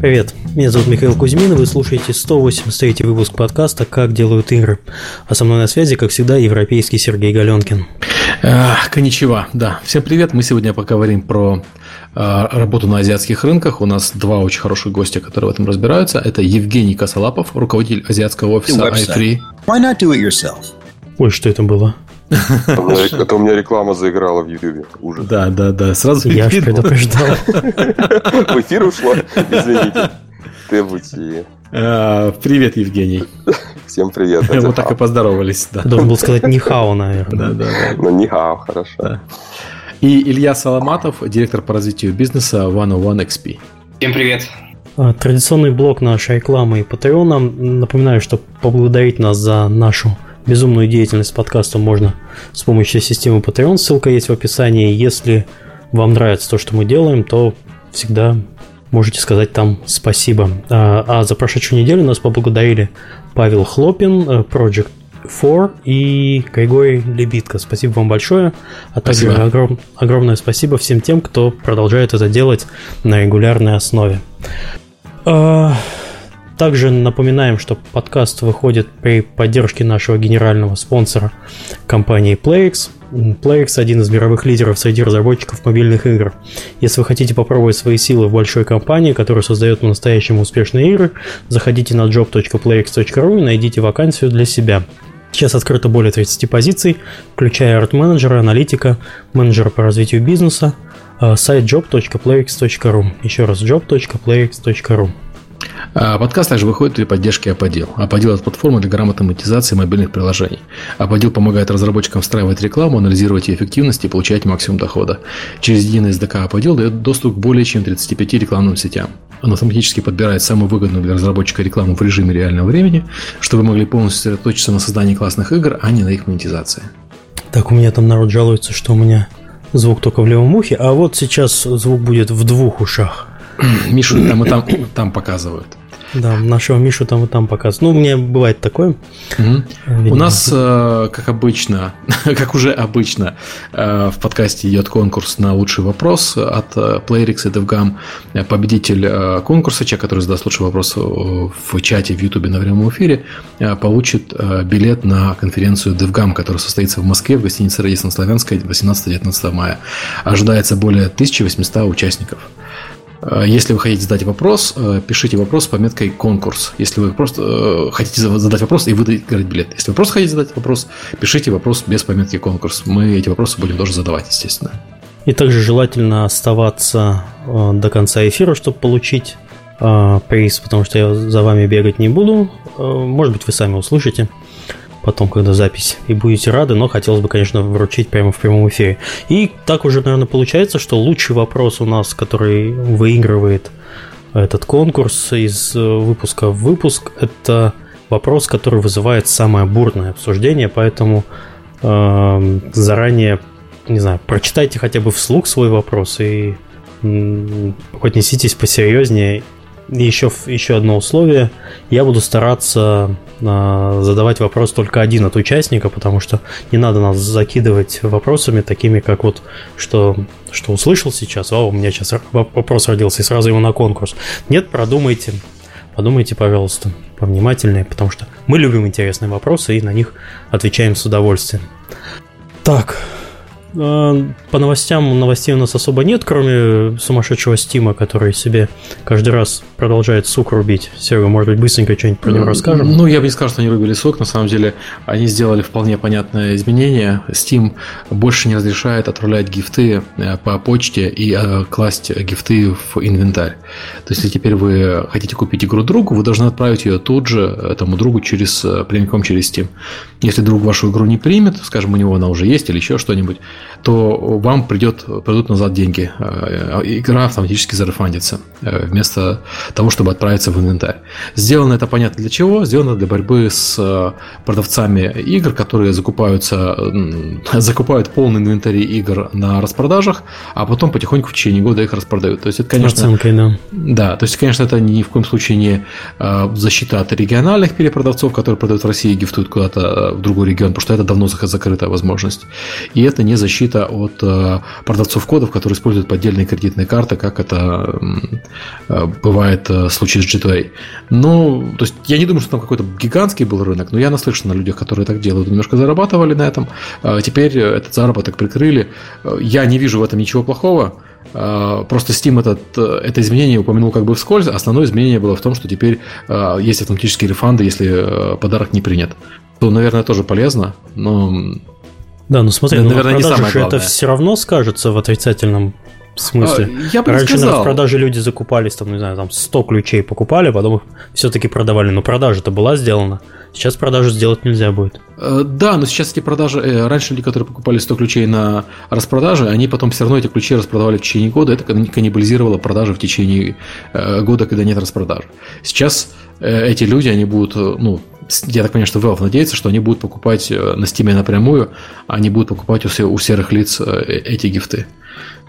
Привет, меня зовут Михаил Кузьмин, и вы слушаете 183 выпуск подкаста «Как делают игры». А со мной на связи, как всегда, европейский Сергей Галенкин. Коничева, да. Всем привет, мы сегодня поговорим про э, работу на азиатских рынках. У нас два очень хороших гостя, которые в этом разбираются. Это Евгений Косолапов, руководитель азиатского офиса i3. Why not do it yourself? Ой, что это было? Это у меня реклама заиграла в Ютубе. Ужас. Да, да, да. Сразу Я же предупреждал. В эфир ушло? Извините. Ты а, Привет, Евгений. Всем привет. Мы так и поздоровались. Да. Должен был сказать нихао, наверное. Да, да, да. Ну, нихао, хорошо. И Илья Соломатов, директор по развитию бизнеса One XP. Всем привет. А, традиционный блок нашей рекламы и Патреона. Напоминаю, что поблагодарить нас за нашу безумную деятельность подкаста можно с помощью системы Patreon. Ссылка есть в описании. Если вам нравится то, что мы делаем, то всегда можете сказать там спасибо. А, а за прошедшую неделю нас поблагодарили Павел Хлопин, э, Project 4 и Григорий Лебитко. Спасибо вам большое. А также огром, огромное спасибо всем тем, кто продолжает это делать на регулярной основе. Также напоминаем, что подкаст выходит при поддержке нашего генерального спонсора компании PlayX. PlayX – один из мировых лидеров среди разработчиков мобильных игр. Если вы хотите попробовать свои силы в большой компании, которая создает по-настоящему успешные игры, заходите на job.playx.ru и найдите вакансию для себя. Сейчас открыто более 30 позиций, включая арт-менеджера, аналитика, менеджера по развитию бизнеса, э, сайт job.playx.ru. Еще раз job.playx.ru. А, подкаст также выходит при поддержке Аподел. Аподел – это платформа для грамотной монетизации мобильных приложений. Аподел помогает разработчикам встраивать рекламу, анализировать ее эффективность и получать максимум дохода. Через единый SDK Аподел дает доступ к более чем 35 рекламным сетям. Он автоматически подбирает самую выгодную для разработчика рекламу в режиме реального времени, чтобы вы могли полностью сосредоточиться на создании классных игр, а не на их монетизации. Так, у меня там народ жалуется, что у меня звук только в левом ухе, а вот сейчас звук будет в двух ушах. Мишу там и там, там показывают. Да, нашего Мишу там и там показывают. Ну, у меня бывает такое. Угу. У нас, э, как обычно, как уже обычно, э, в подкасте идет конкурс на лучший вопрос от Playrix и DevGam. Победитель конкурса, человек, который задаст лучший вопрос в чате в YouTube на прямом эфире, получит билет на конференцию DevGam, которая состоится в Москве в гостинице Радисон Славянская 18-19 мая. Ожидается более 1800 участников. Э, если вы хотите задать вопрос, э, пишите вопрос с пометкой «конкурс». Если вы просто э, хотите задать вопрос и выиграть билет. Если вы просто хотите задать вопрос, пишите вопрос без пометки «конкурс». Мы эти вопросы будем тоже задавать, естественно. И также желательно оставаться до конца эфира, чтобы получить приз, потому что я за вами бегать не буду. Может быть, вы сами услышите потом, когда запись, и будете рады, но хотелось бы, конечно, вручить прямо в прямом эфире. И так уже, наверное, получается, что лучший вопрос у нас, который выигрывает этот конкурс из выпуска в выпуск, это вопрос, который вызывает самое бурное обсуждение, поэтому э, заранее, не знаю, прочитайте хотя бы вслух свой вопрос и э, отнеситесь посерьезнее еще, еще одно условие. Я буду стараться э, задавать вопрос только один от участника, потому что не надо нас закидывать вопросами такими, как вот, что, что услышал сейчас, а у меня сейчас вопрос родился, и сразу его на конкурс. Нет, продумайте, подумайте, пожалуйста, повнимательнее, потому что мы любим интересные вопросы и на них отвечаем с удовольствием. Так, по новостям новостей у нас особо нет, кроме сумасшедшего Стима, который себе каждый раз продолжает сук рубить. Серега, может быть, быстренько что-нибудь про него расскажем? Ну, я бы не сказал, что они рубили сок. На самом деле, они сделали вполне понятное изменение. Steam больше не разрешает отправлять гифты э, по почте и э, класть гифты в инвентарь. То есть, если теперь вы хотите купить игру другу, вы должны отправить ее тут же этому другу через, прямиком через Steam. Если друг вашу игру не примет, скажем, у него она уже есть или еще что-нибудь, то вам придет, придут назад деньги. Э, игра автоматически зарефандится э, вместо того, чтобы отправиться в инвентарь. Сделано это понятно для чего? Сделано для борьбы с э, продавцами игр, которые закупаются, закупают полный инвентарь игр на распродажах, а потом потихоньку в течение года их распродают. То есть это, конечно, Оценкой, да. да, то есть, конечно, это ни в коем случае не защита от региональных перепродавцов, которые продают в России и гифтуют куда-то в другой регион, потому что это давно закрытая возможность. И это не защита защита от э, продавцов кодов, которые используют поддельные кредитные карты, как это э, бывает в случае с G2A. Ну, то есть я не думаю, что там какой-то гигантский был рынок, но я наслышан на людях, которые так делают, немножко зарабатывали на этом. Теперь этот заработок прикрыли. Я не вижу в этом ничего плохого. Просто Steam этот, это изменение упомянул как бы вскользь. Основное изменение было в том, что теперь есть автоматические рефанды, если подарок не принят. То, наверное, тоже полезно, но... Да, ну смотри, ну, наверное, не самое главное. это все равно скажется в отрицательном смысле. А, я бы Раньше сказал. в продаже люди закупались, там, не знаю, там 100 ключей покупали, потом их все-таки продавали. Но продажа-то была сделана. Сейчас продажу сделать нельзя будет. Э, да, но сейчас эти продажи... Э, раньше люди, которые покупали 100 ключей на распродаже, они потом все равно эти ключи распродавали в течение года. Это каннибализировало продажи в течение э, года, когда нет распродаж. Сейчас эти люди, они будут, ну, я так понимаю, что Valve надеется, что они будут покупать на Steam напрямую, а они будут покупать у, у серых лиц эти гифты.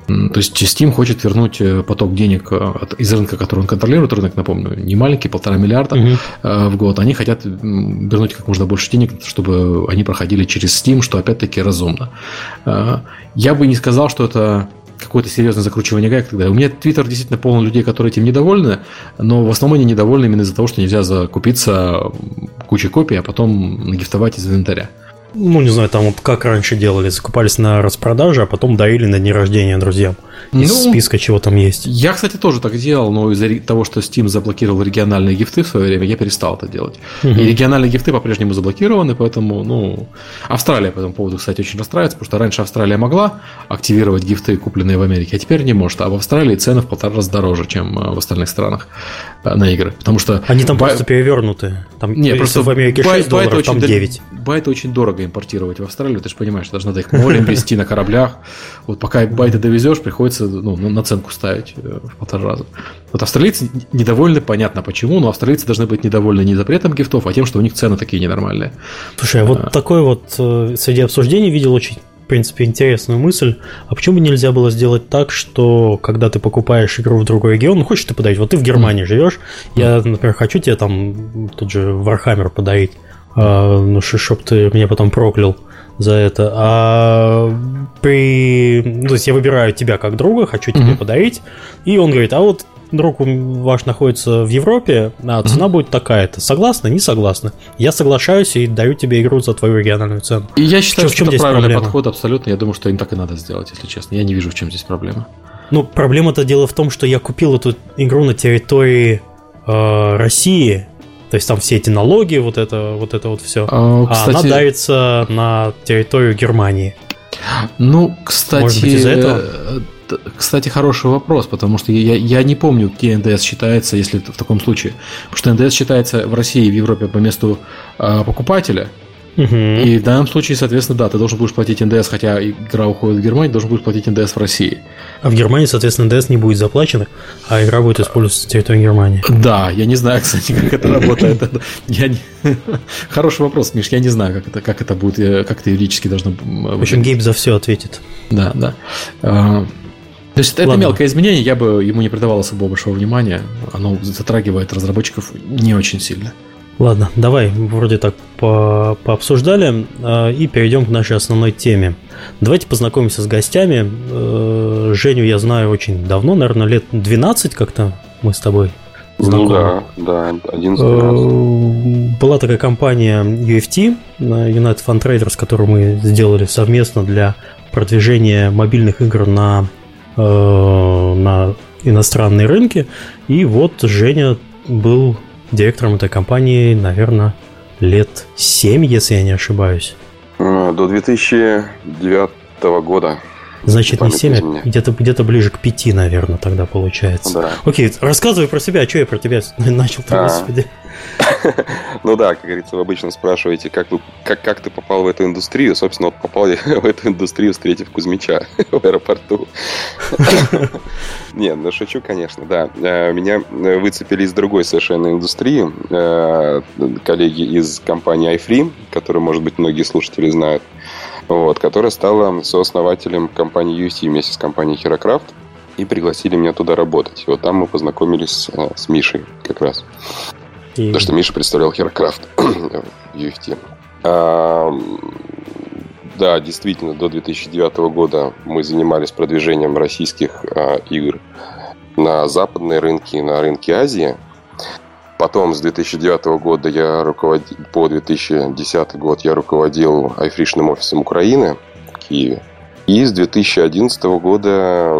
То есть Steam хочет вернуть э, поток денег э, из рынка, который он контролирует, рынок, напомню, не маленький, полтора миллиарда угу. в год. Они хотят вернуть как можно больше денег, чтобы они проходили через Steam, что опять-таки разумно. Я бы не сказал, что это какое-то серьезное закручивание гаек тогда. У меня Твиттер действительно полон людей, которые этим недовольны, но в основном они недовольны именно из-за того, что нельзя закупиться кучей копий, а потом нагифтовать из инвентаря ну, не знаю, там вот как раньше делали, закупались на распродаже, а потом дарили на день рождения друзьям. Из ну, списка чего там есть. Я, кстати, тоже так делал, но из-за того, что Steam заблокировал региональные гифты в свое время, я перестал это делать. Угу. И региональные гифты по-прежнему заблокированы, поэтому, ну, Австралия по этому поводу, кстати, очень расстраивается, потому что раньше Австралия могла активировать гифты, купленные в Америке, а теперь не может. А в Австралии цены в полтора раза дороже, чем э, в остальных странах на игры. Потому что... Они там бай... просто перевернуты. Там, не, просто в Америке 6 бай, долларов, там 9. Байты очень дорого импортировать в Австралию, ты же понимаешь, даже надо их морем везти на кораблях. Вот пока байты довезешь, приходится ну, наценку ставить э, в полтора раза. Вот австралийцы недовольны, понятно почему, но австралийцы должны быть недовольны не запретом гифтов, а тем, что у них цены такие ненормальные. Слушай, а вот а. такой вот э, среди обсуждений видел очень в принципе, интересную мысль. А почему бы нельзя было сделать так, что когда ты покупаешь игру в другой регион, ну, хочешь ты подарить, вот ты в Германии mm. живешь, я, например, хочу тебе там тут же Warhammer подарить, а, ну, чтоб ты меня потом проклял за это. А при... Ну, то есть я выбираю тебя как друга, хочу тебе mm-hmm. подарить, и он говорит, а вот друг ваш находится в Европе, а цена mm-hmm. будет такая-то. Согласна? Не согласна. Я соглашаюсь и даю тебе игру за твою региональную цену. И я считаю, чем, что это правильный проблема? подход абсолютно. Я думаю, что им так и надо сделать, если честно. Я не вижу, в чем здесь проблема. Ну, проблема-то дело в том, что я купил эту игру на территории э, России, то есть там все эти налоги, вот это вот, это вот все. А, кстати... а она давится на территорию Германии. Ну, кстати, Может быть, из-за этого? Кстати, хороший вопрос, потому что я, я не помню, где НДС считается, если в таком случае. Потому что НДС считается в России и в Европе по месту э, покупателя, Угу. И в данном случае, соответственно, да, ты должен будешь платить НДС, хотя игра уходит в Германию, должен будешь платить НДС в России. А в Германии, соответственно, НДС не будет заплачен, а игра будет использоваться на территории Германии. Да, я не знаю, кстати, как это работает. Я не... Хороший вопрос, Миш, я не знаю, как это, как это будет, э, как это юридически должно В общем, Гейб за все ответит. Да, да. То есть это мелкое изменение, я бы ему не придавал особо большого внимания. Оно затрагивает разработчиков не очень сильно. Ладно, давай, вроде так по пообсуждали э, и перейдем к нашей основной теме. Давайте познакомимся с гостями. Э, Женю я знаю очень давно, наверное, лет 12 как-то мы с тобой знакомы. Ну да, да, 11 э, Была такая компания UFT, United Fund Traders, которую мы сделали совместно для продвижения мобильных игр на, э, на иностранные рынки. И вот Женя был директором этой компании, наверное, лет 7, если я не ошибаюсь. А, до 2009 года. Значит, не 7, а где-то где ближе к 5, наверное, тогда получается. Да. Окей, рассказывай про себя, а что я про тебя начал-то, а, господи. Ну да, как говорится, вы обычно спрашиваете, как, вы, как, как ты попал в эту индустрию. Собственно, вот попал я в эту индустрию, встретив Кузьмича в аэропорту. Нет, ну шучу, конечно, да. Э, меня выцепили из другой совершенно индустрии. Э, коллеги из компании iFree, которую, может быть, многие слушатели знают, вот, которая стала сооснователем компании UC вместе с компанией Herocraft и пригласили меня туда работать. И вот там мы познакомились э, с Мишей как раз. И... То, что Миша представлял Херокрафт в UFT. А, да, действительно, до 2009 года мы занимались продвижением российских а, игр на западные рынки и на рынки Азии. Потом с 2009 года я руководил, по 2010 год я руководил айфришным офисом Украины в Киеве. И с 2011 года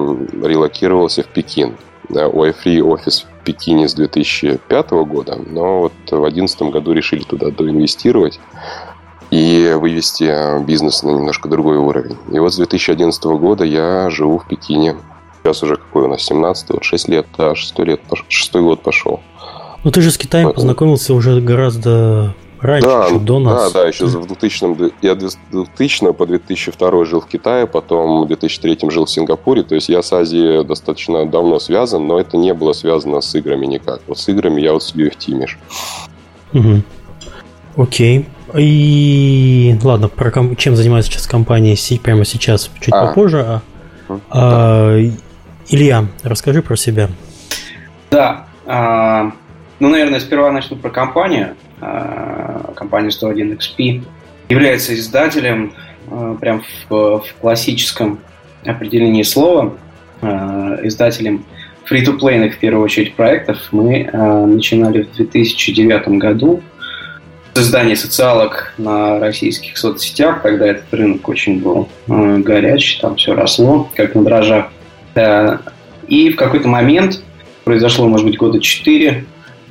релокировался в Пекин. У iFree офис в Пекине с 2005 года, но вот в 2011 году решили туда доинвестировать и вывести бизнес на немножко другой уровень. И вот с 2011 года я живу в Пекине. Сейчас уже какой у нас, 17 вот 6 лет, да, 6 лет, 6 год пошел. Ну ты же с Китаем познакомился уже гораздо раньше, да, еще до нас. Да, да, еще в 2000 я 2000 по 2002 жил в Китае, потом в 2003 жил в Сингапуре, то есть я с Азией достаточно давно связан, но это не было связано с играми никак. Вот с играми я вот с UFT, Миш. Угу. Окей. И ладно, про ком... чем занимается сейчас компания прямо сейчас, чуть а. попозже. А, а, Илья, расскажи про себя. Да. Ну, наверное, сперва начну про компанию. А, компания 101XP является издателем а, прям в, в классическом определении слова, а, издателем фри-то-плейных, в первую очередь, проектов. Мы начинали в 2009 году создание социалок на российских соцсетях, когда этот рынок очень был горячий, там все росло, как на дрожжах. И в какой-то момент, произошло, может быть, года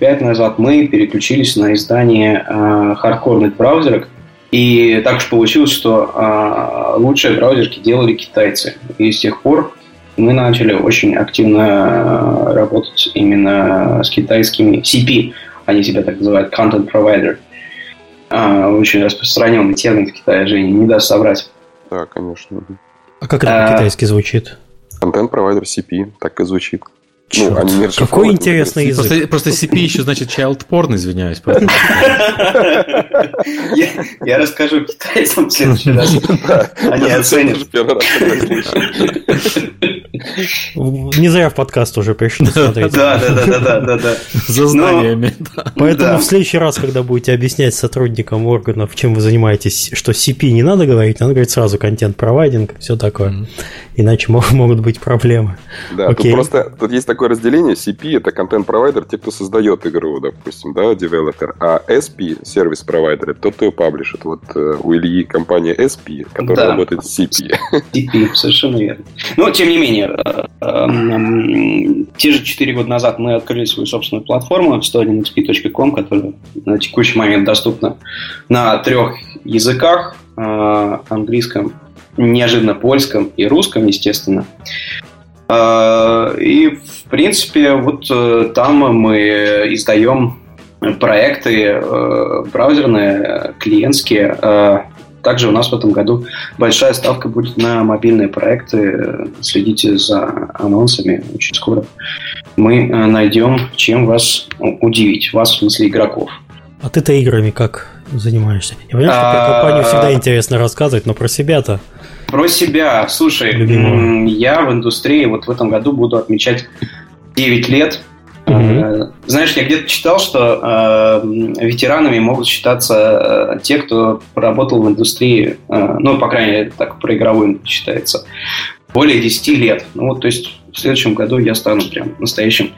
4-5 назад, мы переключились на издание э, хардкорных браузерок. И так уж получилось, что э, лучшие браузерки делали китайцы. И с тех пор мы начали очень активно работать именно с китайскими CP, они себя так называют, Content Provider. А, очень распространенный термин в Китае, Женя, не даст соврать. Да, конечно. А как это а, по-китайски звучит? Контент-провайдер CP, так и звучит. Ну, они не Какой интересный язык. Просто, просто CP еще значит child porn, извиняюсь. я, я расскажу китайцам в следующий раз. Они оценят. Не зря в подкаст уже пришли смотреть. Да, да, да, да, да, да. За знаниями. Поэтому в следующий раз, когда будете объяснять сотрудникам органов, чем вы занимаетесь, что CP не надо говорить, надо говорить сразу контент-провайдинг, все такое. Иначе могут быть проблемы. Да, тут просто тут есть такое разделение. CP – это контент-провайдер, те, кто создает игру, допустим, да, девелопер. А SP – сервис-провайдер, это тот, кто паблишит. Вот э, у Ильи компания SP, которая да. работает с CP. CP, совершенно верно. Но, тем не менее, э, те же 4 года назад мы открыли свою собственную платформу 101xp.com, которая на текущий момент доступна на трех языках э, английском, неожиданно польском и русском, естественно. А, и, в принципе, вот э, там мы издаем проекты э, браузерные, клиентские. А, также у нас в этом году большая ставка будет на мобильные проекты. Следите за анонсами очень скоро. Мы э, найдем, чем вас удивить, вас в смысле игроков. А ты-то играми как занимаешься? Я понимаю, что про компанию всегда интересно рассказывать, но про себя-то. Про себя. Слушай, Любимого. я в индустрии вот в этом году буду отмечать 9 лет. Угу. Знаешь, я где-то читал, что э, ветеранами могут считаться э, те, кто работал в индустрии, э, ну, по крайней мере, так про игровую считается, более 10 лет. Ну, вот, то есть в следующем году я стану прям настоящим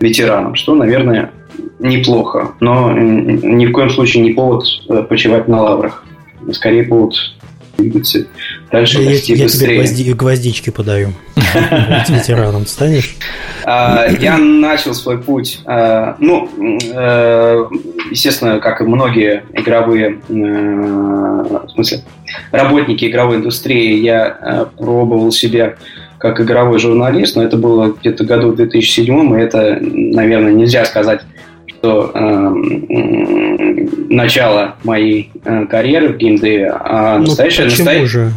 ветераном, что, наверное, неплохо, но ни в коем случае не повод э, почивать на лаврах. Скорее повод двигаться дальше, я, расти я быстрее. тебе гвозди, гвоздички подаю. Ветераном станешь? А, я начал свой путь, а, ну, э, естественно, как и многие игровые, э, в смысле, работники игровой индустрии, я э, пробовал себя как игровой журналист, но это было где-то году в 2007, и это, наверное, нельзя сказать что э, начало моей э, карьеры в геймдеве, а ну, настоящее... Почему настоя... же?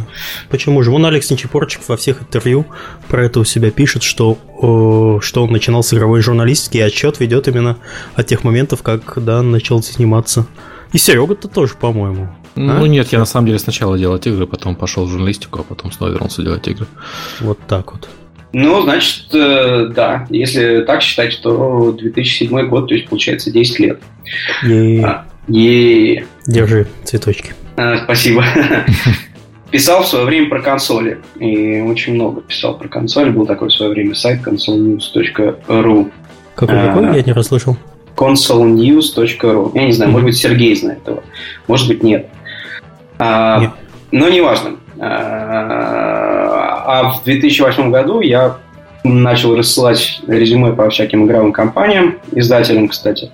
Почему же? Вон Алекс Нечипорчик во всех интервью про это у себя пишет, что, о, что он начинал с игровой журналистики, и отчет ведет именно от тех моментов, как да, начал заниматься. И Серега-то тоже, по-моему. Ну а? нет, я на самом деле сначала делал игры, потом пошел в журналистику, а потом снова вернулся делать игры. Вот так вот. Ну, значит, э, да, если так считать, то 2007 год, то есть получается 10 лет. И... А, и... Держи цветочки. А, спасибо. писал в свое время про консоли. И очень много писал про консоли. Был такой в свое время сайт consolenews.ru. Какой, какой? А, Я не расслышал. consolenews.ru. Я не знаю, может быть, Сергей знает этого. Может быть, нет. Нет. Но неважно. А, в 2008 году я начал рассылать резюме по всяким игровым компаниям, издателям, кстати.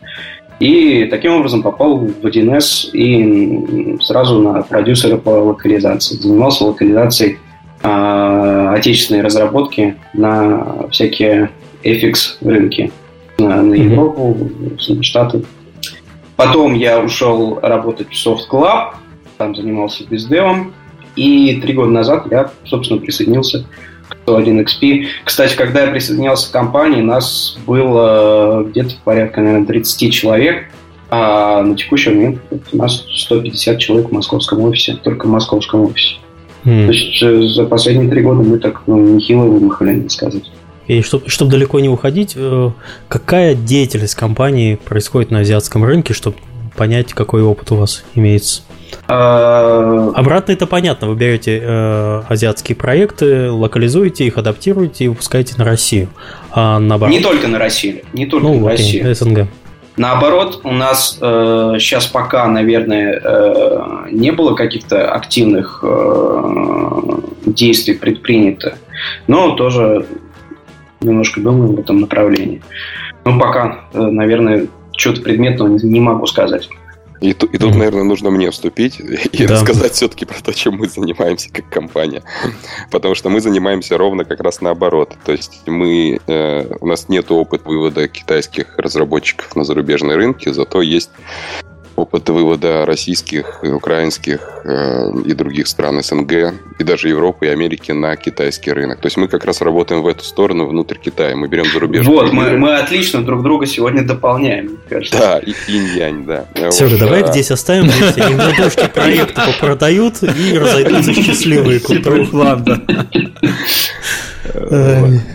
И таким образом попал в 1С и сразу на продюсера по локализации. Занимался локализацией э, отечественной разработки на всякие FX рынки. На, на Европу, на Штаты. Потом я ушел работать в Soft Club, там занимался бездевом. И три года назад я, собственно, присоединился 101XP. Кстати, когда я присоединялся к компании, нас было где-то порядка, наверное, 30 человек. А на текущий момент у нас 150 человек в московском офисе, только в московском офисе. Mm. То есть э, за последние три года мы так ну, нехило вымахали, надо сказать. И чтобы, чтобы далеко не уходить, э, какая деятельность компании происходит на азиатском рынке, чтобы понять, какой опыт у вас имеется? А, Обратно это понятно. Вы берете э, азиатские проекты, локализуете их, адаптируете и выпускаете на Россию. А наоборот... Не только на Россию. Не только ну, на окей, Россию. СНГ. Наоборот, у нас э, сейчас пока, наверное, э, не было каких-то активных э, действий предпринято, но тоже немножко думаем в этом направлении. Но пока, э, наверное, что-то предметного не, не могу сказать. И, и тут, mm-hmm. наверное, нужно мне вступить и да. рассказать все-таки про то, чем мы занимаемся как компания. Потому что мы занимаемся ровно как раз наоборот. То есть мы, э, у нас нет опыта вывода китайских разработчиков на зарубежные рынки, зато есть опыт вывода российских, украинских э, и других стран СНГ, и даже Европы и Америки на китайский рынок. То есть мы как раз работаем в эту сторону, внутрь Китая. Мы берем зарубежные... Вот, мы, мы отлично друг друга сегодня дополняем, мне кажется. Да, и инь-янь, да. Все же, давай здесь оставим, здесь немножко проекты попродают и разойдутся счастливые к утру.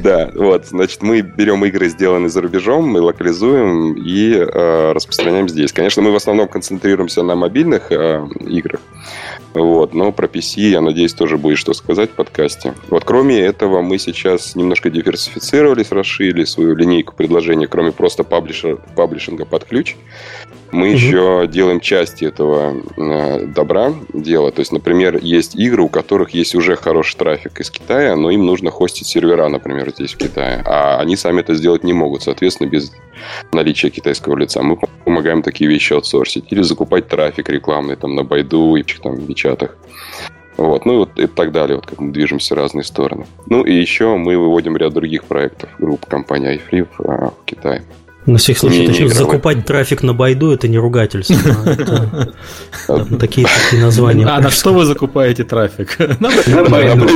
Да, вот, значит, мы берем игры, сделанные за рубежом, мы локализуем и э, распространяем здесь. Конечно, мы в основном концентрируемся на мобильных э, играх, вот, но про PC, я надеюсь, тоже будет что сказать в подкасте. Вот, кроме этого, мы сейчас немножко диверсифицировались, расширили свою линейку предложений, кроме просто паблишинга под ключ мы угу. еще делаем части этого э, добра дела. То есть, например, есть игры, у которых есть уже хороший трафик из Китая, но им нужно хостить сервера, например, здесь в Китае. А они сами это сделать не могут, соответственно, без наличия китайского лица. Мы помогаем такие вещи аутсорсить. Или закупать трафик рекламный там на Байду и там в Вичатах. Вот, ну и вот и так далее, вот как мы движемся в разные стороны. Ну и еще мы выводим ряд других проектов, групп компании iFree в, а, в Китае. На всех случаев, точнее, закупать трафик на Байду это не ругательство. Такие такие названия. А на что вы закупаете трафик? На Байду.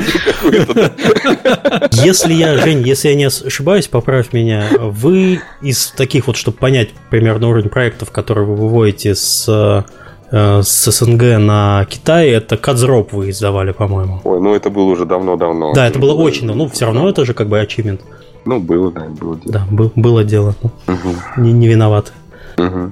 Если я, Жень, если я не ошибаюсь, поправь меня, вы из таких вот, чтобы понять примерно уровень проектов, которые вы выводите с э, с СНГ на Китай, это Кадзроп вы издавали, по-моему. Ой, ну это было уже давно-давно. Да, это было очень давно, ну все равно это же как бы achievement. Ну, было, да, было дело. Да, был, было дело. Угу. Не, не виноват. Угу. Он,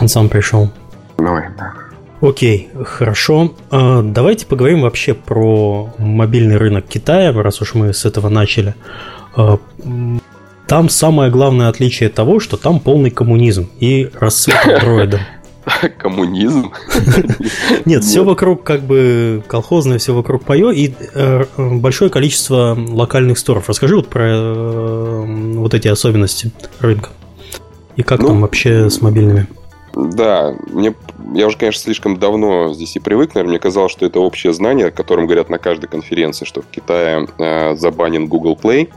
он сам пришел. Ну, да. Окей, хорошо. А, давайте поговорим вообще про мобильный рынок Китая, раз уж мы с этого начали. А, там самое главное отличие того, что там полный коммунизм и расцвет андроида. Коммунизм? Нет, все вокруг как бы колхозное, все вокруг пое и э, большое количество локальных сторов. Расскажи вот про э, вот эти особенности рынка. И как ну, там вообще с мобильными? Да, мне, я уже, конечно, слишком давно здесь и привык, наверное, мне казалось, что это общее знание, о котором говорят на каждой конференции, что в Китае э, забанен Google Play.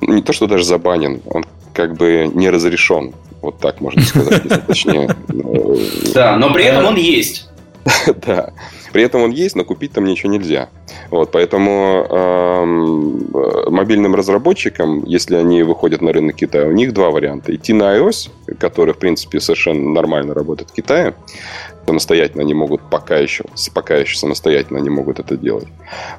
Не то, что даже забанен, он как бы не разрешен. Вот так можно сказать, если точнее. Да, но при этом он есть. Да, при этом он есть, но купить там ничего нельзя. Вот, поэтому эм, мобильным разработчикам, если они выходят на рынок Китая, у них два варианта. Идти на iOS, который, в принципе, совершенно нормально работает в Китае, самостоятельно они могут пока еще, пока еще самостоятельно они могут это делать.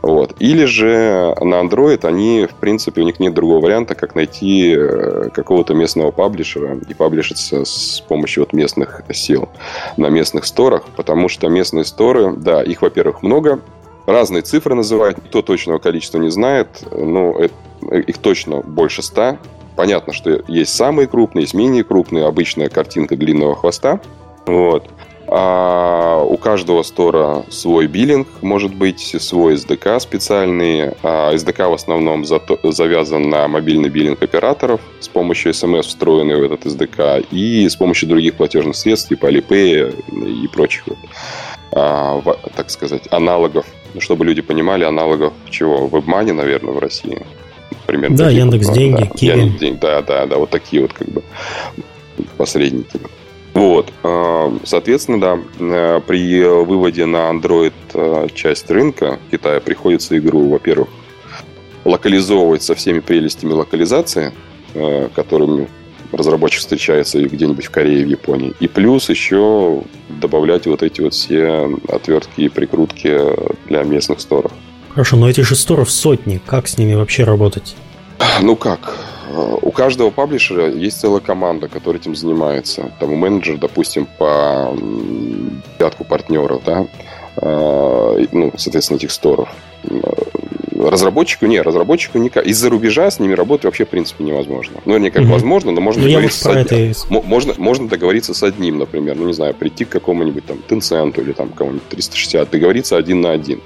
Вот. Или же на Android они, в принципе, у них нет другого варианта, как найти э, какого-то местного паблишера и паблишиться с помощью вот местных сил на местных сторах, потому что местные сторы, да, их, во-первых, много, Разные цифры называют, никто точного количества не знает, но их точно больше ста. Понятно, что есть самые крупные, есть менее крупные, обычная картинка длинного хвоста. Вот. А у каждого стора свой биллинг, может быть, свой SDK специальный. А SDK в основном зато, завязан на мобильный биллинг операторов с помощью SMS, встроенный в этот SDK, и с помощью других платежных средств, типа Alipay и прочих, вот, а, так сказать, аналогов. Ну, чтобы люди понимали, аналогов чего? WebMoney, наверное, в России. Например, да, Яндекс вот, деньги, да, Киви. Яндекс, да, да, да, вот такие вот как бы посредники. Вот, э, соответственно, да, э, при выводе на Android э, часть рынка Китая приходится игру, во-первых, локализовывать со всеми прелестями локализации, которыми разработчик встречается где-нибудь в Корее, в Японии. И плюс еще добавлять вот эти вот все отвертки и прикрутки для местных сторов. Хорошо, но этих же сторов сотни. Как с ними вообще работать? Ну как? У каждого паблишера есть целая команда, которая этим занимается. Там у менеджера, допустим, по пятку партнеров, да, а, ну, соответственно, этих сторов. Разработчику не, разработчику никак. Из-за рубежа с ними работать вообще, в принципе, невозможно. Ну, не как угу. возможно, но можно ну, договориться с одним. Это... Можно, можно договориться с одним, например, ну, не знаю, прийти к какому-нибудь там Tencent или там кому-нибудь 360, договориться один на один.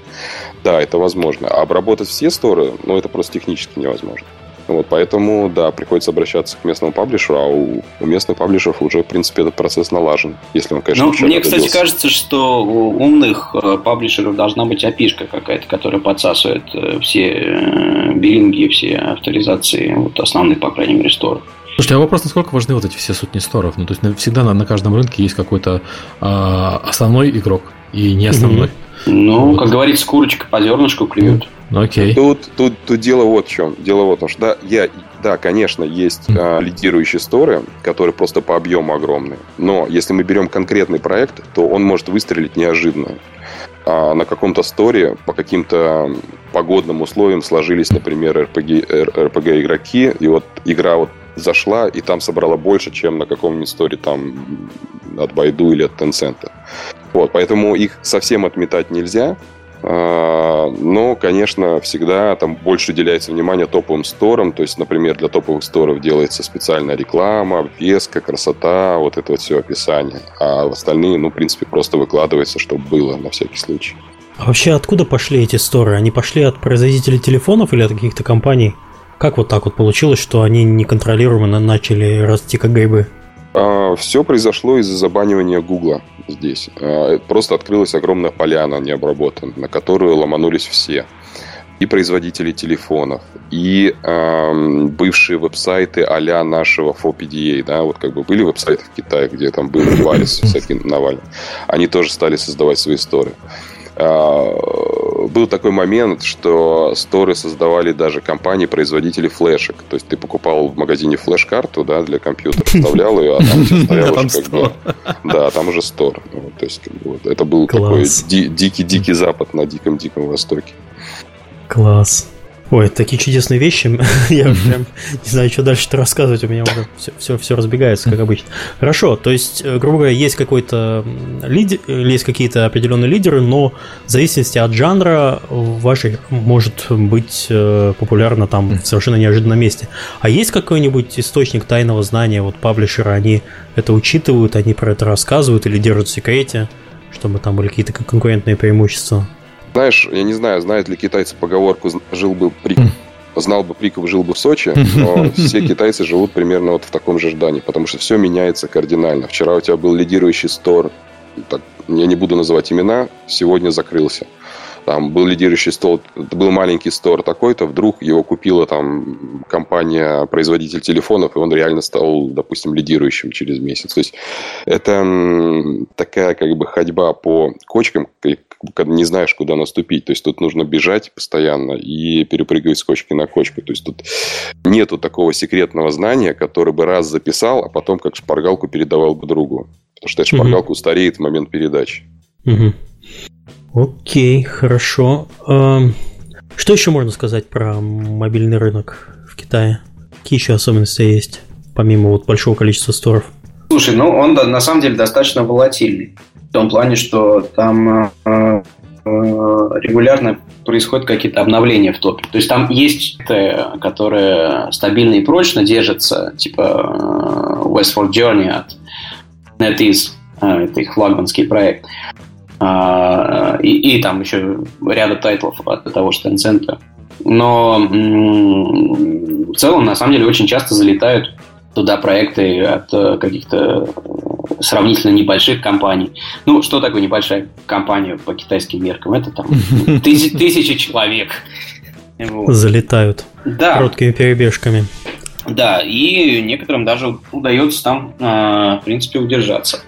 Да, это возможно. А обработать все сторы, ну, это просто технически невозможно. Вот, поэтому, да, приходится обращаться к местному паблишеру, а у, у местных паблишеров уже, в принципе, этот процесс налажен, если он, конечно, ну, Мне, кстати, добился. кажется, что у умных э, паблишеров должна быть опишка какая-то, которая подсасывает э, все э, биллинги, все авторизации, вот основные, по крайней мере, сторов. Слушайте, а вопрос, насколько важны вот эти все сотни сторов? Ну, то есть всегда на, на каждом рынке есть какой-то а, основной игрок и не основной. Ну, вот. как говорится, курочка по зернышку клюют. Ну, окей. Тут, тут, тут дело вот в чем. Дело вот в том, что да, я, да, конечно, есть а, лидирующие сторы, которые просто по объему огромные. Но если мы берем конкретный проект, то он может выстрелить неожиданно. А на каком-то сторе по каким-то погодным условиям сложились, например, RPG, RPG игроки, и вот игра вот зашла и там собрала больше, чем на каком-нибудь сторе там от Байду или от Tencent. Вот, поэтому их совсем отметать нельзя. А, но, конечно, всегда там больше уделяется внимание топовым сторам. То есть, например, для топовых сторов делается специальная реклама, обвеска, красота, вот это вот все описание. А в остальные, ну, в принципе, просто выкладывается, чтобы было на всякий случай. А вообще откуда пошли эти сторы? Они пошли от производителей телефонов или от каких-то компаний? Как вот так вот получилось, что они неконтролируемо начали расти как грибы? А, все произошло из-за забанивания Гугла здесь. А, просто открылась огромная поляна необработанная, на которую ломанулись все. И производители телефонов, и э, бывшие веб-сайты а нашего FOPDA, да, вот как бы были веб-сайты в Китае, где там был Варис всякий Навальный, они тоже стали создавать свои истории. А, был такой момент, что сторы создавали даже компании-производители флешек. То есть ты покупал в магазине флеш-карту да, для компьютера, вставлял ее, а там стоял уже как бы... Да, там уже стор. То есть это был такой дикий-дикий запад на диком-диком востоке. Класс. Ой, такие чудесные вещи. Я прям не знаю, что дальше-то рассказывать. У меня уже все, все, все разбегается, как обычно. Хорошо, то есть, э, грубо говоря, есть какой-то лидер, есть какие-то определенные лидеры, но в зависимости от жанра вашей может быть э, популярно там в совершенно неожиданном месте. А есть какой-нибудь источник тайного знания, вот паблишеры, они это учитывают, они про это рассказывают или держат в секрете, чтобы там были какие-то конкурентные преимущества? Знаешь, я не знаю, знают ли китайцы поговорку «жил бы прик, знал бы Приков, жил бы в Сочи», но все китайцы живут примерно вот в таком же ждании, потому что все меняется кардинально. Вчера у тебя был лидирующий стор, так, я не буду называть имена, сегодня закрылся там был лидирующий стол, это был маленький стор такой-то, вдруг его купила там компания-производитель телефонов, и он реально стал, допустим, лидирующим через месяц. То есть это такая как бы ходьба по кочкам, когда не знаешь, куда наступить. То есть тут нужно бежать постоянно и перепрыгивать с кочки на кочку. То есть тут нету такого секретного знания, который бы раз записал, а потом как шпаргалку передавал бы другу. Потому что эта шпаргалка устареет в момент передачи. Угу. Окей, хорошо. Что еще можно сказать про мобильный рынок в Китае? Какие еще особенности есть, помимо вот большого количества сторов? Слушай, ну он на самом деле достаточно волатильный. В том плане, что там э, регулярно происходят какие-то обновления в топе. То есть там есть, которые стабильно и прочно держатся, типа Westford Journey от NetEase, это их флагманский проект. И, и там еще ряда тайтлов от того же Tencent. Но в целом, на самом деле, очень часто залетают туда проекты от э, каких-то сравнительно небольших компаний. Ну, что такое небольшая компания по китайским меркам? Это там тысячи, тысячи человек. Вот. Залетают да. короткими перебежками. Да, и некоторым даже удается там, а, в принципе, удержаться.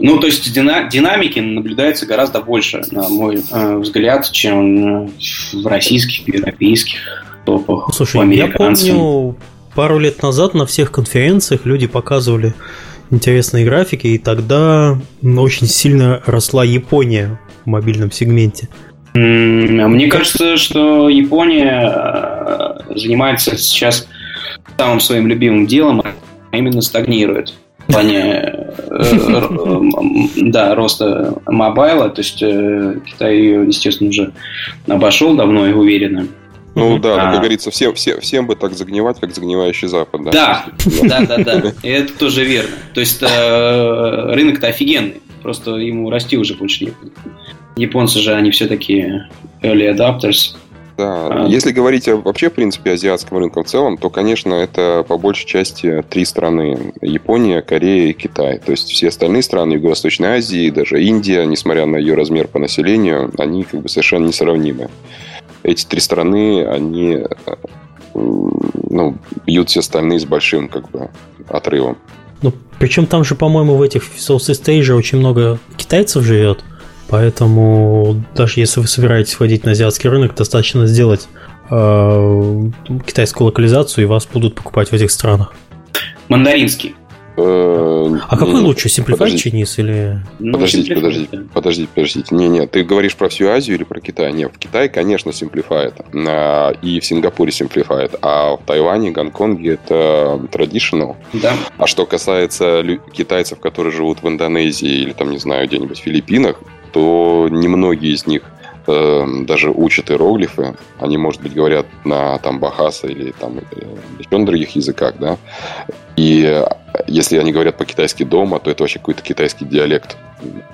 Ну, то есть динамики наблюдается гораздо больше, на мой а, взгляд, чем в российских, европейских топах. Слушай, я помню, пару лет назад на всех конференциях люди показывали интересные графики, и тогда очень сильно росла Япония в мобильном сегменте. Мне кажется, что Япония э, занимается сейчас самым своим любимым делом, а именно стагнирует в плане э, э, да, роста мобайла. То есть Китай ее, естественно, уже обошел давно и уверенно. Ну да, а... как говорится, всем, всем, всем бы так загнивать, как загнивающий Запад. Да, да, да, да, да. И это тоже верно. То есть э, рынок-то офигенный, просто ему расти уже больше некуда. Японцы же, они все-таки early adapters. Да, а... если говорить вообще, в принципе, азиатском рынке в целом, то, конечно, это по большей части три страны. Япония, Корея и Китай. То есть все остальные страны Юго-Восточной Азии, даже Индия, несмотря на ее размер по населению, они как бы совершенно несравнимы эти три страны, они э, ну, бьют все остальные с большим как бы отрывом. Ну, причем там же, по-моему, в этих Southeast Asia очень много китайцев живет, поэтому даже если вы собираетесь входить на азиатский рынок, достаточно сделать э, китайскую локализацию, и вас будут покупать в этих странах. Мандаринский. Э, а какой лучше, Simplify Chinese или... Ну, подождите, подождите, подождите, подождите. Не, не, ты говоришь про всю Азию или про Китай? Нет, в Китае, конечно, Simplify а, и в Сингапуре Simplify, а в Тайване, Гонконге это Traditional. Да. А что касается китайцев, которые живут в Индонезии или там, не знаю, где-нибудь в Филиппинах, то немногие из них э, даже учат иероглифы. Они, может быть, говорят на там бахаса или там э, еще на других языках, да. И если они говорят по-китайски дома, то это вообще какой-то китайский диалект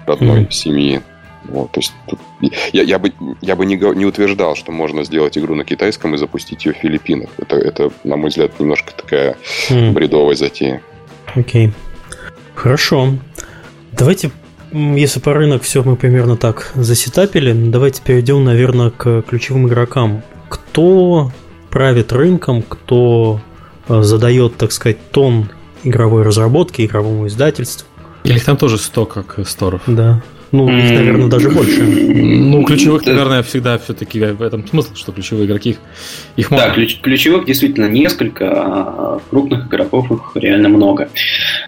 родной mm-hmm. семьи. Вот, то есть тут, я, я бы, я бы не, не утверждал, что можно сделать игру на китайском и запустить ее в Филиппинах. Это, это на мой взгляд, немножко такая mm. бредовая затея. Окей. Okay. Хорошо. Давайте, если по рынок все мы примерно так засетапили, давайте перейдем, наверное, к ключевым игрокам. Кто правит рынком, кто э, задает, так сказать, тон игровой разработки, игровому издательству. Или там тоже 100, как сторов. Да. Ну, их, наверное, даже больше. Ну, ключевых, наверное, всегда все-таки в этом смысл, что ключевые игроки их много. Да, ключ, ключевых действительно несколько, а крупных игроков их реально много.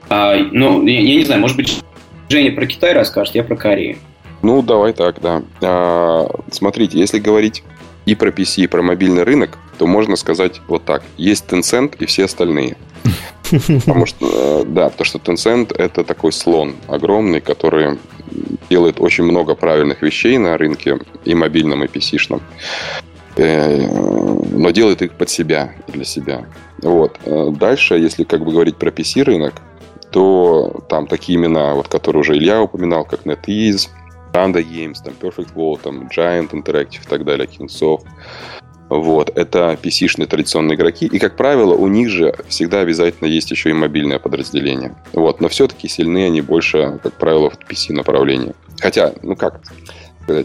А, ну, я, я не знаю, может быть, Женя про Китай расскажет, я про Корею. Ну, давай так, да. А, смотрите, если говорить и про PC, и про мобильный рынок, то можно сказать вот так. Есть Tencent и все остальные. Потому что, э, да, потому что Tencent это такой слон огромный, который делает очень много правильных вещей на рынке и мобильном, и PC-шном. Э, но делает их под себя, для себя. Вот. Э, дальше, если как бы говорить про PC рынок, то там такие имена, вот, которые уже Илья упоминал, как NetEase, Panda Games, там Perfect World, там Giant Interactive и так далее, Kingsoft. Вот, это PC-шные традиционные игроки. И, как правило, у них же всегда обязательно есть еще и мобильное подразделение. Вот, но все-таки сильны они больше, как правило, в PC-направлении. Хотя, ну как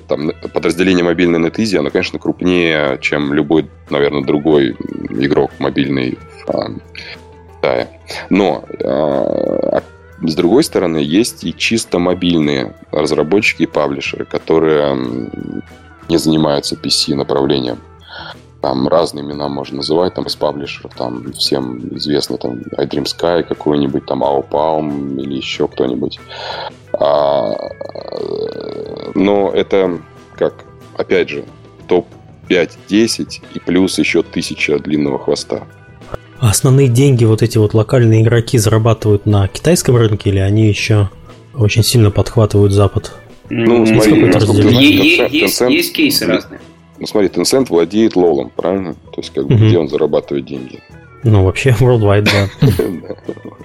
там подразделение мобильной NetEasy, оно, конечно, крупнее, чем любой, наверное, другой игрок мобильный в а, Китае. Но а, с другой стороны, есть и чисто мобильные разработчики и паблишеры, которые не занимаются PC направлением. Там разные имена можно называть, там из паблишеров, там всем известно, там iDream Sky какой-нибудь, там AoPalm или еще кто-нибудь. А, но это, как, опять же, топ-5-10 и плюс еще тысяча длинного хвоста. А основные деньги вот эти вот локальные игроки зарабатывают на китайском рынке или они еще очень сильно подхватывают Запад? Ну, смотри, насколько ты знаешь, есть, Tencent, есть кейсы разные. Ну, смотри, Tencent владеет лолом, правильно? То есть, как бы, где он зарабатывает деньги? Ну, вообще, worldwide, да.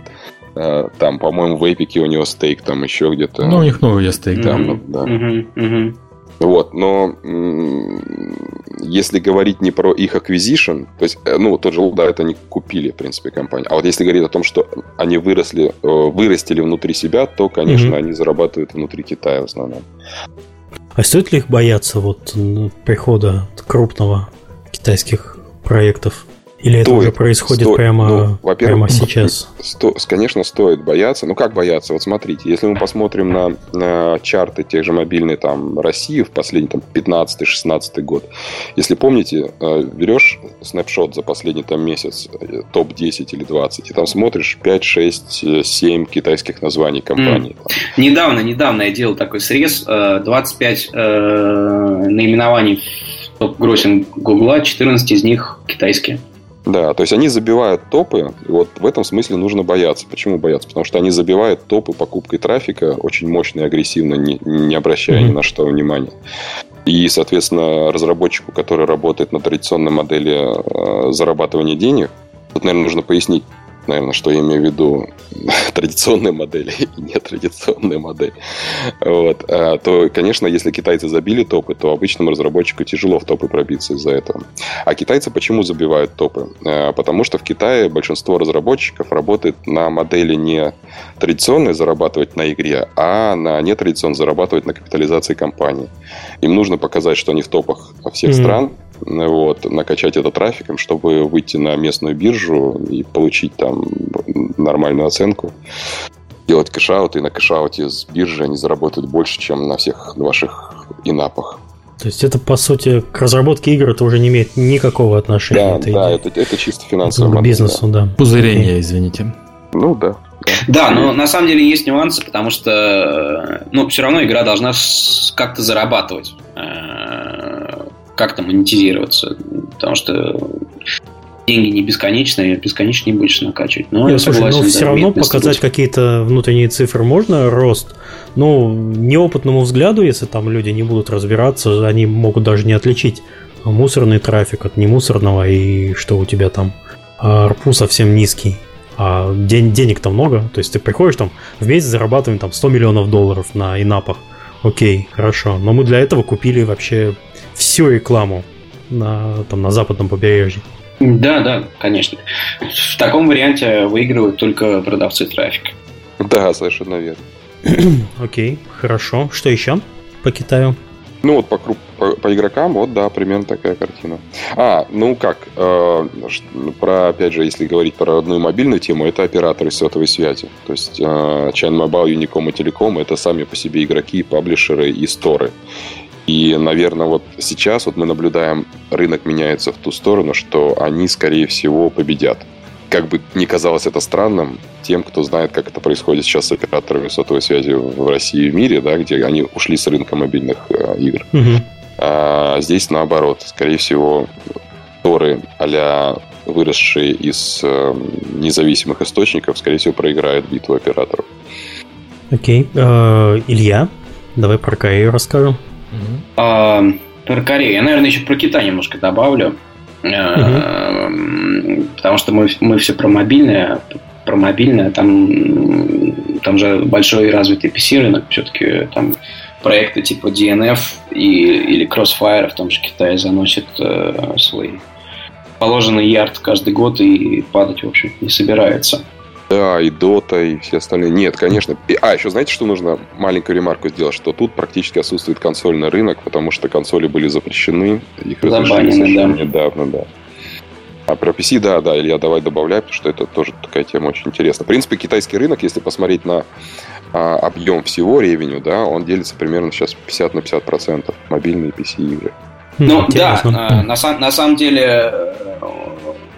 А, там, по-моему, в Эпике у него стейк, там еще где-то. Ну, у них новый стейк. Там, да. Вот, но если говорить не про их acquisition, то есть, э, ну, тот же да, это они купили, в принципе, компанию. А вот если говорить о том, что они выросли, э, вырастили внутри себя, то, конечно, mm-hmm. они зарабатывают внутри Китая в основном. А стоит ли их бояться вот прихода крупного китайских проектов? Или стоит, это уже происходит стоит, прямо, ну, во-первых, прямо сейчас? Сто, конечно, стоит бояться. Ну, как бояться? Вот смотрите, если мы посмотрим на, на чарты тех же мобильной там, России в последний там, 15-16 год, если помните, э, берешь снапшот за последний там, месяц, э, топ-10 или 20, и там смотришь 5, 6, 7 китайских названий компаний. Mm. Недавно, недавно я делал такой срез, 25 э, наименований топ-гроссинг Гугла, 14 из них китайские. Да, то есть они забивают топы, и вот в этом смысле нужно бояться. Почему бояться? Потому что они забивают топы покупкой трафика очень мощно и агрессивно, не, не обращая mm-hmm. ни на что внимания. И, соответственно, разработчику, который работает на традиционной модели э, зарабатывания денег, тут, наверное, нужно пояснить, наверное, что я имею в виду традиционные модели и нетрадиционные модели, вот, а, то, конечно, если китайцы забили топы, то обычному разработчику тяжело в топы пробиться из-за этого. А китайцы почему забивают топы? А, потому что в Китае большинство разработчиков работает на модели не традиционной зарабатывать на игре, а на нетрадиционной зарабатывать на капитализации компании. Им нужно показать, что они в топах всех mm-hmm. стран, вот, накачать это трафиком, чтобы выйти на местную биржу и получить там нормальную оценку, делать cashout, и на cashout е с биржи они заработают больше, чем на всех ваших in-app ах. То есть это, по сути, к разработке игр это уже не имеет никакого отношения. Да, да, это, это чисто финансовый К бизнесу, да. да. Пузырение, okay. извините. Ну да. Да, но на самом деле есть нюансы, потому что ну, все равно игра должна как-то зарабатывать как-то монетизироваться, потому что деньги не бесконечные, бесконечно не будешь накачивать. Но Нет, слушай, согласен, но все равно показать какие-то внутренние цифры можно, рост. Ну, неопытному взгляду, если там люди не будут разбираться, они могут даже не отличить мусорный трафик от немусорного и что у тебя там арпу совсем низкий. А день, денег-то много, то есть ты приходишь там в месяц зарабатываем там 100 миллионов долларов на инапах. Окей, хорошо, но мы для этого купили вообще всю рекламу на, там, на западном побережье. Да, да, конечно. В таком варианте выигрывают только продавцы трафика. Да, совершенно верно. Окей, хорошо. Что еще по Китаю? Ну вот по, по, по игрокам, вот да, примерно такая картина. А, ну как, э, про, опять же, если говорить про одну мобильную тему, это операторы сотовой связи. То есть э, China Mobile, Unicom и Telecom это сами по себе игроки, паблишеры и сторы. И, наверное, вот сейчас вот мы наблюдаем, рынок меняется в ту сторону, что они, скорее всего, победят. Как бы не казалось это странным тем, кто знает, как это происходит сейчас с операторами сотовой связи в России и в мире, да, где они ушли с рынка мобильных э, игр. Угу. А здесь наоборот. Скорее всего, торы а выросшие из э, независимых источников, скорее всего, проиграют битву операторов. Окей. Okay. Э, Илья, давай про Корею расскажем. А, про Корею. Я, наверное, еще про Китай немножко добавлю. Угу. Потому что мы, мы все про мобильное. Про мобильное. Там, там же большой развитый PC рынок. Все-таки там проекты типа DNF и, или Crossfire в том же Китае заносят э, свой положенный ярд каждый год и падать, в общем, не собирается. Да, и Дота, и все остальные. Нет, конечно. И, а, еще знаете, что нужно маленькую ремарку сделать? Что тут практически отсутствует консольный рынок, потому что консоли были запрещены. Их разрешили совершенно да. недавно, да. А про PC, да, да, Илья, давай добавляй, потому что это тоже такая тема очень интересная. В принципе, китайский рынок, если посмотреть на а, объем всего ревеню, да, он делится примерно сейчас 50 на 50 процентов мобильные PC игры. Ну, да, а, на, на самом деле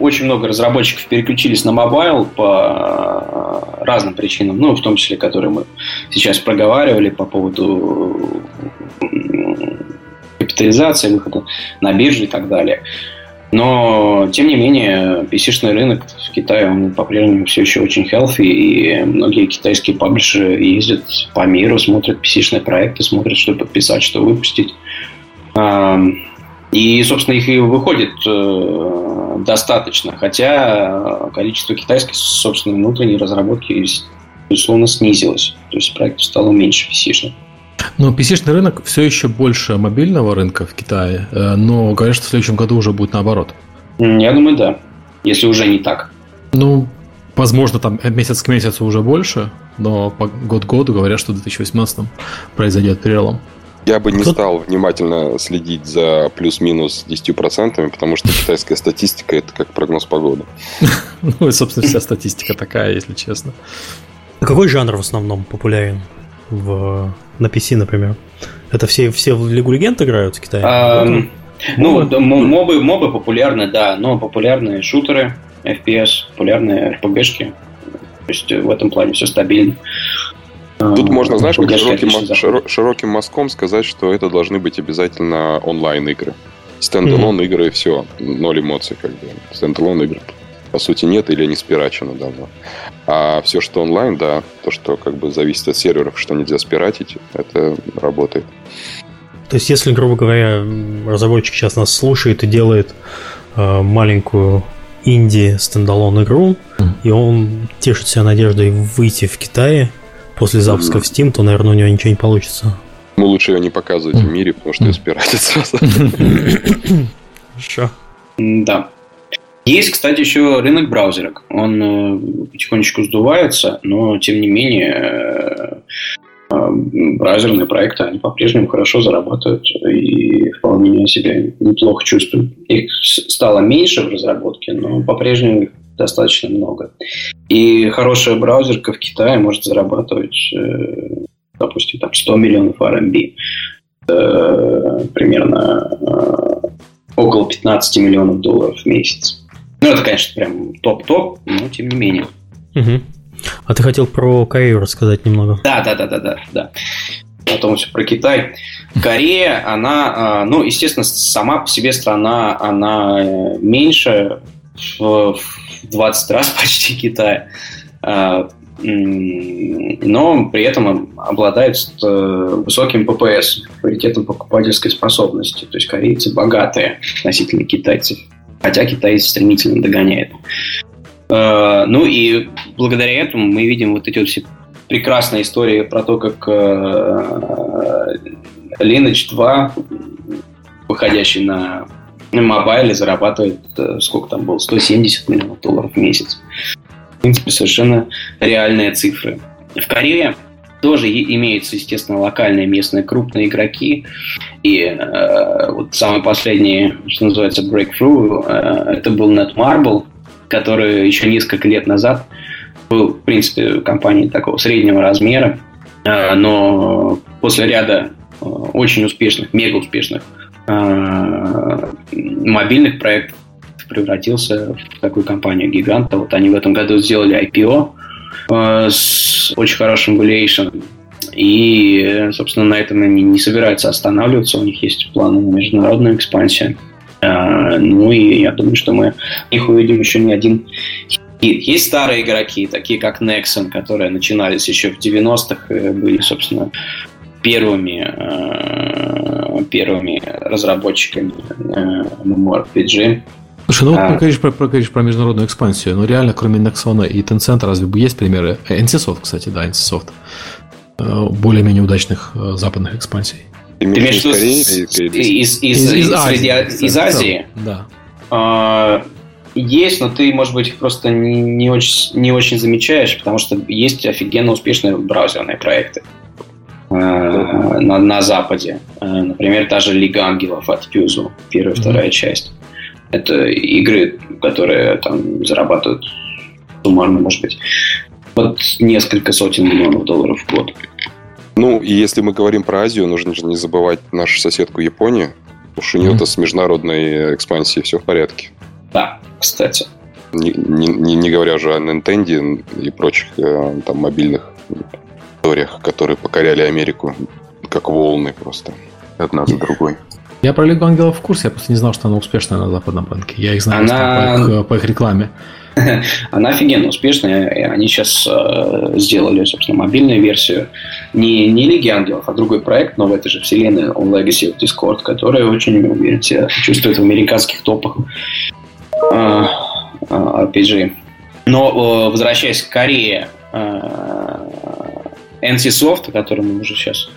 очень много разработчиков переключились на mobile по э, разным причинам, ну, в том числе, которые мы сейчас проговаривали по поводу капитализации, выхода на биржу и так далее. Но, тем не менее, PC-шный рынок в Китае, он по-прежнему все еще очень healthy, и многие китайские паблишеры ездят по миру, смотрят PC-шные проекты, смотрят, что подписать, что выпустить. И, собственно, их и выходит э, достаточно, хотя количество китайской собственной внутренней разработки, безусловно, снизилось. То есть проектов стало меньше PC-шных. Но PC-шный рынок все еще больше мобильного рынка в Китае, э, но говорят, что в следующем году уже будет наоборот. Я думаю, да. Если уже не так. Ну, возможно, там месяц к месяцу уже больше, но по год к году говорят, что в 2018 произойдет перелом. Я бы не стал внимательно следить за плюс-минус 10%, потому что китайская статистика – это как прогноз погоды. Ну и, собственно, вся статистика такая, если честно. А какой жанр в основном популярен? в, на PC, например? Это все, все в Лигу Легенд играют в Китае? Ну, мобы, мобы популярны, да, но популярные шутеры, FPS, популярные RPG-шки. То есть в этом плане все стабильно. Тут можно, знаешь, как широким, широ, широким мазком сказать, что это должны быть обязательно онлайн-игры. Standalone mm-hmm. игры, все, ноль эмоций, как бы. Standalone игры по сути, нет или не спирачено давно. А все, что онлайн, да, то, что как бы зависит от серверов, что нельзя спиратить, это работает. То есть, если, грубо говоря, разработчик сейчас нас слушает и делает э, маленькую инди стендалон игру, mm. и он тешит себя надеждой выйти в Китае после запуска в Steam, то, наверное, у него ничего не получится. Ну, лучше ее не показывать в мире, потому что ее спиратят сразу. Хорошо. Да. Есть, кстати, еще рынок браузерок. Он э, потихонечку сдувается, но тем не менее э, э, браузерные проекты, они по-прежнему хорошо зарабатывают и вполне себя неплохо чувствуют. Их стало меньше в разработке, но по-прежнему их достаточно много. И хорошая браузерка в Китае может зарабатывать, допустим, там 100 миллионов RMB. Примерно около 15 миллионов долларов в месяц. Ну, это, конечно, прям топ-топ, но тем не менее. Угу. А ты хотел про Корею рассказать немного? Да, да, да, да, да, да. Потом все про Китай. Корея, она, ну, естественно, сама по себе страна, она э, меньше в 20 раз почти Китая. А, но при этом обладает э, высоким ППС, паритетом покупательской способности. То есть корейцы богатые относительно китайцев хотя Китай стремительно догоняет. Э, ну и благодаря этому мы видим вот эти вот все прекрасные истории про то, как э, Lineage 2, выходящий на мобайле, зарабатывает, э, сколько там было, 170 миллионов долларов в месяц. В принципе, совершенно реальные цифры. В Корее тоже имеются, естественно, локальные местные крупные игроки. И э, вот самый последний, что называется, breakthrough, э, это был Netmarble, который еще несколько лет назад был, в принципе, компанией такого среднего размера, э, но после ряда э, очень успешных, мега успешных мобильных проектов превратился в такую компанию гиганта. Вот они в этом году сделали IPO, Э, с очень хорошим valuation. И, собственно, на этом они не собираются останавливаться. У них есть планы на международную экспансию. Э, ну и я думаю, что мы их увидим еще не один есть старые игроки, такие как Nexon, которые начинались еще в 90-х, и были, собственно, первыми, э, первыми разработчиками MMORPG. Слушай, ну вот а... говоришь, про, про, говоришь про международную экспансию, но реально, кроме Nexon и Tencent, разве есть примеры? NCSoft, кстати, да, NCSoft. Э, более-менее удачных э, западных экспансий. Ты имеешь в виду из, из, из, из, Азии? Из Азии? Да. А, есть, но ты, может быть, их просто не, не, очень, не очень замечаешь, потому что есть офигенно успешные браузерные проекты э, на, на Западе. Например, та же Лига Ангелов от Пьюзу, первая и вторая часть. Это игры, которые там зарабатывают суммарно, может быть, под несколько сотен миллионов долларов в год. Ну, и если мы говорим про Азию, нужно же не забывать нашу соседку Японию. Уж у нее-то mm-hmm. с международной экспансией все в порядке. Да, кстати. Не, не, не говоря уже о Nintendo и прочих э, там мобильных историях, которые покоряли Америку как волны просто одна за другой. Я про Лигу Ангелов в курсе, я просто не знал, что она успешная на западном рынке. Я их знаю она... по, их, по их рекламе. Она офигенно успешная, и они сейчас э, сделали, собственно, мобильную версию не, не Лиги Ангелов, а другой проект, но в этой же вселенной On Legacy of Discord, который очень, уверен, себя чувствует в американских топах э, э, RPG. Но, э, возвращаясь к Корее, э, NCSoft, о котором мы уже сейчас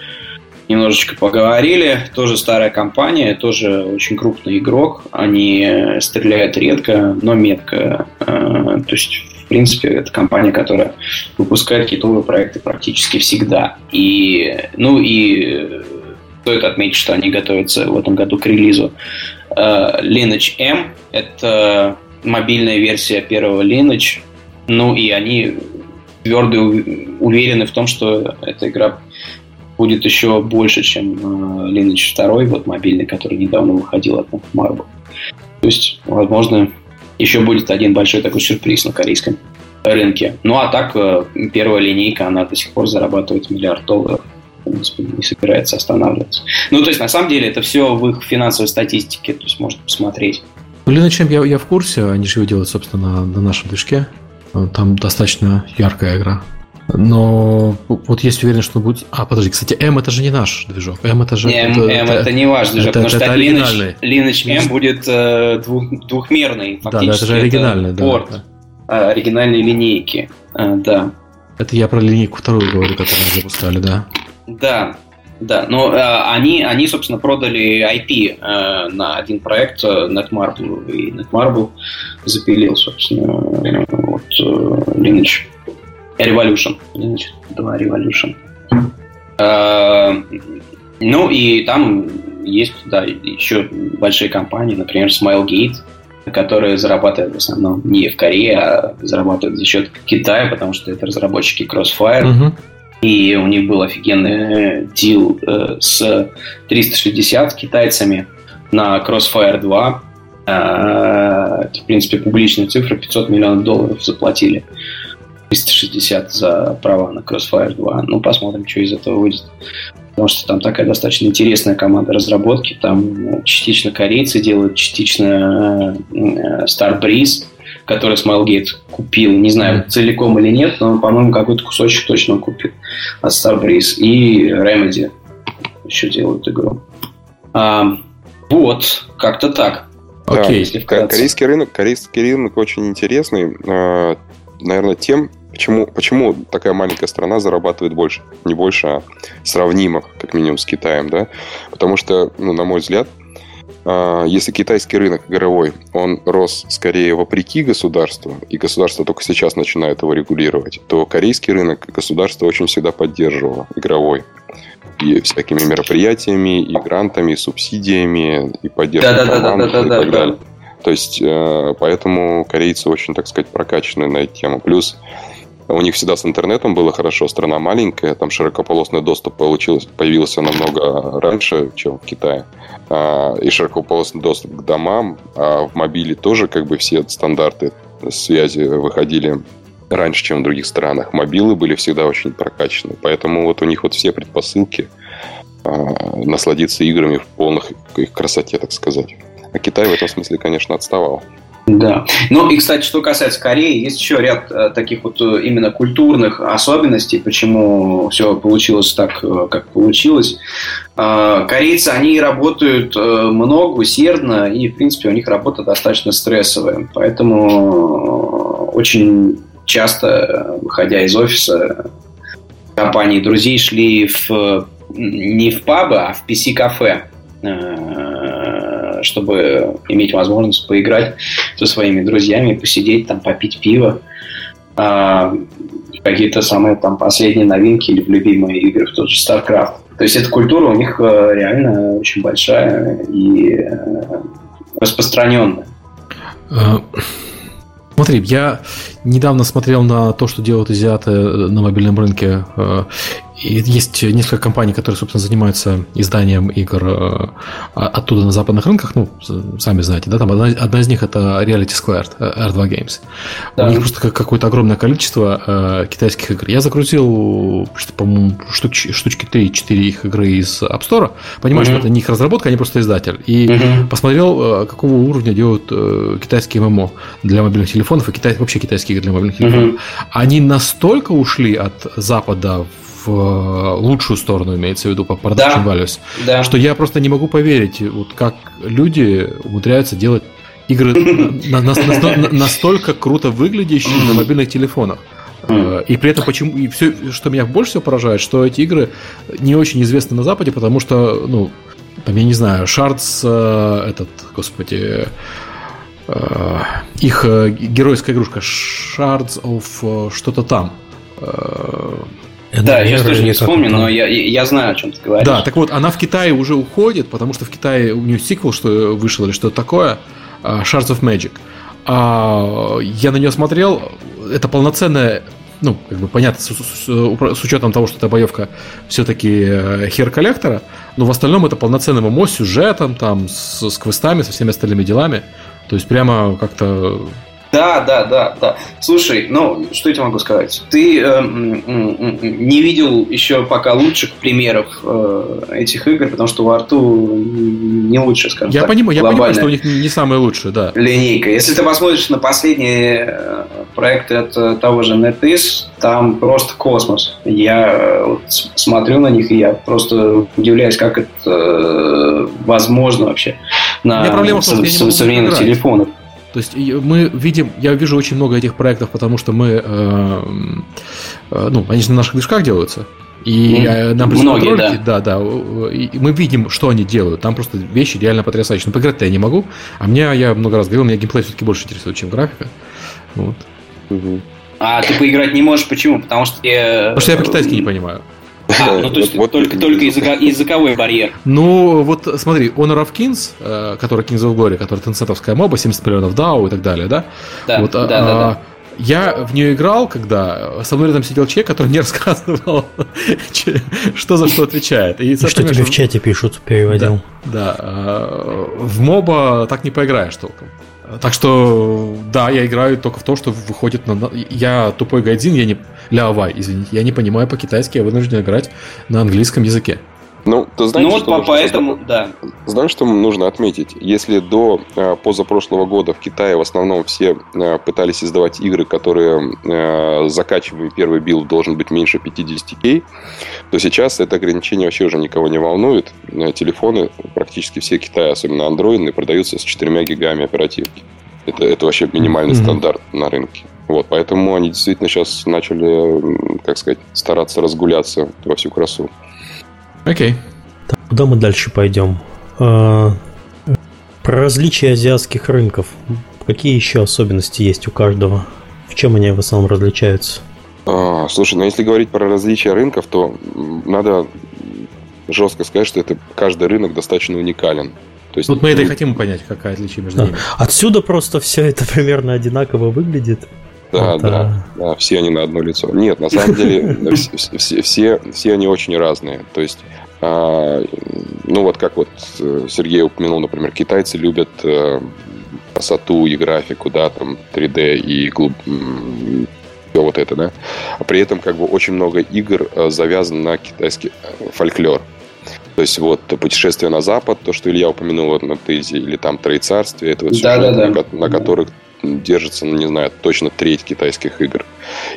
немножечко поговорили. Тоже старая компания, тоже очень крупный игрок. Они стреляют редко, но метко. Э, то есть, в принципе, это компания, которая выпускает хитовые проекты практически всегда. И, ну и стоит отметить, что они готовятся в этом году к релизу э, Lineage M. Это мобильная версия первого Lineage. Ну и они твердо уверены в том, что эта игра будет еще больше, чем э, Lineage 2, вот мобильный, который недавно выходил от Marble. То есть, возможно, еще будет один большой такой сюрприз на корейском рынке. Ну а так, э, первая линейка, она до сих пор зарабатывает миллиард долларов. В принципе, не собирается останавливаться. Ну, то есть, на самом деле, это все в их финансовой статистике, то есть, можно посмотреть. Ну, Lineage я, я в курсе, они же его делают, собственно, на нашем движке. Там достаточно яркая игра. Но вот есть уверенность, что будет... А, подожди, кстати, M это же не наш движок. M это же... Не, M, это, это, это не ваш движок, это, потому это что. Lineage, Lineage M будет э, двух, двухмерный. Фактически. Да, да, это же оригинальный, это да. Порт да. Э, оригинальной линейки. Э, да. Это я про линейку вторую говорю, которую мы запускали, да. Да, да, но э, они, они, собственно, продали IP э, на один проект э, Netmarble, и Netmarble запилил, собственно, э, вот, э, Lineage Revolution. Lineage 2 Revolution. Э, ну и там есть, да, еще большие компании, например, Smilegate, которые зарабатывают в основном не в Корее, а зарабатывают за счет Китая, потому что это разработчики Crossfire. Uh-huh. И у них был офигенный дил э, с 360 китайцами на Crossfire 2. Э, это, в принципе, публичная цифра, 500 миллионов долларов заплатили. 360 за права на Crossfire 2. Ну, посмотрим, что из этого выйдет. Потому что там такая достаточно интересная команда разработки. Там ну, частично корейцы делают, частично э, Starbreeze, который Smilegate купил. Не знаю, целиком или нет, но, по-моему, какой-то кусочек точно он купил от Starbreeze. И Remedy еще делают игру. А, вот, как-то так. Окей, okay. корейский рынок, корейский рынок очень интересный, а, наверное, тем, Почему, почему такая маленькая страна зарабатывает больше? Не больше, а сравнимо, как минимум, с Китаем, да? Потому что, ну, на мой взгляд, если китайский рынок игровой, он рос скорее вопреки государству, и государство только сейчас начинает его регулировать, то корейский рынок государство очень всегда поддерживало игровой. И всякими мероприятиями, и грантами, и субсидиями, и поддержкой да, команд, да, да, да, и так да, далее. То есть, э, поэтому корейцы очень, так сказать, прокачаны на эту тему. Плюс у них всегда с интернетом было хорошо, страна маленькая, там широкополосный доступ получился, появился намного раньше, чем в Китае. А, и широкополосный доступ к домам, а в мобиле тоже как бы все стандарты связи выходили раньше, чем в других странах. Мобилы были всегда очень прокачаны, поэтому вот у них вот все предпосылки а, насладиться играми в полных их красоте, так сказать. А Китай в этом смысле, конечно, отставал. Да. Ну и, кстати, что касается Кореи, есть еще ряд э, таких вот э, именно культурных особенностей, почему все получилось так, э, как получилось. Корейцы, они работают много, усердно, и, в принципе, у них работа достаточно стрессовая. Поэтому очень часто, выходя из офиса, компании друзей шли в, не в пабы, а в PC-кафе чтобы иметь возможность поиграть со своими друзьями, посидеть там, попить пиво. А, какие-то самые там последние новинки или любимые игры, в тот же StarCraft. То есть эта культура у них э, реально очень большая и э, распространенная. Э, смотри, я недавно смотрел на то, что делают азиаты на мобильном рынке, есть несколько компаний, которые, собственно, занимаются изданием игр э, оттуда на западных рынках. Ну, сами знаете, да, там одна, одна из них это Reality Squared, э, R2 Games. Да. У них просто какое-то огромное количество э, китайских игр. Я закрутил, по-моему, штуч, штучки 3-4 их игры из App Store. Понимаю, mm-hmm. что это не их разработка, они просто издатель. И mm-hmm. посмотрел, какого уровня делают китайские ММО для мобильных телефонов и китай, вообще китайские игры для мобильных телефонов. Mm-hmm. Они настолько ушли от Запада в э, лучшую сторону, имеется в виду, по production да, values, да. что я просто не могу поверить, вот как люди умудряются делать игры на, на, на, настолько круто выглядящие на мобильных телефонах. Э, и при этом почему и все, что меня больше всего поражает, что эти игры не очень известны на Западе, потому что, ну, там, я не знаю, Шардс, э, этот, господи, их геройская игрушка Shards of что-то там. Это да, я тоже не вспомню, но я, я знаю, о чем ты говоришь. Да, так вот, она в Китае уже уходит, потому что в Китае у нее сиквел, что вышел или что-то такое, а, Shards of Magic. А я на нее смотрел, это полноценная ну, как бы понятно, с, с, с учетом того, что эта боевка все-таки э, хер коллектора, но в остальном это полноценный ММО с сюжетом, там, с, с квестами, со всеми остальными делами. То есть прямо как-то да, да, да, да. Слушай, ну, что я тебе могу сказать? Ты э, не видел еще пока лучших примеров э, этих игр, потому что во рту не лучше, скажем я так. Понимаю, я понимаю, что у них не самые лучшие, да. Линейка. Если ты посмотришь на последние э, проекты от э, того же NetEase, там просто космос. Я э, вот смотрю на них, и я просто удивляюсь, как это возможно вообще на современных телефонах. То есть мы видим, я вижу очень много этих проектов, потому что мы, э, э, ну, они же на наших движках делаются. И mm, нам присылают ролики, да. да, да, и мы видим, что они делают. Там просто вещи реально потрясающие. Но поиграть-то я не могу. А меня, я много раз говорил, меня геймплей все-таки больше интересует, чем графика. Вот. Угу. А ты поиграть не можешь, почему? Потому что я... Потому что я по-китайски не понимаю. А, ну то есть вот, только, только языка, языковой барьер. Ну, вот смотри, Honor of Kings, э, который Kings of Glory, который тенцентовская моба, 70 миллионов DAO и так далее, да? Да, вот, да, а, да, да. Я в нее играл, когда со мной рядом сидел человек, который не рассказывал, что за что отвечает. И, что тебе в чате пишут, переводил. Да, да, а, в MOBA так не поиграешь толком. Так что, да, я играю только в то, что выходит на... Я тупой гайдзин, я не... Лаовай, извините, я не понимаю по-китайски, я вынужден играть на английском языке. Ну, ты знаешь, ну, вот поэтому, да. Знаешь, что нужно отметить? Если до э, позапрошлого года в Китае в основном все э, пытались издавать игры, которые э, закачиваемый первый билд должен быть меньше 50 кей, то сейчас это ограничение вообще уже никого не волнует. Э, телефоны практически все Китая, особенно андроидные, продаются с 4 гигами оперативки. Это, это вообще минимальный mm-hmm. стандарт на рынке. Вот, поэтому они действительно сейчас начали, как сказать, стараться разгуляться во всю красу. Окей. Так, куда мы дальше пойдем? А, про различия азиатских рынков. Какие еще особенности есть у каждого? В чем они в основном различаются? А, слушай, ну если говорить про различия рынков, то надо жестко сказать, что это каждый рынок достаточно уникален. То есть, вот мы это и хотим понять, какая отличие между ними. Отсюда просто все это примерно одинаково выглядит. Да, это... да, да, все они на одно лицо. Нет, на самом деле все, все, все они очень разные. То есть, а, ну вот как вот э, Сергей упомянул, например, китайцы любят э, красоту и графику, да, там 3D и глуб... вот это, да. А при этом как бы очень много игр э, завязано на китайский фольклор. То есть вот путешествие на запад, то, что Илья упомянул вот на Тейзе, или там Троецарствие, это вот да, сюжет, да, да. На, на которых держится, ну, не знаю, точно треть китайских игр.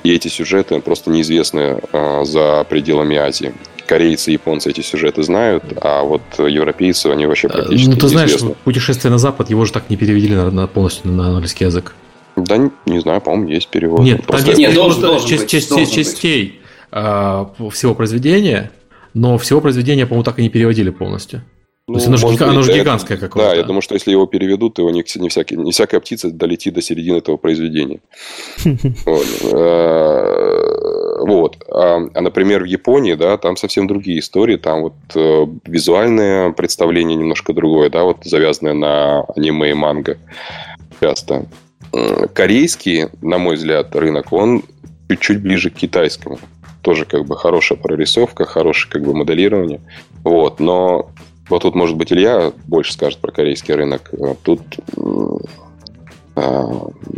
И эти сюжеты просто неизвестны а, за пределами Азии. Корейцы и японцы эти сюжеты знают, а вот европейцы, они вообще практически Ну, ты знаешь, путешествие на Запад, его же так не перевели на, на полностью на английский язык. Да, не, не знаю, по-моему, есть перевод. Нет, просто есть, должен, должен часть, быть, часть, должен частей а, всего произведения, но всего произведения, по-моему, так и не переводили полностью. Ну, То есть оно, же, быть, оно же гигантское какое-то. Да, я думаю, что если его переведут, то его не, не, всякий, не всякая птица долетит до середины этого произведения. Вот. Э, а, а, например, в Японии, да, там совсем другие истории. Там вот э, визуальное представление немножко другое, да, вот завязанное на аниме и манго часто. Корейский, на мой взгляд, рынок, он чуть-чуть ближе к китайскому. тоже как бы хорошая прорисовка, хорошее как бы моделирование. Вот, но вот тут, может быть, Илья больше скажет про корейский рынок. Тут а,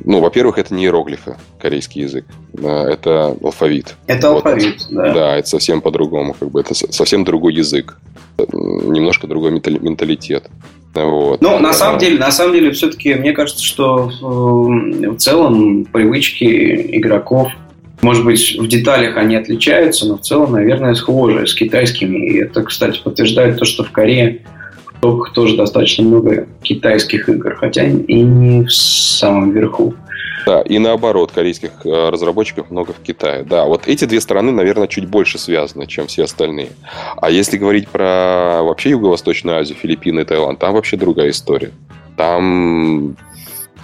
ну, во-первых, это не иероглифы, корейский язык. Это алфавит. Это вот. алфавит, да. Да, это совсем по-другому. Как бы это совсем другой язык. Немножко другой менталитет. Вот. Ну, на самом деле, на самом деле, все-таки мне кажется, что в целом привычки игроков, может быть, в деталях они отличаются, но в целом, наверное, схожи с китайскими. И это, кстати, подтверждает то, что в Корее тоже достаточно много китайских игр, хотя и не в самом верху. Да, и наоборот, корейских э, разработчиков много в Китае. Да, вот эти две страны, наверное, чуть больше связаны, чем все остальные. А если говорить про вообще Юго-Восточную Азию, Филиппины, Таиланд, там вообще другая история. Там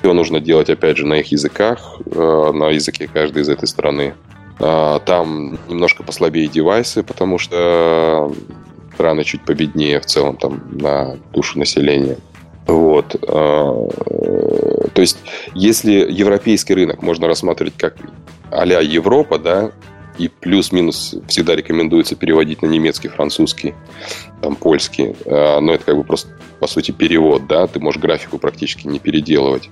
все нужно делать, опять же, на их языках, э, на языке каждой из этой страны. А, там немножко послабее девайсы, потому что страны чуть победнее в целом там на душу населения. Вот. А, то есть, если европейский рынок можно рассматривать как а Европа, да, и плюс-минус всегда рекомендуется переводить на немецкий, французский, там, польский. А, но это как бы просто, по сути, перевод, да, ты можешь графику практически не переделывать.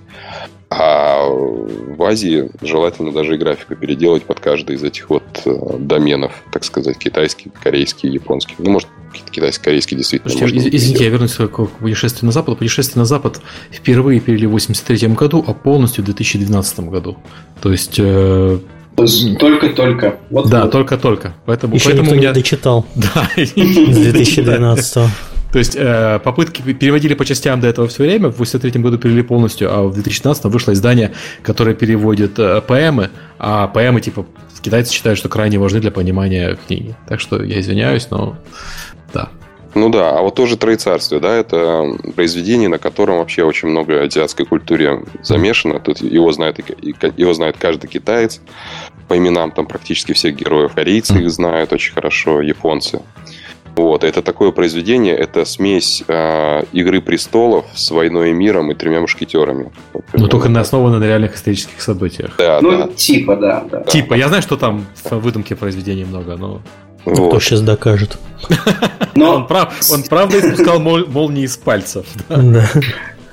А в Азии желательно даже и графику переделать под каждый из этих вот э, доменов, так сказать, китайский, корейский, японский. Ну, может, китайско-корейский действительно. Слушайте, извините, я вернусь к путешествию на Запад. Путешествие на Запад впервые перевели в 83 году, а полностью в 2012 году. То есть... Э... Только-только. Вот да, только-только. Поэтому, Еще поэтому никто меня... не дочитал. Да. С 2012 то есть э, попытки переводили по частям до этого все время, в 83 году перевели полностью, а в 2016 вышло издание, которое переводит э, поэмы, а поэмы типа китайцы считают, что крайне важны для понимания книги. Так что я извиняюсь, но да. Ну да, а вот тоже Троецарствие, да, это произведение, на котором вообще очень много азиатской культуре замешано. Тут его знает, его знает каждый китаец. По именам там практически всех героев. Корейцы их знают очень хорошо, японцы. Вот, это такое произведение, это смесь э, Игры престолов с войной и миром и тремя мушкетерами. Ну, только на основано на реальных исторических событиях. Да, ну, да. типа, да, да. Типа, я знаю, что там в выдумке произведений много, но. Вот. Кто сейчас докажет? Но... Он, прав, он правда испускал мол, молнии из пальцев. Да. да.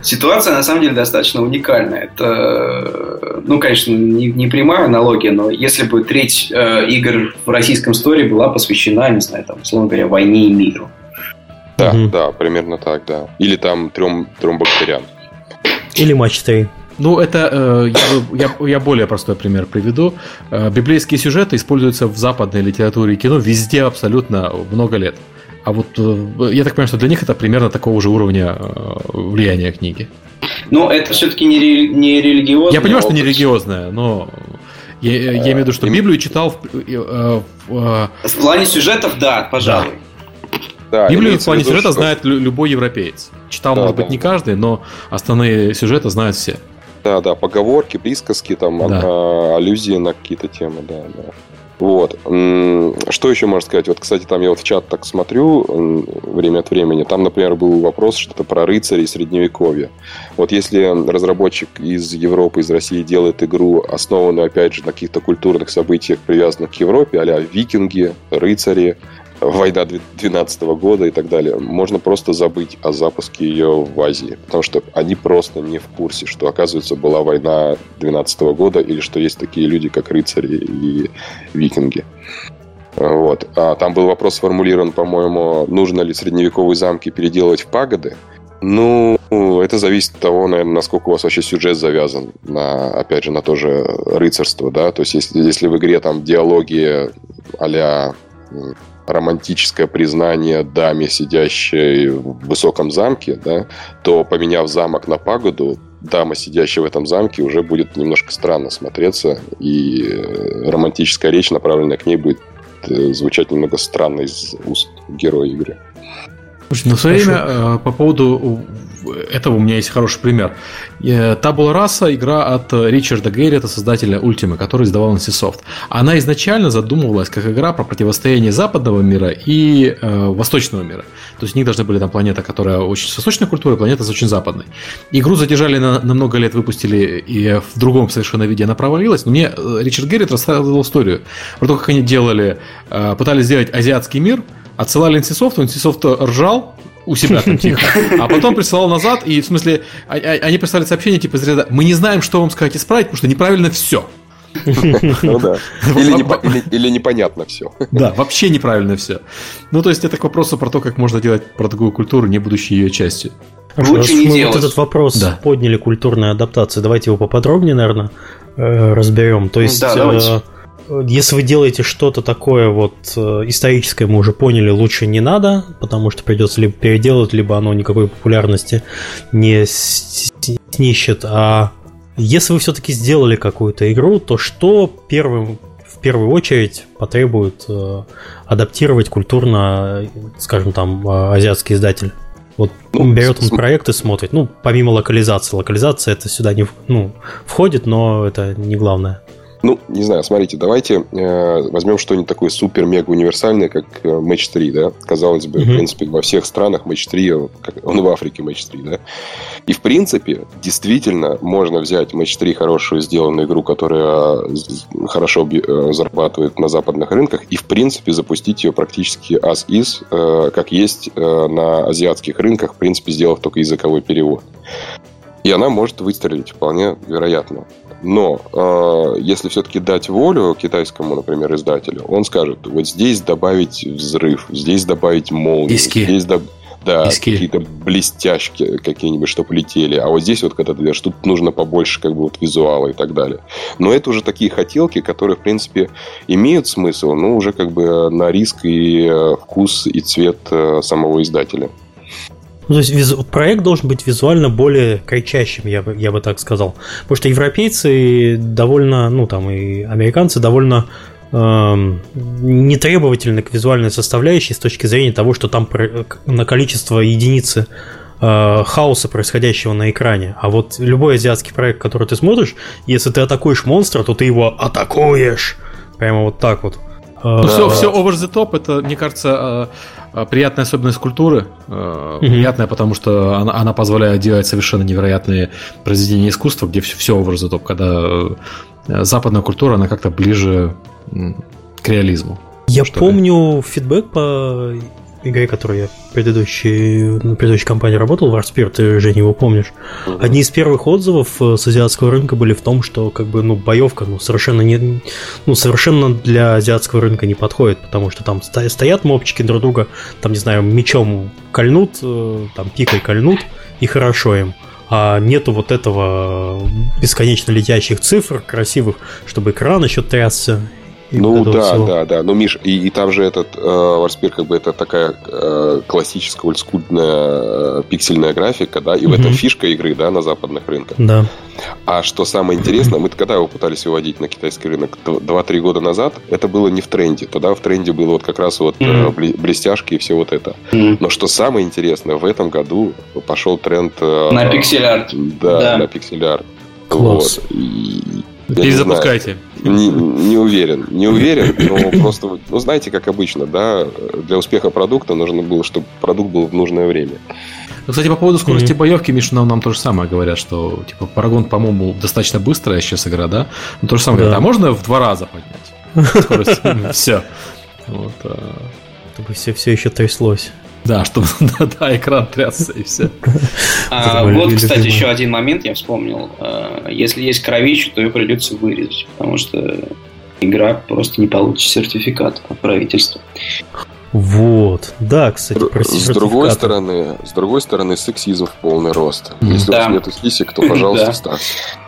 Ситуация на самом деле достаточно уникальная. Это, ну, конечно, не, не прямая аналогия, но если бы треть э, игр в российском сторе была посвящена, не знаю, там, условно говоря, войне и миру. Да, угу. да, примерно так, да. Или там трем, трем бактериан. Или матч 3. Ну, это э, я, я, я более простой пример приведу. Э, библейские сюжеты используются в западной литературе и кино везде абсолютно много лет. А вот э, я так понимаю, что для них это примерно такого же уровня э, влияния книги. Ну, это все-таки не, ре, не религиозное. Я понимаю, что не религиозное, но я, я имею в виду, что Библию читал в, в, в... в плане сюжетов, да, пожалуй. Да. Да, Библию в плане сюжета что... знает любой европеец. Читал, да, может да. быть, не каждый, но основные сюжеты знают все. Да, да, поговорки, присказки, там, да. а, аллюзии на какие-то темы, да, да. Вот. Что еще можно сказать? Вот, кстати, там я вот в чат так смотрю время от времени. Там, например, был вопрос что-то про рыцарей средневековья. Вот если разработчик из Европы, из России делает игру, основанную, опять же, на каких-то культурных событиях, привязанных к Европе, а викинги, рыцари, война 2012 года и так далее, можно просто забыть о запуске ее в Азии. Потому что они просто не в курсе, что, оказывается, была война 2012 года или что есть такие люди, как рыцари и викинги. Вот. А там был вопрос сформулирован, по-моему, нужно ли средневековые замки переделывать в пагоды. Ну, это зависит от того, наверное, насколько у вас вообще сюжет завязан на, опять же, на то же рыцарство, да. То есть, если, если в игре там диалоги а романтическое признание даме, сидящей в высоком замке, да, то поменяв замок на пагоду, дама, сидящая в этом замке, уже будет немножко странно смотреться, и э, романтическая речь, направленная к ней, будет э, звучать немного странно из уст героя игры. Слушай, ну, в свое время э, по поводу этого у меня есть хороший пример. Табула Раса игра от Ричарда Геррита, создателя Ultima, который издавал NCSoft. Она изначально задумывалась как игра про противостояние западного мира и э, восточного мира. То есть у них должны были там планета, которая очень с восточной культурой, планета с очень западной. Игру задержали на, на много лет, выпустили, и в другом совершенно виде она провалилась. Но мне э, Ричард Геррит рассказывал историю про то, как они делали, э, пытались сделать азиатский мир, отсылали NCSoft, NCSoft ржал, у себя там тихо. А потом присылал назад, и в смысле, а, а, они прислали сообщение типа из мы не знаем, что вам сказать исправить, потому что неправильно все. Ну да. Или, непонятно все. Да, вообще неправильно все. Ну, то есть, это к вопросу про то, как можно делать про такую культуру, не будучи ее частью. Лучше не мы вот этот вопрос подняли культурной адаптации, давайте его поподробнее, наверное, э, разберем. То есть, если вы делаете что-то такое вот э, историческое, мы уже поняли, лучше не надо, потому что придется либо переделать, либо оно никакой популярности не снищет. А если вы все-таки сделали какую-то игру, то что первым в первую очередь потребует э, адаптировать культурно, скажем там, э, азиатский издатель? Вот ну, берет он проект и смотрит. Ну, помимо локализации. Локализация это сюда не ну, входит, но это не главное. Ну, не знаю, смотрите, давайте э, возьмем что-нибудь такое супер-мега универсальное, как э, Match 3, да? Казалось бы, mm-hmm. в принципе, во всех странах Match 3, как, он в Африке Match 3, да? И, в принципе, действительно можно взять Match 3 хорошую сделанную игру, которая э, хорошо э, зарабатывает на западных рынках, и, в принципе, запустить ее практически as is, э, как есть э, на азиатских рынках, в принципе, сделав только языковой перевод. И она может выстрелить вполне вероятно. Но э, если все-таки дать волю китайскому, например, издателю, он скажет, вот здесь добавить взрыв, здесь добавить молнию, Иски. здесь добавить да, Иски. какие-то блестяшки какие-нибудь, чтобы летели. А вот здесь вот, когда ты делаешь, тут нужно побольше как бы вот визуала и так далее. Но это уже такие хотелки, которые, в принципе, имеют смысл, но уже как бы на риск и э, вкус и цвет э, самого издателя. Ну, то есть визу... проект должен быть визуально более кричащим, я бы, я бы так сказал. Потому что европейцы довольно, ну там и американцы довольно эм, нетребовательны к визуальной составляющей с точки зрения того, что там на количество единицы э, хаоса, происходящего на экране. А вот любой азиатский проект, который ты смотришь, если ты атакуешь монстра, то ты его атакуешь. Прямо вот так вот. Ну, все, все over the top, это, мне кажется, э, э, приятная особенность культуры. Mm-hmm. Приятная, потому что она, она позволяет делать совершенно невероятные произведения искусства, где все, все over the top, когда западная культура, она как-то ближе к реализму. Я помню фидбэк по игре, которую я предыдущей, на предыдущей компании работал, Warspire, ты, Женя, его помнишь. Угу. Одни из первых отзывов э, с азиатского рынка были в том, что как бы, ну, боевка, ну, совершенно не, ну, совершенно для азиатского рынка не подходит, потому что там стоят мопчики друг друга, там, не знаю, мечом кольнут, э, там, пикой кольнут, и хорошо им а нету вот этого бесконечно летящих цифр красивых, чтобы экран еще трясся ну да, всего. да, да. Ну, Миш, и, и там же этот э, Warspire, как бы это такая э, классическая ольдскульная э, пиксельная графика, да, и угу. в этом фишка игры, да, на западных рынках. Да. А что самое интересное, мы когда его пытались выводить на китайский рынок 2-3 года назад, это было не в тренде. Тогда в тренде было вот как раз вот mm блестяшки и все вот это. mm Но что самое интересное, в этом году пошел тренд... Э, на пиксель-арт. Да, да, на пиксель-арт. Класс. Вот. И, Перезапускайте. Не, не уверен, не уверен, но просто, ну, знаете, как обычно, да, для успеха продукта нужно было, чтобы продукт был в нужное время. Ну, кстати, по поводу скорости mm-hmm. боевки, Миша, нам, нам то же самое говорят, что, типа, Парагон, по-моему, достаточно быстрая сейчас игра, да? Ну, то же самое да. говорят, а можно в два раза поднять скорость? Все. Вот. А. Чтобы все, все еще тряслось. Да, чтобы да, да, экран трясся и все. А, вот, кстати, еще один момент я вспомнил. А, если есть кровищу, то ее придется вырезать, потому что игра просто не получит сертификат от правительства. Вот, да, кстати, про С другой стороны, с другой стороны, сексизм в полный рост. Если да. у вас нет сисек, то, пожалуйста, ставьте.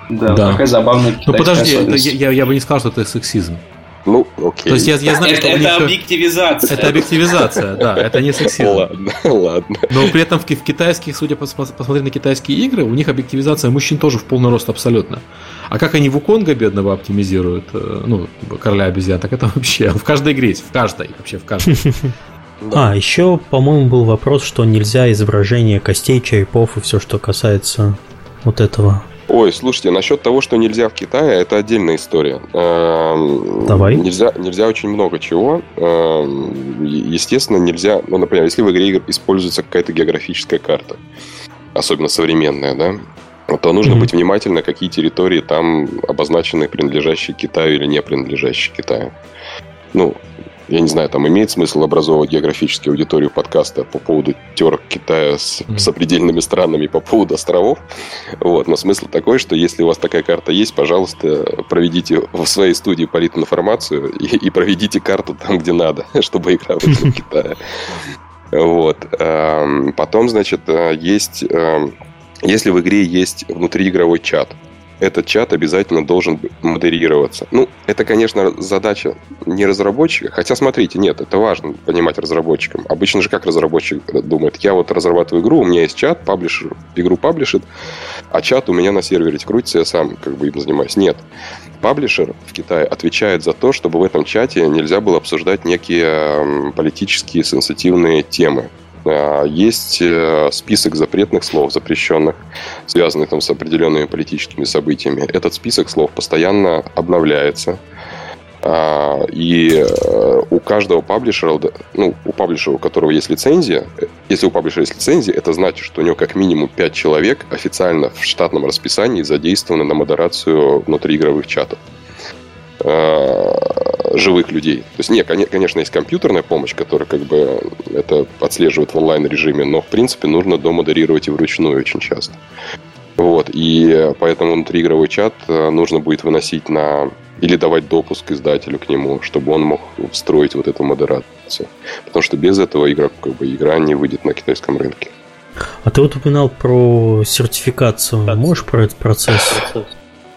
Да, да, такая забавная Ну подожди, я, я бы не сказал, что это сексизм. Ну, окей. То есть я, я знаю, это, что это них... объективизация. Это объективизация, да, это не сексизм. Ладно, ладно. Но при этом в, в китайских, судя по посмотреть на китайские игры, у них объективизация мужчин тоже в полный рост абсолютно. А как они Вуконга бедного оптимизируют, э, ну, короля обезьян, так это вообще в каждой игре есть, в каждой, вообще в каждой. Да. А, еще, по-моему, был вопрос, что нельзя изображение костей, черепов и все, что касается вот этого. Ой, слушайте, насчет того, что нельзя в Китае, это отдельная история. Эм, Давай. Нельзя, нельзя очень много чего. Эм, естественно, нельзя, ну, например, если в игре используется какая-то географическая карта, особенно современная, да, то нужно mm-hmm. быть внимательно, какие территории там обозначены, принадлежащие Китаю или не принадлежащие Китаю. Ну, я не знаю, там имеет смысл образовывать географическую аудиторию подкаста по поводу терок Китая с mm-hmm. сопредельными странами по поводу островов. Вот. Но смысл такой, что если у вас такая карта есть, пожалуйста, проведите в своей студии политинформацию и, и проведите карту там, где надо, чтобы игра вышла в Китае. Вот. Эм, потом, значит, э, есть... Эм, если в игре есть внутриигровой чат, этот чат обязательно должен модерироваться. Ну, это, конечно, задача не разработчика. Хотя, смотрите, нет, это важно понимать разработчикам. Обычно же как разработчик думает, я вот разрабатываю игру, у меня есть чат, паблишер, игру паблишит, а чат у меня на сервере крутится, я сам как бы им занимаюсь. Нет. Паблишер в Китае отвечает за то, чтобы в этом чате нельзя было обсуждать некие политические сенситивные темы. А, есть э, список запретных слов, запрещенных, связанных там с определенными политическими событиями. Этот список слов постоянно обновляется. А, и э, у каждого паблишера, ну, у паблишера, у которого есть лицензия, э, если у паблишера есть лицензия, это значит, что у него как минимум 5 человек официально в штатном расписании задействованы на модерацию внутриигровых чатов. Живых людей. То есть, нет, конечно, есть компьютерная помощь, которая как бы это отслеживает в онлайн-режиме, но, в принципе, нужно домодерировать и вручную очень часто. Вот, и поэтому внутриигровой чат э, нужно будет выносить на... или давать допуск издателю к нему, чтобы он мог встроить вот эту модерацию. Потому что без этого игра, как бы, игра не выйдет на китайском рынке. А ты вот упоминал про сертификацию. Можешь про этот процесс?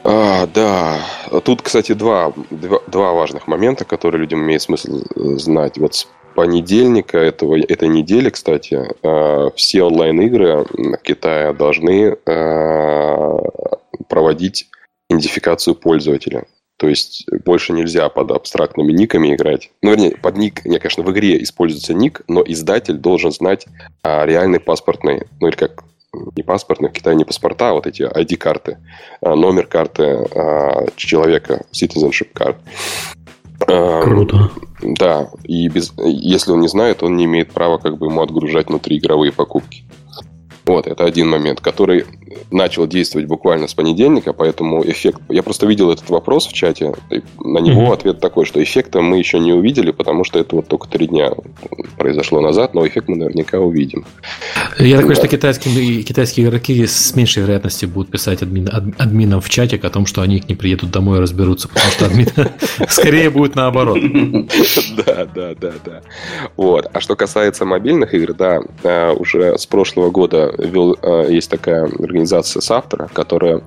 А, да, тут, кстати, два, два, два важных момента, которые людям имеет смысл э, знать. Вот с понедельника этого, этой недели, кстати, э, все онлайн-игры в Китае должны э, проводить идентификацию пользователя. То есть больше нельзя под абстрактными никами играть. Ну, вернее, под ник, не, конечно, в игре используется ник, но издатель должен знать а, реальный паспортный, ну или как не паспортных, в Китае не паспорта, а вот эти ID-карты, а, номер карты а, человека, citizenship card. Круто. Да, и без, если он не знает, он не имеет права как бы ему отгружать внутриигровые покупки. Вот, это один момент, который начал действовать буквально с понедельника, поэтому эффект... Я просто видел этот вопрос в чате, на него mm-hmm. ответ такой, что эффекта мы еще не увидели, потому что это вот только три дня произошло назад, но эффект мы наверняка увидим. Я так понимаю, что китайские, китайские игроки с меньшей вероятностью будут писать админ, ад, админам в чате о том, что они их не приедут домой и разберутся, потому что админ скорее будет наоборот. Да, да, да, да. Вот. А что касается мобильных игр, да, э, уже с прошлого года вел, э, есть такая организация с автора, которая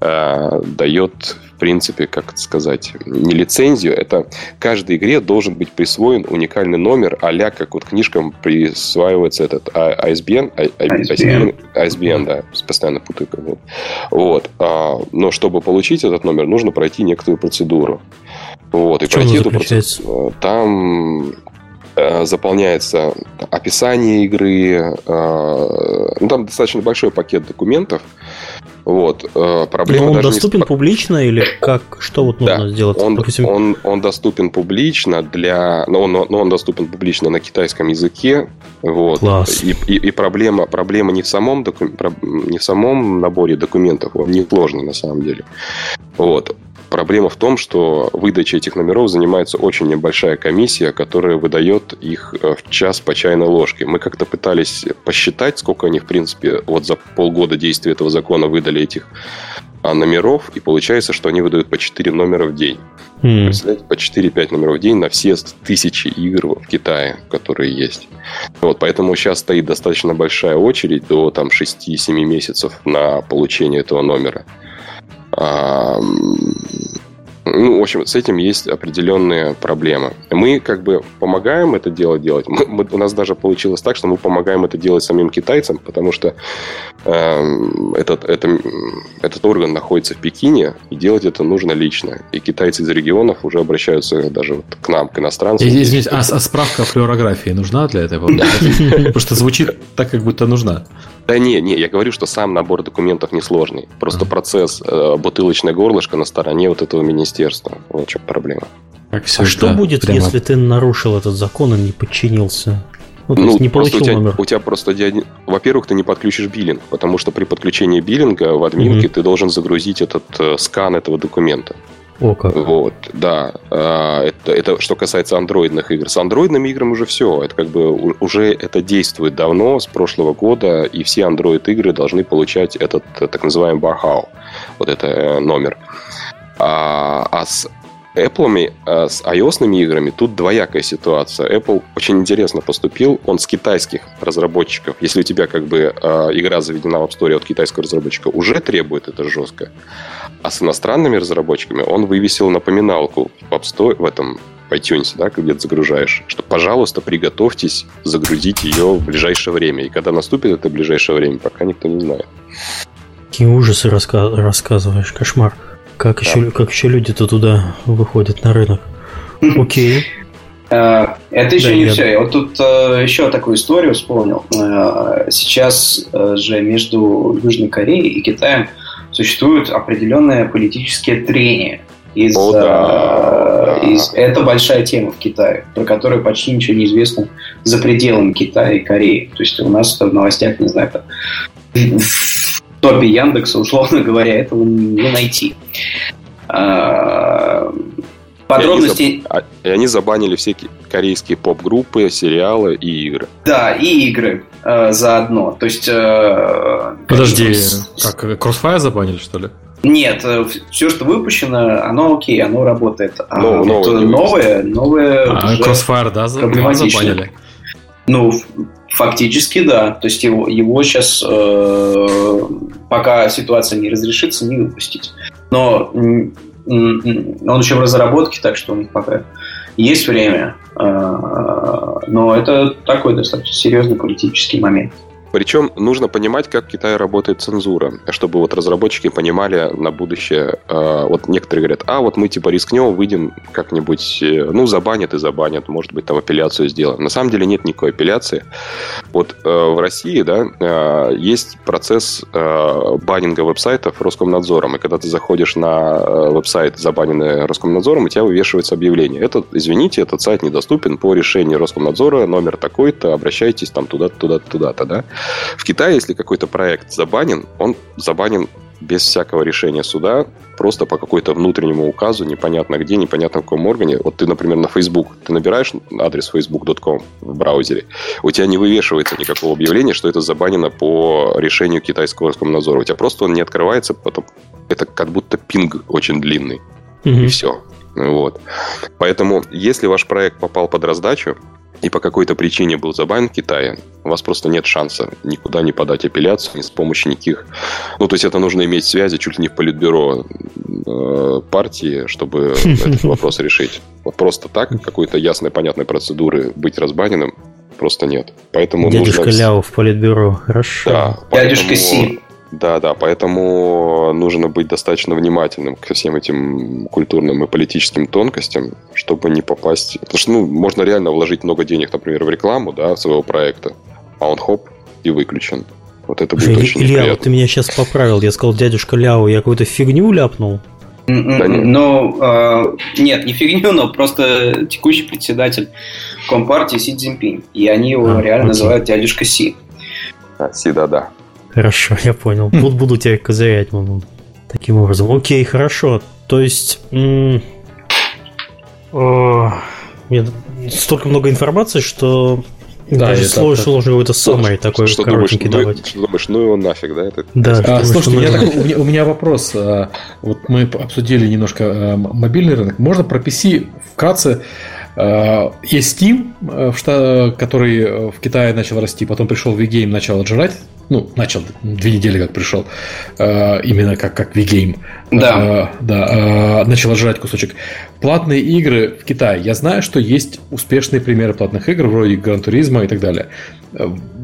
э, дает, в принципе, как это сказать, не лицензию, это каждой игре должен быть присвоен уникальный номер, а как вот книжкам присваивается этот ISBN, ISBN, ISBN да, постоянно путаю. Вот. вот. А, но чтобы получить этот номер, нужно пройти некоторую процедуру. Вот, и пройти эту процедуру. Э, там заполняется описание игры. Э, ну, там достаточно большой пакет документов. Вот. Э, проблема Но он доступен не... публично или как? Что вот нужно да, сделать? Он, Допустим... он, он доступен публично для... Но он, но он доступен публично на китайском языке. Вот. Класс. И, и, и проблема, проблема не, в самом доку... не в самом наборе документов, он не сложный на самом деле. Вот. Проблема в том, что выдачей этих номеров занимается очень небольшая комиссия, которая выдает их э, в час по чайной ложке. Мы как-то пытались посчитать, сколько они, в принципе, вот за полгода действия этого закона выдали этих а, номеров, и получается, что они выдают по 4 номера в день. Mm. Представляете, по 4-5 номеров в день на все тысячи игр в Китае, которые есть. Вот, поэтому сейчас стоит достаточно большая очередь до там, 6-7 месяцев на получение этого номера. Ну, в общем, с этим есть определенные проблемы. Мы как бы помогаем это дело делать. Мы, мы, у нас даже получилось так, что мы помогаем это делать самим китайцам, потому что э, этот, это, этот орган находится в Пекине, и делать это нужно лично. И китайцы из регионов уже обращаются даже вот к нам, к иностранцам. Извините, а, а справка о флюорографии нужна для этого? Потому что звучит так, как будто нужна. Да не, не, я говорю, что сам набор документов несложный. Просто процесс э, бутылочное горлышко на стороне вот этого министерства. Вот в чем проблема. Как а что будет, прямо... если ты нарушил этот закон и не подчинился? Ну, ну не получил у тебя, номер. У тебя просто, во-первых, ты не подключишь биллинг, потому что при подключении биллинга в админке mm-hmm. ты должен загрузить этот э, скан этого документа. О, как. Вот, да. А, это, это что касается андроидных игр. С андроидными играми уже все. Это как бы уже это действует давно, с прошлого года, и все андроид игры должны получать этот так называемый бархау. Вот это э, номер. А, а с Apple, э, с iOS играми тут двоякая ситуация. Apple очень интересно поступил. Он с китайских разработчиков, если у тебя как бы э, игра заведена в App Store от китайского разработчика, уже требует это жестко. А с иностранными разработчиками он вывесил напоминалку в App Store, в этом в iTunes, да, где ты загружаешь, что, пожалуйста, приготовьтесь загрузить ее в ближайшее время. И когда наступит это ближайшее время, пока никто не знает. Какие ужасы раска- рассказываешь, кошмар. Как, да. еще, как еще люди-то туда выходят на рынок? Окей. Э, это еще не все. Я вот тут э, еще такую историю вспомнил. Э, сейчас же между Южной Кореей и Китаем существуют определенные политические трения. Из, О, да. из, это большая тема в Китае, про которую почти ничего не известно за пределами Китая и Кореи. То есть у нас в новостях, не знаю, топе Яндекса, условно говоря, этого не найти. А, подробности... И они, и они забанили все корейские поп-группы, сериалы и игры. Да, и игры э, заодно. То есть... Э, Подожди, как, Crossfire забанили, что ли? Нет, э, все, что выпущено, оно окей, оно работает. А ну, вот новое, новое... А, Crossfire, да, забанили? Ну, фактически да. То есть его, его сейчас, э, пока ситуация не разрешится, не выпустить. Но он еще в разработке, так что у них пока есть время. Э, но это такой достаточно серьезный политический момент. Причем нужно понимать, как в Китае работает цензура, чтобы вот разработчики понимали на будущее. Э, вот некоторые говорят, а вот мы типа рискнем, выйдем как-нибудь, э, ну, забанят и забанят, может быть, там апелляцию сделаем. На самом деле нет никакой апелляции. Вот э, в России, да, есть процесс баннинга веб-сайтов Роскомнадзором, и когда ты заходишь на веб-сайт, забаненный Роскомнадзором, у тебя вывешивается объявление. Это, извините, этот сайт недоступен по решению Роскомнадзора, номер такой-то, обращайтесь там туда-то, туда-то, туда-то, да. В Китае, если какой-то проект забанен, он забанен без всякого решения суда, просто по какой-то внутреннему указу, непонятно где, непонятно в каком органе. Вот ты, например, на Facebook, ты набираешь адрес facebook.com в браузере, у тебя не вывешивается никакого объявления, что это забанено по решению китайского Роскомнадзора. У тебя просто он не открывается, потом это как будто пинг очень длинный. Mm-hmm. И все. Вот. Поэтому, если ваш проект попал под раздачу, и по какой-то причине был забанен в Китае, у вас просто нет шанса никуда не подать апелляцию, ни с помощью никаких... Ну, то есть это нужно иметь связи чуть ли не в политбюро э, партии, чтобы этот вопрос решить. Вот просто так, какой-то ясной, понятной процедуры быть разбаненным просто нет. Поэтому Дядюшка нужно... Ляо в политбюро, хорошо. Да, Дядюшка Си. Да, да, поэтому нужно быть достаточно внимательным ко всем этим культурным и политическим тонкостям, чтобы не попасть... Потому что, ну, можно реально вложить много денег, например, в рекламу, да, своего проекта, а он хоп, и выключен. Вот это будет Илья, очень Илья, вот ты меня сейчас поправил. Я сказал, дядюшка Ляо, я какую-то фигню ляпнул. Да нет. Ну, э, нет, не фигню, но просто текущий председатель Компартии Си Цзиньпинь. И они его а, реально окей. называют дядюшка Си. А, Си, да-да. Хорошо, я понял. Тут буду тебя козырять, маму. Таким образом. Окей, хорошо. То есть... М- о- нет, столько много информации, что да, Даже сложно, сложно какой-то самый такой что коротенький думаешь, давать. Ну, что думаешь, ну его нафиг, да? Это... Да, а, думаешь, слушайте, я так, у, меня, у меня вопрос. А, вот мы обсудили немножко а, мобильный рынок. Можно про PC вкратце а, есть Steam, который в Китае начал расти, потом пришел VGame, начал отжирать ну, начал две недели как пришел, э, именно как, как V-Game. Да. Э, да, э, начал жрать кусочек. Платные игры в Китае. Я знаю, что есть успешные примеры платных игр, вроде Гран Туризма и так далее.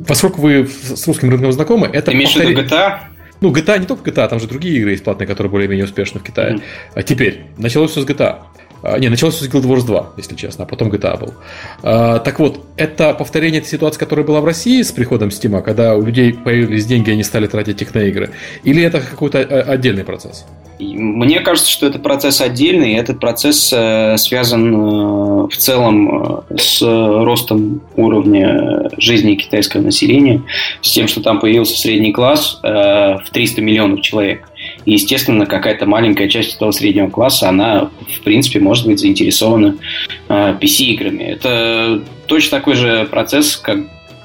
Поскольку вы с русским рынком знакомы, это... Ты имеешь в виду GTA? Ну, GTA не только GTA, там же другие игры есть платные, которые более-менее успешны в Китае. Mm. А теперь, началось все с GTA. А, не, началось с Guild Wars 2, если честно, а потом GTA был. А, так вот, это повторение этой ситуации, которая была в России с приходом Steam, когда у людей появились деньги, и они стали тратить их на игры? Или это какой-то а, отдельный процесс? Мне кажется, что это процесс отдельный, и этот процесс э, связан э, в целом э, с ростом уровня жизни китайского населения, с тем, что там появился средний класс в 300 миллионов человек. И, естественно, какая-то маленькая часть этого среднего класса, она, в принципе, может быть заинтересована PC-играми. Это точно такой же процесс, как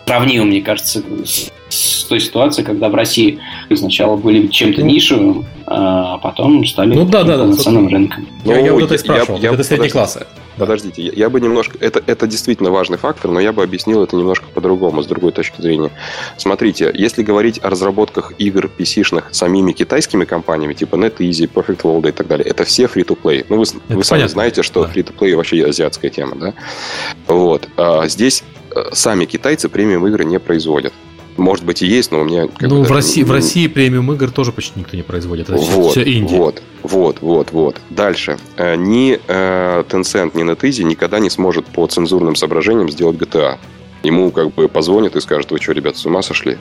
сравнил, мне кажется, с, с той ситуацией, когда в России сначала были чем-то ну. нишевым, а потом стали ну, да, да, да, рынком. Я, я вот это и спрашивал, я, я, это средней класса. Подождите, я, я бы немножко... Это, это действительно важный фактор, но я бы объяснил это немножко по-другому, с другой точки зрения. Смотрите, если говорить о разработках игр PC-шных самими китайскими компаниями, типа NetEasy, Perfect World и так далее, это все free-to-play. Ну, вы, вы сами знаете, что да. free-to-play вообще азиатская тема, да? Вот. А здесь э, сами китайцы премиум игры не производят. Может быть и есть, но у меня... ну, в России, в России премиум игр тоже почти никто не производит. Это вот, все инди. Вот, вот, вот, вот. Дальше. Э, ни э, Tencent, ни NetEasy никогда не сможет по цензурным соображениям сделать GTA. Ему как бы позвонят и скажут, вы что, ребят, с ума сошли?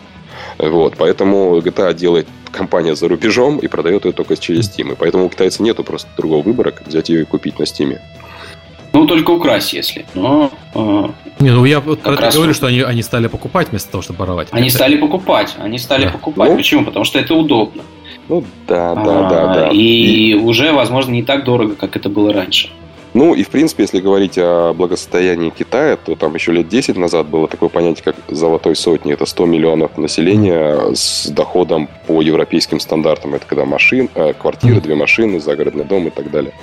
Вот, поэтому GTA делает компания за рубежом и продает ее только через Steam. И поэтому у китайца нету просто другого выбора, как взять ее и купить на Steam. Ну, только украсть, если. Но, э, не, ну я вот про это говорю, что они, они стали покупать вместо того, чтобы воровать. Они это... стали покупать. Они стали да. покупать. Ну? Почему? Потому что это удобно. Ну да, да, а, да, да. И, и уже, возможно, не так дорого, как это было раньше. Ну и, в принципе, если говорить о благосостоянии Китая, то там еще лет 10 назад было такое понятие, как золотой сотни. Это 100 миллионов населения с доходом по европейским стандартам. Это когда машин, э, квартиры, две машины, загородный дом и так далее.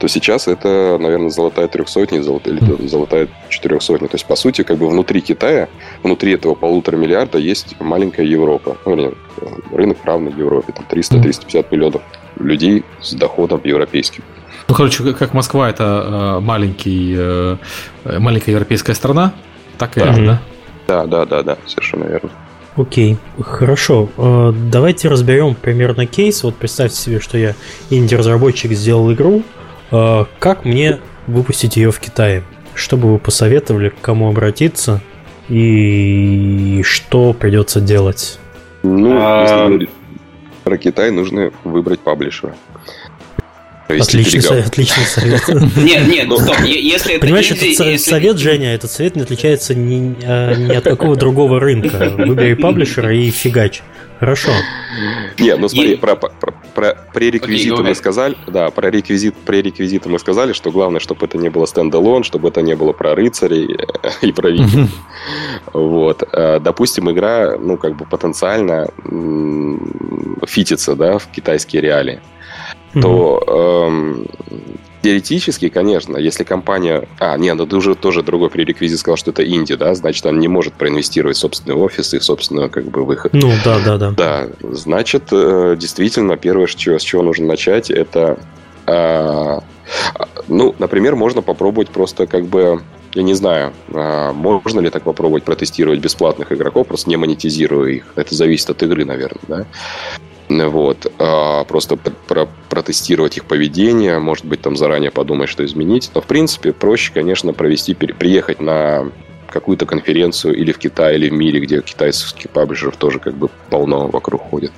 То сейчас это, наверное, золотая трехсотня или золотая четырехсотня. То есть, по сути, как бы внутри Китая, внутри этого полутора миллиарда есть маленькая Европа. Ну, нет, рынок равный Европе. Там 300-350 миллионов людей с доходом европейским. Ну, короче, как Москва это э, маленький, э, маленькая европейская страна, так и да. это, да? Да, да, да, да, совершенно верно. Окей, хорошо. Э, давайте разберем примерно кейс. Вот представьте себе, что я инди-разработчик сделал игру. Как мне выпустить ее в Китае? Что бы вы посоветовали, к кому обратиться и что придется делать? Ну, если а, говорить про Китай, нужно выбрать паблишера. Отличный совет, отличный совет. Нет, нет, ну стоп, если это Понимаешь, этот совет, Женя, этот совет не отличается ни, а, ни от какого другого рынка. Выбери паблишера и фигач. Хорошо. Нет, ну смотри, про, про, про пререквизиты мы сказали, да, про реквизит, пререквизиты мы сказали, что главное, чтобы это не было стендалон, чтобы это не было про рыцарей и про викингов. Вот. А, допустим, игра, ну, как бы потенциально фитится, да, в китайские реалии то эм, теоретически, конечно, если компания... А, нет, ну ты уже тоже другой пререквизит сказал, что это инди, да, значит, он не может проинвестировать в собственный офис и собственную, как бы, выход. Ну, да, да, да. Да, значит, э, действительно, первое, с чего, с чего нужно начать, это... Э, ну, например, можно попробовать просто как бы я не знаю, а, можно ли так попробовать протестировать бесплатных игроков, просто не монетизируя их. Это зависит от игры, наверное, да. Вот. А просто про протестировать их поведение, может быть, там заранее подумать, что изменить. Но, в принципе, проще, конечно, провести, приехать на какую-то конференцию или в Китае, или в мире, где китайских паблишеров тоже как бы полно вокруг ходит.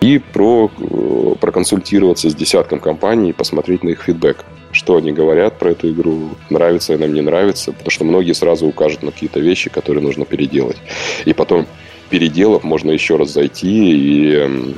И про, э, проконсультироваться с десятком компаний и посмотреть на их фидбэк. Что они говорят про эту игру, нравится она, не нравится, потому что многие сразу укажут на какие-то вещи, которые нужно переделать. И потом, переделав, можно еще раз зайти и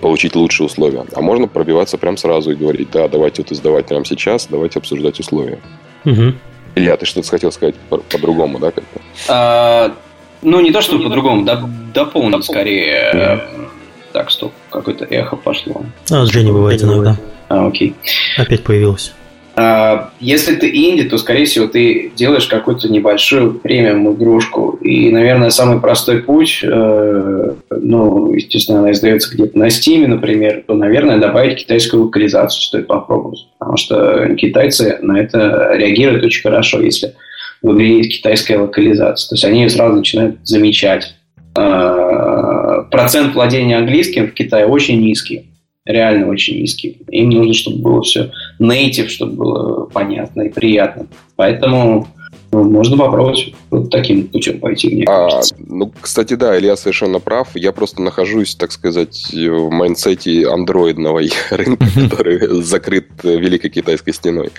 получить лучшие условия. А можно пробиваться прям сразу и говорить, да, давайте вот издавать прямо сейчас, давайте обсуждать условия. Угу. Илья, ты что-то хотел сказать по-другому, да? Как-то? А, ну, не то, что ну, по-другому, да, дополнить скорее. mm Так, стоп, какое-то эхо пошло. А, с Женей бывает иногда. А, окей. Опять появилось. А, если ты инди, то, скорее всего, ты делаешь какую-то небольшую премиум игрушку. И, наверное, самый простой путь, э, ну, естественно, она издается где-то на Steam, например, то, наверное, добавить китайскую локализацию стоит попробовать. Потому что китайцы на это реагируют очень хорошо, если в игре есть китайская локализация. То есть они ее сразу начинают замечать. Э, процент владения английским в Китае очень низкий реально очень низкий. Им нужно, чтобы было все native, чтобы было понятно и приятно. Поэтому ну, можно попробовать вот таким путем пойти. Мне а, ну, кстати, да, Илья совершенно прав. Я просто нахожусь, так сказать, в майнсете андроидного рынка, который закрыт Великой Китайской стеной.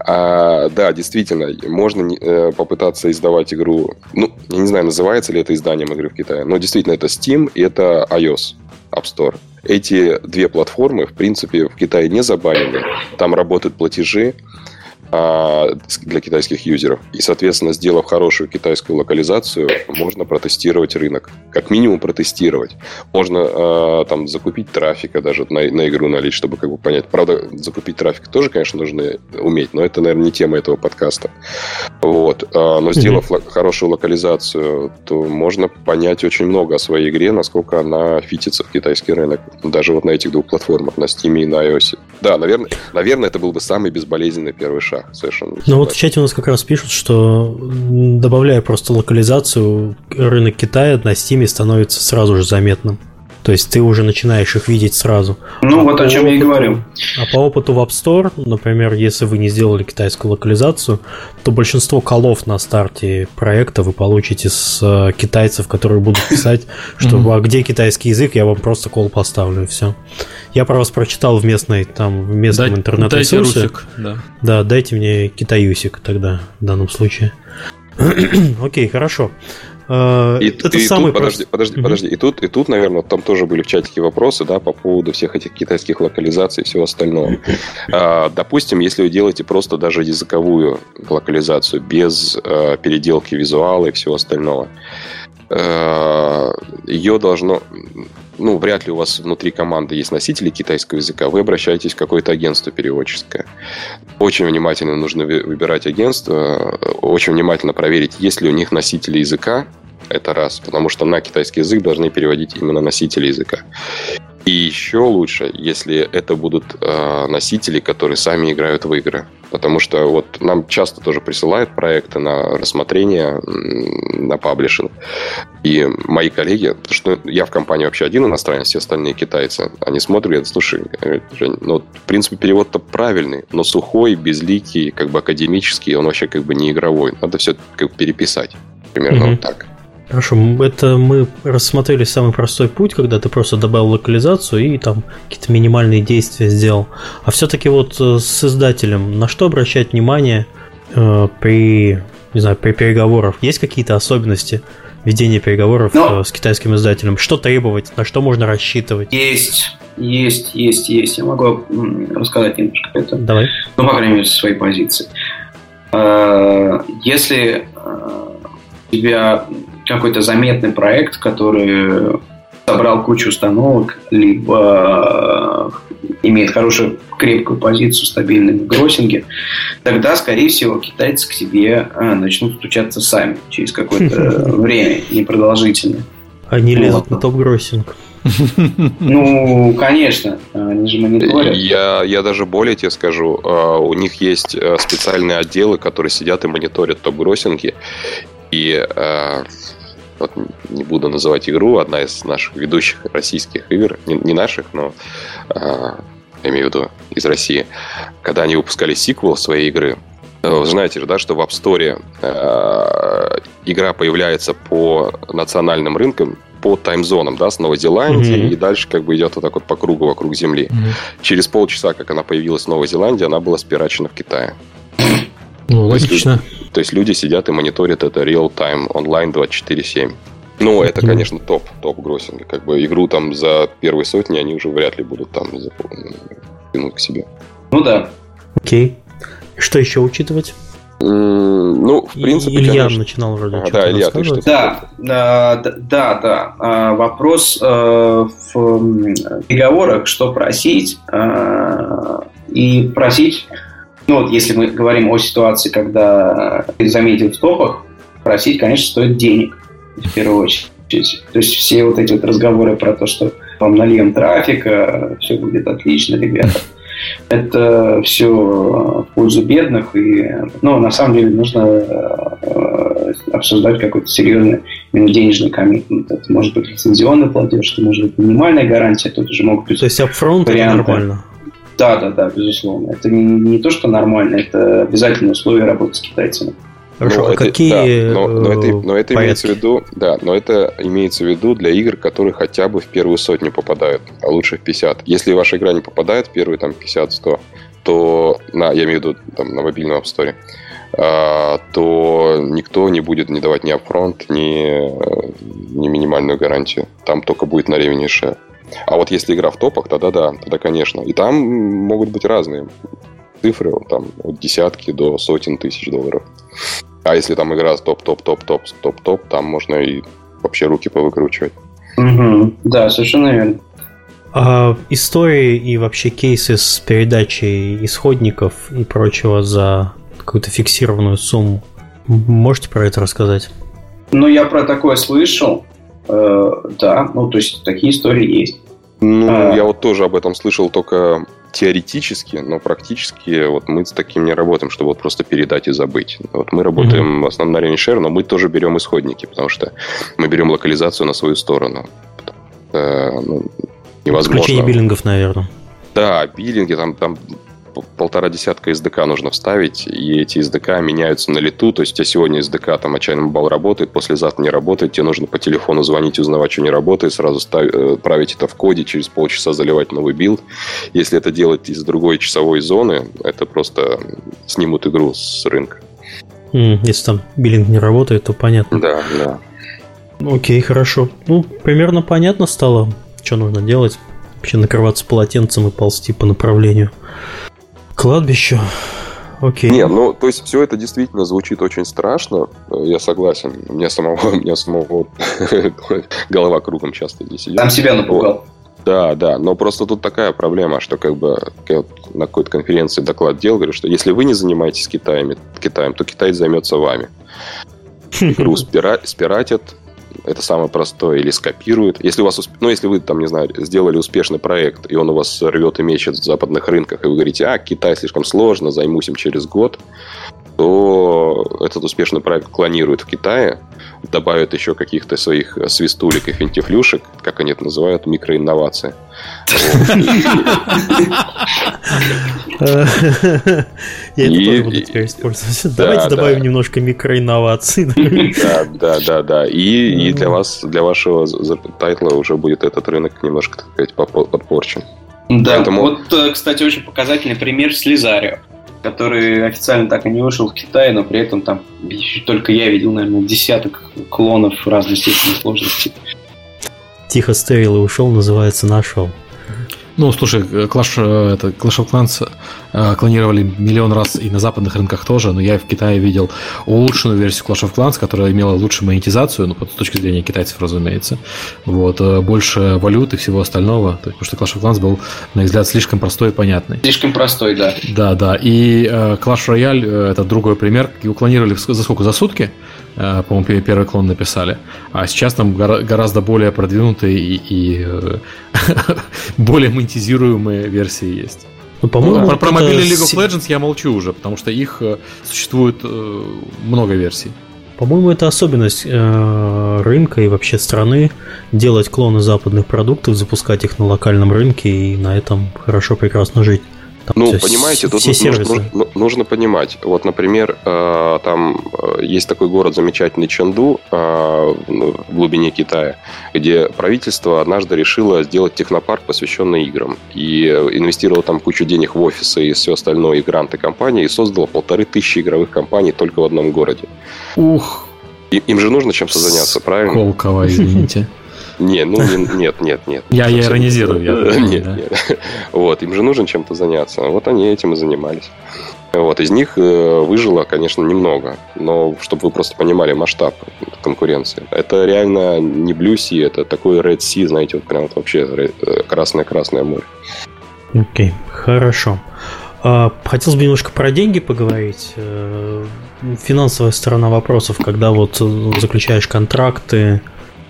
А, да, действительно, можно э, попытаться издавать игру. Ну, я не знаю, называется ли это изданием игры в Китае, но действительно это Steam и это iOS App Store. Эти две платформы, в принципе, в Китае не забанены. Там работают платежи, для китайских юзеров. И, соответственно, сделав хорошую китайскую локализацию, можно протестировать рынок. Как минимум протестировать. Можно э, там закупить трафика даже на, на игру налить, чтобы как бы понять. Правда, закупить трафик тоже, конечно, нужно уметь, но это, наверное, не тема этого подкаста. Вот. Э, но сделав mm-hmm. хорошую локализацию, то можно понять очень много о своей игре, насколько она фитится в китайский рынок. Даже вот на этих двух платформах, на Steam и на iOS. Да, наверное, наверное, это был бы самый безболезненный первый шаг совершенно. Ну вот в чате у нас как раз пишут, что добавляя просто локализацию, рынок Китая на Стиме становится сразу же заметным. То есть ты уже начинаешь их видеть сразу. Ну, а вот о чем опыту, я и говорю. А по опыту в App Store, например, если вы не сделали китайскую локализацию, то большинство колов на старте проекта вы получите с э, китайцев, которые будут писать, что а где китайский язык, я вам просто кол поставлю, и все. Я про вас прочитал в местной, там, в местном интернет-ресурсе. Да. да, дайте мне китаюсик тогда, в данном случае. Окей, хорошо. Uh, и, это и самый тут, подожди, подожди, uh-huh. подожди. И тут, и тут, наверное, там тоже были в чатике вопросы, да, по поводу всех этих китайских локализаций и всего остального. Uh, допустим, если вы делаете просто даже языковую локализацию без uh, переделки визуала и всего остального, ее должно ну, вряд ли у вас внутри команды есть носители китайского языка, вы обращаетесь в какое-то агентство переводческое. Очень внимательно нужно выбирать агентство, очень внимательно проверить, есть ли у них носители языка, это раз, потому что на китайский язык должны переводить именно носители языка. И еще лучше, если это будут э, носители, которые сами играют в игры. Потому что вот нам часто тоже присылают проекты на рассмотрение на паблишинг. И мои коллеги, что я в компании вообще один иностранец, все остальные китайцы, они смотрят говорят, слушай, Жень, ну, в принципе, перевод-то правильный, но сухой, безликий, как бы академический, он вообще как бы не игровой. Надо все как бы переписать. Примерно mm-hmm. вот так. Хорошо, это мы рассмотрели самый простой путь, когда ты просто добавил локализацию и там какие-то минимальные действия сделал. А все-таки вот э, с издателем на что обращать внимание э, при, не знаю, при переговорах? Есть какие-то особенности ведения переговоров Но... Ну. э, с китайским издателем? Что требовать, на что можно рассчитывать? Есть, есть, есть, есть. Я могу рассказать немножко это. Давай. Ну, по крайней мере, со своей позиции. Э, если тебя какой-то заметный проект, который собрал кучу установок, либо э, имеет хорошую крепкую позицию, стабильную в гроссинге, тогда, скорее всего, китайцы к тебе э, начнут стучаться сами через какое-то время, непродолжительное. Они лезут на топ-гроссинг. Ну, конечно, они же мониторят. Я, я даже более тебе скажу, э, у них есть специальные отделы, которые сидят и мониторят топ-гроссинги, и вот не буду называть игру, одна из наших ведущих российских игр, не, не наших, но э, я имею в виду из России, когда они выпускали сиквел своей игры, э, вы знаете же, да, что в App Store э, игра появляется по национальным рынкам, по таймзонам, да, с Новой Зеландии, mm-hmm. и дальше как бы идет вот так вот по кругу вокруг Земли. Mm-hmm. Через полчаса, как она появилась в Новой Зеландии, она была спирачена в Китае. Ну, логично. То есть люди сидят и мониторят это real-time, онлайн 24-7. Ну, это, конечно, топ, топ гроссинга. Как бы игру там за первые сотни они уже вряд ли будут там тянуть к себе. Ну да. Окей. Что еще учитывать? Ну, в принципе, Илья конечно... начинал вроде а, Да, Илья, ты что да, да, да, да. А, вопрос э, в переговорах, что просить, э, и просить Ну вот если мы говорим о ситуации, когда ты заметил в топах, просить, конечно, стоит денег в первую очередь. То есть все вот эти вот разговоры про то, что вам нальем трафика, все будет отлично, ребята. Это все в пользу бедных, и ну, на самом деле нужно э, обсуждать какой-то серьезный именно денежный коммитмент. Это может быть лицензионный платеж, это может быть минимальная гарантия, тут уже могут быть То есть upfront это нормально? Да, да, да, безусловно. Это не, не то, что нормально, это обязательное условие работы с китайцами. Хорошо, но а это, какие да, но, но это, но это порядки? имеется в виду, да, но это имеется в виду для игр, которые хотя бы в первую сотню попадают, а лучше в 50. Если ваша игра не попадает в первые там 50-100, то на, я имею в виду там, на мобильном App Store, а, то никто не будет не давать ни upfront, ни, ни минимальную гарантию. Там только будет на ревень. А вот если игра в топах, тогда да, тогда конечно. И там могут быть разные цифры, там от десятки до сотен тысяч долларов. А если там игра топ-топ-топ-топ, топ-топ, там можно и вообще руки повыкручивать. Мгм. Да, совершенно верно. А истории и вообще кейсы с передачей исходников и прочего за какую-то фиксированную сумму. Можете про это рассказать? Ну, я про такое слышал. Э, да, ну, то есть такие истории есть. Ну, А. я вот тоже об этом слышал только теоретически, но практически вот мы с таким не работаем, чтобы вот просто передать и забыть. Вот мы работаем в основном на share, но мы тоже берем исходники, потому что мы берем локализацию на свою сторону. Э, ну, невозможно. Исключение биллингов, наверное. Да, биллинги, там, там полтора десятка SDK нужно вставить, и эти SDK меняются на лету, то есть у тебя сегодня SDK там от China Mobile работает, послезавтра не работает, тебе нужно по телефону звонить, узнавать, что не работает, сразу став- э, править это в коде, через полчаса заливать новый билд. Если это делать из другой часовой зоны, это просто снимут игру с рынка. Если там биллинг не работает, то понятно. Да, да. Окей, хорошо. Ну, примерно понятно стало, что нужно делать. Вообще накрываться полотенцем и ползти по направлению кладбищу. Окей. Не, ну, то есть все это действительно звучит очень страшно, э, я согласен. У меня самого, у меня самого голова кругом часто здесь идет. Там себя напугал. Да, да, но просто тут такая проблема, что как бы я на какой-то конференции доклад делал, говорю, что если вы не занимаетесь Китаем, Китаем то Китай займется вами. Игру спира- спиратят, это самое простое, или скопируют. Если у вас, ну, если вы там, не знаю, сделали успешный проект, и он у вас рвет и мечет в западных рынках, и вы говорите, а, Китай слишком сложно, займусь им через год, то этот успешный проект клонируют в Китае, добавят еще каких-то своих свистулек и финтифлюшек, как они это называют, микроинновации. Я это тоже буду теперь использовать. да, Давайте да. добавим немножко микроинноваций. Да, да, да, да. И, и для вас, для вашего тайтла уже будет этот рынок немножко, так сказать, подпорчен. Да, Поэтому- вот, э, кстати, очень показательный пример Слизарио, который официально так и не вышел в Китае, но при этом там только я видел, наверное, десяток клонов разной степени сложности. Тихо стерил и ушел, называется нашел. Ну, слушай, Clash, э, это Clash of Clans э, клонировали миллион раз и на западных рынках тоже, но я в Китае видел улучшенную версию Clash of Clans, которая имела лучшую монетизацию, ну, с точки зрения китайцев, разумеется. Вот, э, больше валют и всего остального, то есть, потому что Clash of Clans был, на мой взгляд, слишком простой и понятный. Слишком простой, да. Да, да. И э, Clash Royale э, это другой пример. Его клонировали за сколько? За сутки? Э, по-моему, пе- первый клон написали. А сейчас там гора- гораздо более продвинутые и, и, э, более монетизируемые версии есть. Ну, по-моему, про, про это мобильный League of Legends я молчу уже, потому что их э, существует много версий. По-моему, это особенность э, рынка и вообще страны делать клоны западных продуктов, запускать их на локальном рынке и на этом хорошо прекрасно жить. Там Ну, понимаете, тут все нужно, сервисы. нужно- нужно понимать. Вот, например, э, там э, есть такой город замечательный Чэнду э, ну, в глубине Китая, где правительство однажды решило сделать технопарк, посвященный играм. И инвестировало там кучу денег в офисы и все остальное, и гранты компании, и создало полторы тысячи игровых компаний только в одном городе. Ух, И- им же нужно чем-то заняться, правильно? Колково, извините. Не, ну не- нет, нет, нет. Я- я иронизирую, я Нет, да. нет. Вот, им же нужно чем-то заняться. Вот они этим и занимались. Вот, из них э, выжило, конечно, немного, но чтобы вы просто понимали масштаб конкуренции. Это реально не Blue Sea, это такой Red Sea, знаете, вот прям вот вообще э, красное-красное море. Окей, хорошо. А, хотелось бы немножко про деньги поговорить. Э, финансовая сторона вопросов, когда вот заключаешь контракты,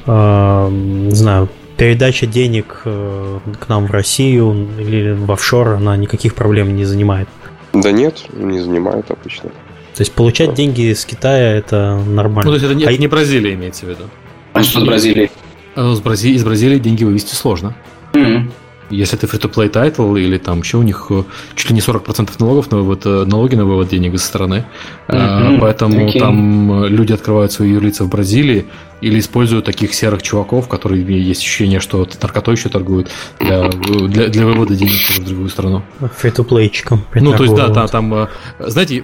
не знаю, передача денег э, к нам в Россию или в офшор, она никаких проблем не занимает. Да нет, не занимает обычно. То есть получать да. деньги с Китая это нормально. Ну, то есть это не, а... не Бразилия имеется в виду. А что с Бразилией? Из Бразилии, из Бразилии деньги вывести сложно. Mm-hmm. Если это free-to-play title или там еще у них э, чуть ли не 40% налогов на вывод, э, налоги на вывод денег из страны. Mm-hmm. Поэтому okay. там люди открывают свои юрлица в Бразилии или используют таких серых чуваков, которые есть ощущение, что наркотой еще торгуют для, для, для вывода денег в другую страну. Фри-то-плейчиком. Ну, то есть, да, там, там, знаете,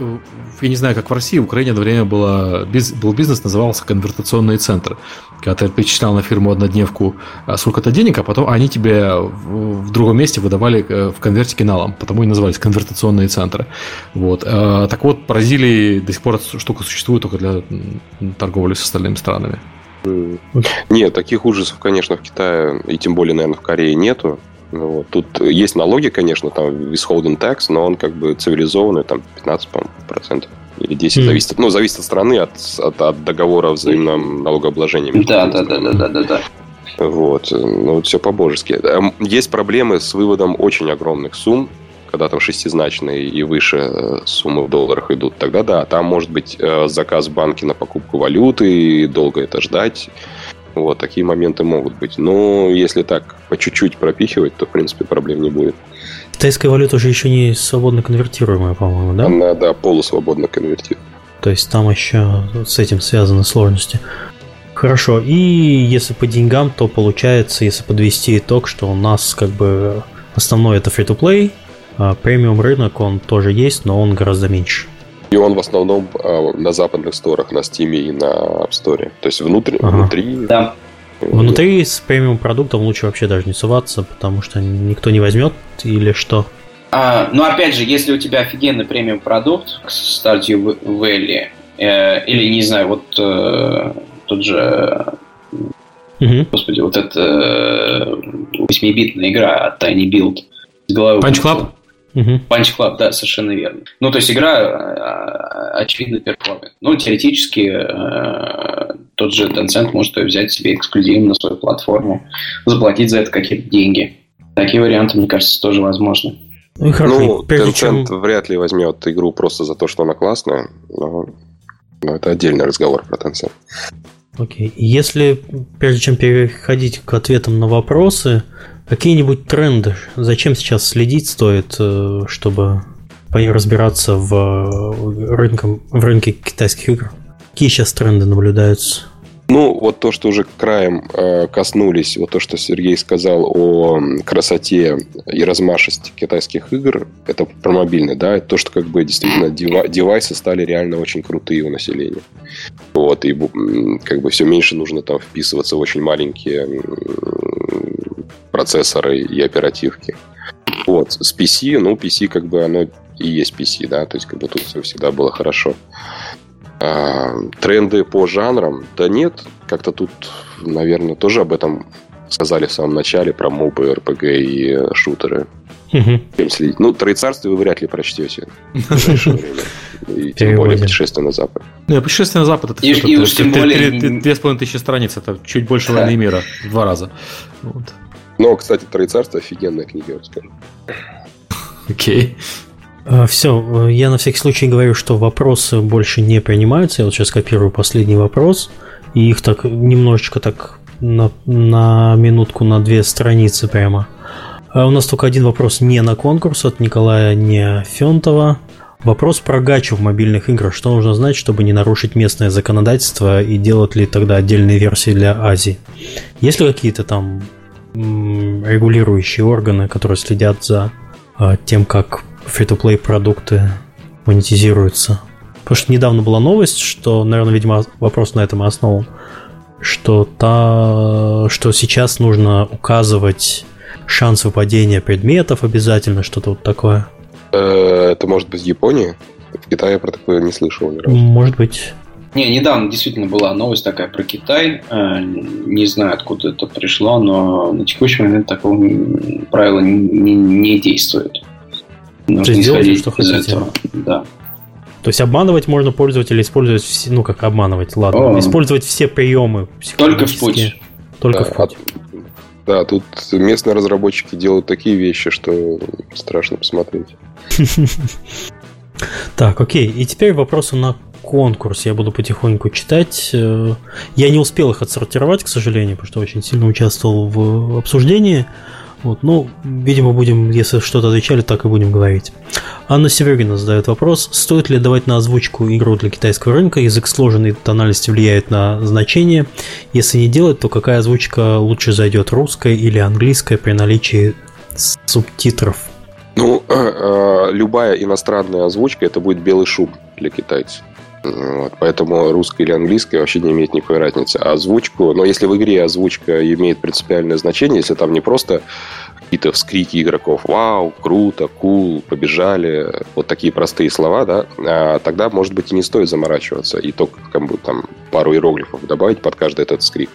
я не знаю, как в России, в Украине одно время было, был бизнес, назывался конвертационные центры. Когда ты перечислял на фирму однодневку а, сколько-то денег, а потом они тебе в другом месте выдавали э, в конверте киналом, потому и назывались конвертационные центры. Вот. Так вот, в Бразилии до сих пор эта штука существует только для торговли с остальными странами. Нет, таких ужасов, конечно, в Китае и тем более, наверное, в Корее нету. Ну вот. Тут есть налоги, конечно, там withholding tax, но он как бы цивилизованный, там 15 процентов или 10, mm. зависит, ну, зависит от страны, от, от, от договора о взаимном налогообложении. Да, да, да, да, да, да, да. Вот, ну, все по-божески. Эм, есть проблемы с выводом очень огромных сумм, когда там шестизначные и выше э, суммы в долларах идут, тогда да, там может быть э, заказ в банке на покупку валюты, и долго это ждать. Вот, такие моменты могут быть. Но если так по чуть-чуть пропихивать, то, в принципе, проблем не будет. Китайская валюта уже еще не свободно конвертируемая, по-моему, да? Она, да, полусвободно конвертируемая. То есть там еще с этим связаны сложности. Хорошо, и если по деньгам, то получается, если подвести итог, что у нас как бы основной это free-to-play, премиум рынок он тоже есть, но он гораздо меньше. И он в основном э, на западных сторах, на Steam и на App Store. То есть внутри... Ага. внутри да. Внутри с премиум продуктом лучше вообще даже не суваться, потому что никто не возьмет или что? А, ну, опять же, если у тебя офигенный премиум продукт, Stardew Valley, э, или, не знаю, вот э, тот же... Угу. Господи, вот эта э, 8-битная игра от Tiny Build. С головы Punch Club? Угу. Punch Club, да, совершенно верно. Ну, то есть игра э, очевидно перформит. Ну, теоретически э, тот же Tencent может ее взять себе эксклюзивно на свою платформу, заплатить за это какие-то деньги. Такие варианты, мне кажется, тоже возможны. Ну, ну Tencent чем... вряд ли возьмет игру просто за то, что она классная, но, но это отдельный разговор про Tencent. Окей. Если, прежде чем переходить к ответам на вопросы, какие-нибудь тренды, зачем сейчас следить стоит, э, чтобы разбираться в, рынком, в рынке китайских игр? Какие сейчас тренды наблюдаются? Ну, вот то, что уже краем э, коснулись, вот то, что Сергей сказал о красоте и размашисти китайских игр, это про мобильный, да, это то, что как бы действительно дева- девайсы стали реально очень крутые у населения. Вот, и как бы все меньше нужно там вписываться в очень маленькие процессоры и оперативки. Вот, с PC, ну, PC как бы оно и есть PC, да, то есть как бы тут все всегда было хорошо. А, тренды по жанрам? Да нет, как-то тут, наверное, тоже об этом сказали в самом начале про мобы, РПГ и шутеры. Угу. следить. Ну, Троецарствие вы вряд ли прочтете И тем более путешествие на Запад. Ну, путешествие на Запад это, и, это, и уж тем более... Две с половиной тысячи страниц, это чуть больше войны мира. В два раза. Но, кстати, Троецарство офигенная книга, я вам скажу. Окей. А, Все, я на всякий случай говорю, что вопросы больше не принимаются. Я вот сейчас копирую последний вопрос, и их так немножечко так на, на минутку, на две страницы прямо. А у нас только один вопрос не на конкурс от Николая Нефентова. Вопрос про гачу в мобильных играх. Что нужно знать, чтобы не нарушить местное законодательство и делать ли тогда отдельные версии для Азии? Есть ли какие-то там регулирующие органы, которые следят за а, тем, как фри-то-плей продукты монетизируются. Потому что недавно была новость, что, наверное, видимо, вопрос на этом и основан, что, та, что сейчас нужно указывать шанс выпадения предметов обязательно, что-то вот такое. Э, это может быть в Японии? В Китае про такое не слышал ни разу. Может быть. Не, недавно действительно была новость такая про Китай. Э, не знаю, откуда это пришло, но на текущий момент такого правила не, не действует. Нужно То есть делайте, исходить что из хотите. этого. Да. То есть обманывать можно пользователя, использовать все, ну как обманывать, ладно, О. использовать все приемы Только в путь. Только Да, в путь. Да, тут местные разработчики делают такие вещи, что страшно посмотреть. Так, окей. И теперь вопросы на конкурс. Я буду потихоньку читать. Э, Я не успел их отсортировать, к сожалению, потому что очень сильно участвовал в обсуждении. Вот, ну, видимо, будем, если что-то отвечали, так и будем говорить. Анна Севергина задает вопрос, стоит ли давать на озвучку игру для китайского рынка, язык сложенный, тональности влияют на значение. Если не делать, то какая озвучка лучше зайдет, русская или английская при наличии субтитров? Ну, э, любая иностранная озвучка это будет белый шум для китайцев. Вот, поэтому русская или английская вообще не имеет никакой разницы. А озвучку, но если в игре озвучка имеет принципиальное значение, если там не просто какие-то вскрики игроков, вау, круто, кул, побежали, вот такие простые слова, да, а тогда, может быть, и не стоит заморачиваться и только как бы, там пару иероглифов добавить под каждый этот скрик.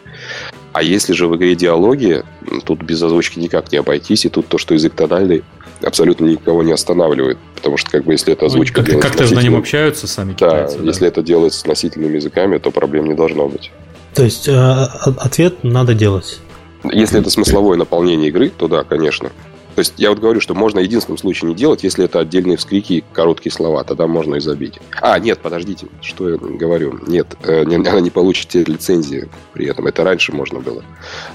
А если же в игре диалоги, тут без озвучки никак не обойтись, и тут то, что язык тональный, абсолютно никого не останавливает. Потому что, как бы, если это озвучка Как- делается Как-то же на нем носителем- общаются сами Да, китайцы. да. если это делается с носительными языками, то проблем не должно быть. То есть э, ответ надо делать. Если это смысловое наполнение игры, то да, конечно. То есть я вот говорю, что можно единственном случае не делать, если это отдельные вскрики и короткие слова, тогда можно и забить. А, нет, подождите, что я говорю? Нет, э, не- она не получит лицензии при этом. Это раньше можно было.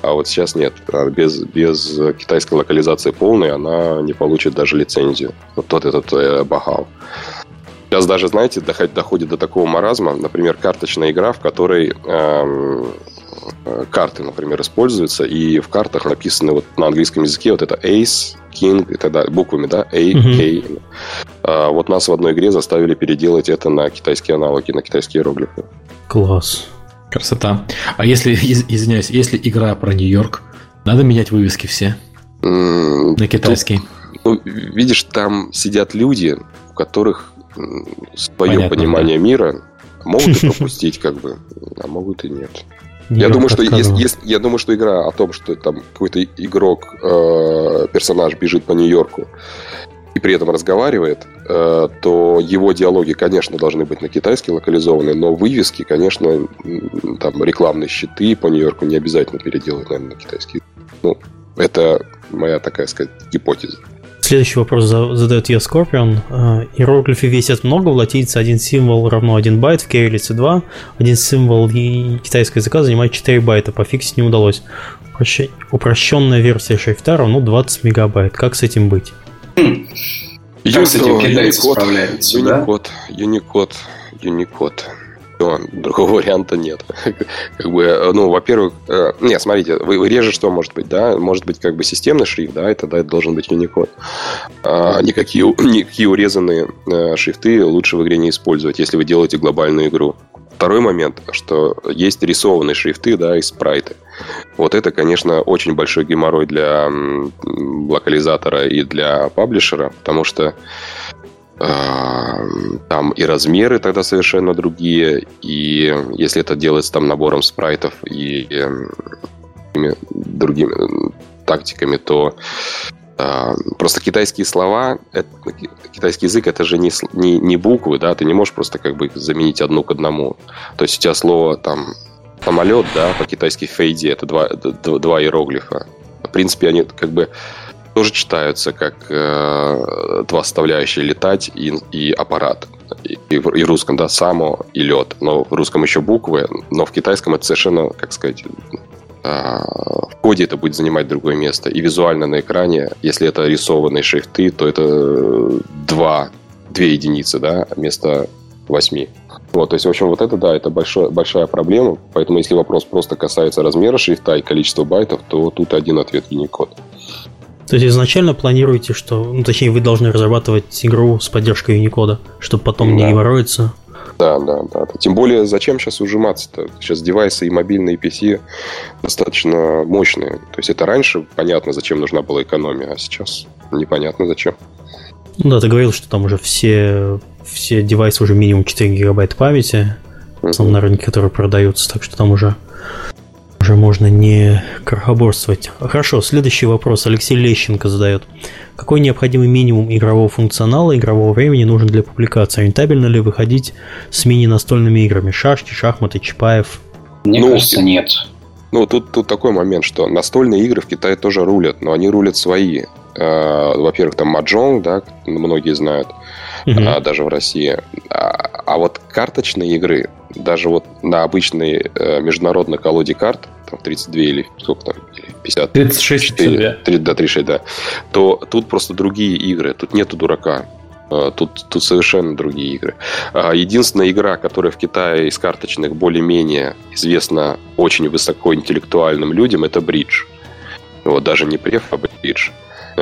А вот сейчас нет. А Без, без китайской локализации полной она не получит даже лицензию. Вот тот этот э, бахал. Сейчас даже, знаете, доход- доходит до такого маразма, например, карточная игра, в которой эм, карты, например, используются, и в картах написаны вот на английском языке вот это Ace, King и так далее, буквами, да, A. K. А, вот нас в одной игре заставили переделать это на китайские аналоги, на китайские иероглифы. Класс. Красота. А если, из- извиняюсь, если игра про Нью-Йорк, надо менять вывески все М, на китайский. Ну, видишь, там сидят люди, у которых свое Понятно, понимание мира. Могут и пропустить, как бы, а могут и нет. Я думаю, что если, если- я думаю, что игра о том, что там какой-то игрок, э, персонаж бежит по Нью-Йорку и при этом разговаривает, э, то его диалоги, конечно, должны быть на китайский локализованы, но вывески, конечно, там рекламные щиты по Нью-Йорку не обязательно переделать, наверное, на китайский. Ну, это моя такая сказать гипотеза. Следующий вопрос за- задает я Скорпион. Э, Иероглифы весят много, в латинице один символ равно 1 байт, в кириллице 2. Один символ и китайского языка занимает 4 байта, пофиксить не удалось. Упрощ- Упрощенная версия шрифта равно 20 мегабайт. Как с этим быть? Как с этим китайцы справляются, да? Unicode, Unicode, Всё, другого варианта нет. Как бы, ну, во-первых, э, нет, смотрите, вы, вы реже что может быть, да? Может быть, как бы системный шрифт, да, и тогда это должен быть Unicode. А, никакие, никакие урезанные э, шрифты лучше в игре не использовать, если вы делаете глобальную игру. Второй момент, что есть рисованные шрифты, да, и спрайты. Вот это, конечно, очень большой геморрой для локализатора и для паблишера, потому что там и размеры тогда совершенно другие, и если это делается там набором спрайтов и эм, другими м, тактиками, то а, просто китайские слова, это- китайский язык это же не, не, не буквы, да, ты не можешь просто как бы заменить одну к одному. То есть у тебя слово там самолет, да, по-китайски фейди, это два, два иероглифа. В принципе, они как бы тоже читаются как э, два составляющие летать и, и аппарат. И, и в русском, да, само и лед. Но в русском еще буквы, но в китайском это совершенно, как сказать, а, в коде это будет занимать другое место. И визуально на экране, если это рисованные шрифты, то это два, две единицы, да, вместо восьми. Вот, то есть, в общем, вот это, да, это большой, большая проблема. Поэтому, если вопрос просто касается размера шрифта и количества байтов, то тут один ответ Unicode. То есть изначально планируете, что, ну, точнее, вы должны разрабатывать игру с поддержкой Unicode, чтобы потом не Да. геморроиться. Да, да, да. Тем более, зачем сейчас ужиматься-то? Сейчас девайсы и мобильные PC достаточно мощные. То есть это раньше понятно, зачем нужна была экономия, а сейчас непонятно зачем. Ну да, ты говорил, что там уже все, все девайсы уже минимум 4 гигабайта памяти, в основном на рынке, которые продаются, так что там уже, уже можно не крохоборствовать. Хорошо, следующий вопрос Алексей Лещенко задает. Какой необходимый минимум игрового функционала, игрового времени нужен для публикации? Рентабельно ли выходить с мини-настольными играми? Шашки, шахматы, Чапаев? Мне ну, кажется, нет. Ну, тут, тут такой момент, что настольные игры в Китае тоже рулят, но они рулят свои. Э, во-первых, там Маджонг, да, многие знают, угу. даже в России. А, а вот карточные игры, даже вот на обычной э, международной колоде карт, там 32 или сколько там, 50? 36, 4, 30, да, 36, да. То тут просто другие игры, тут нету дурака. Э, тут, тут совершенно другие игры. А, единственная игра, которая в Китае из карточных более-менее известна очень высокоинтеллектуальным людям, это бридж. Вот, даже не преф, а бридж.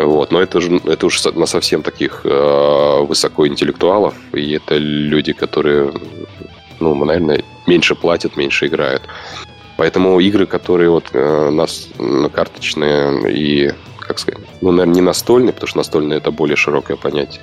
Вот, но это, же, это уж на совсем таких э, высокоинтеллектуалов, и это люди, которые, ну, наверное, меньше платят, меньше играют. Поэтому игры, которые вот э, нас карточные и, как сказать, ну, наверное, не настольные, потому что настольные это более широкое понятие.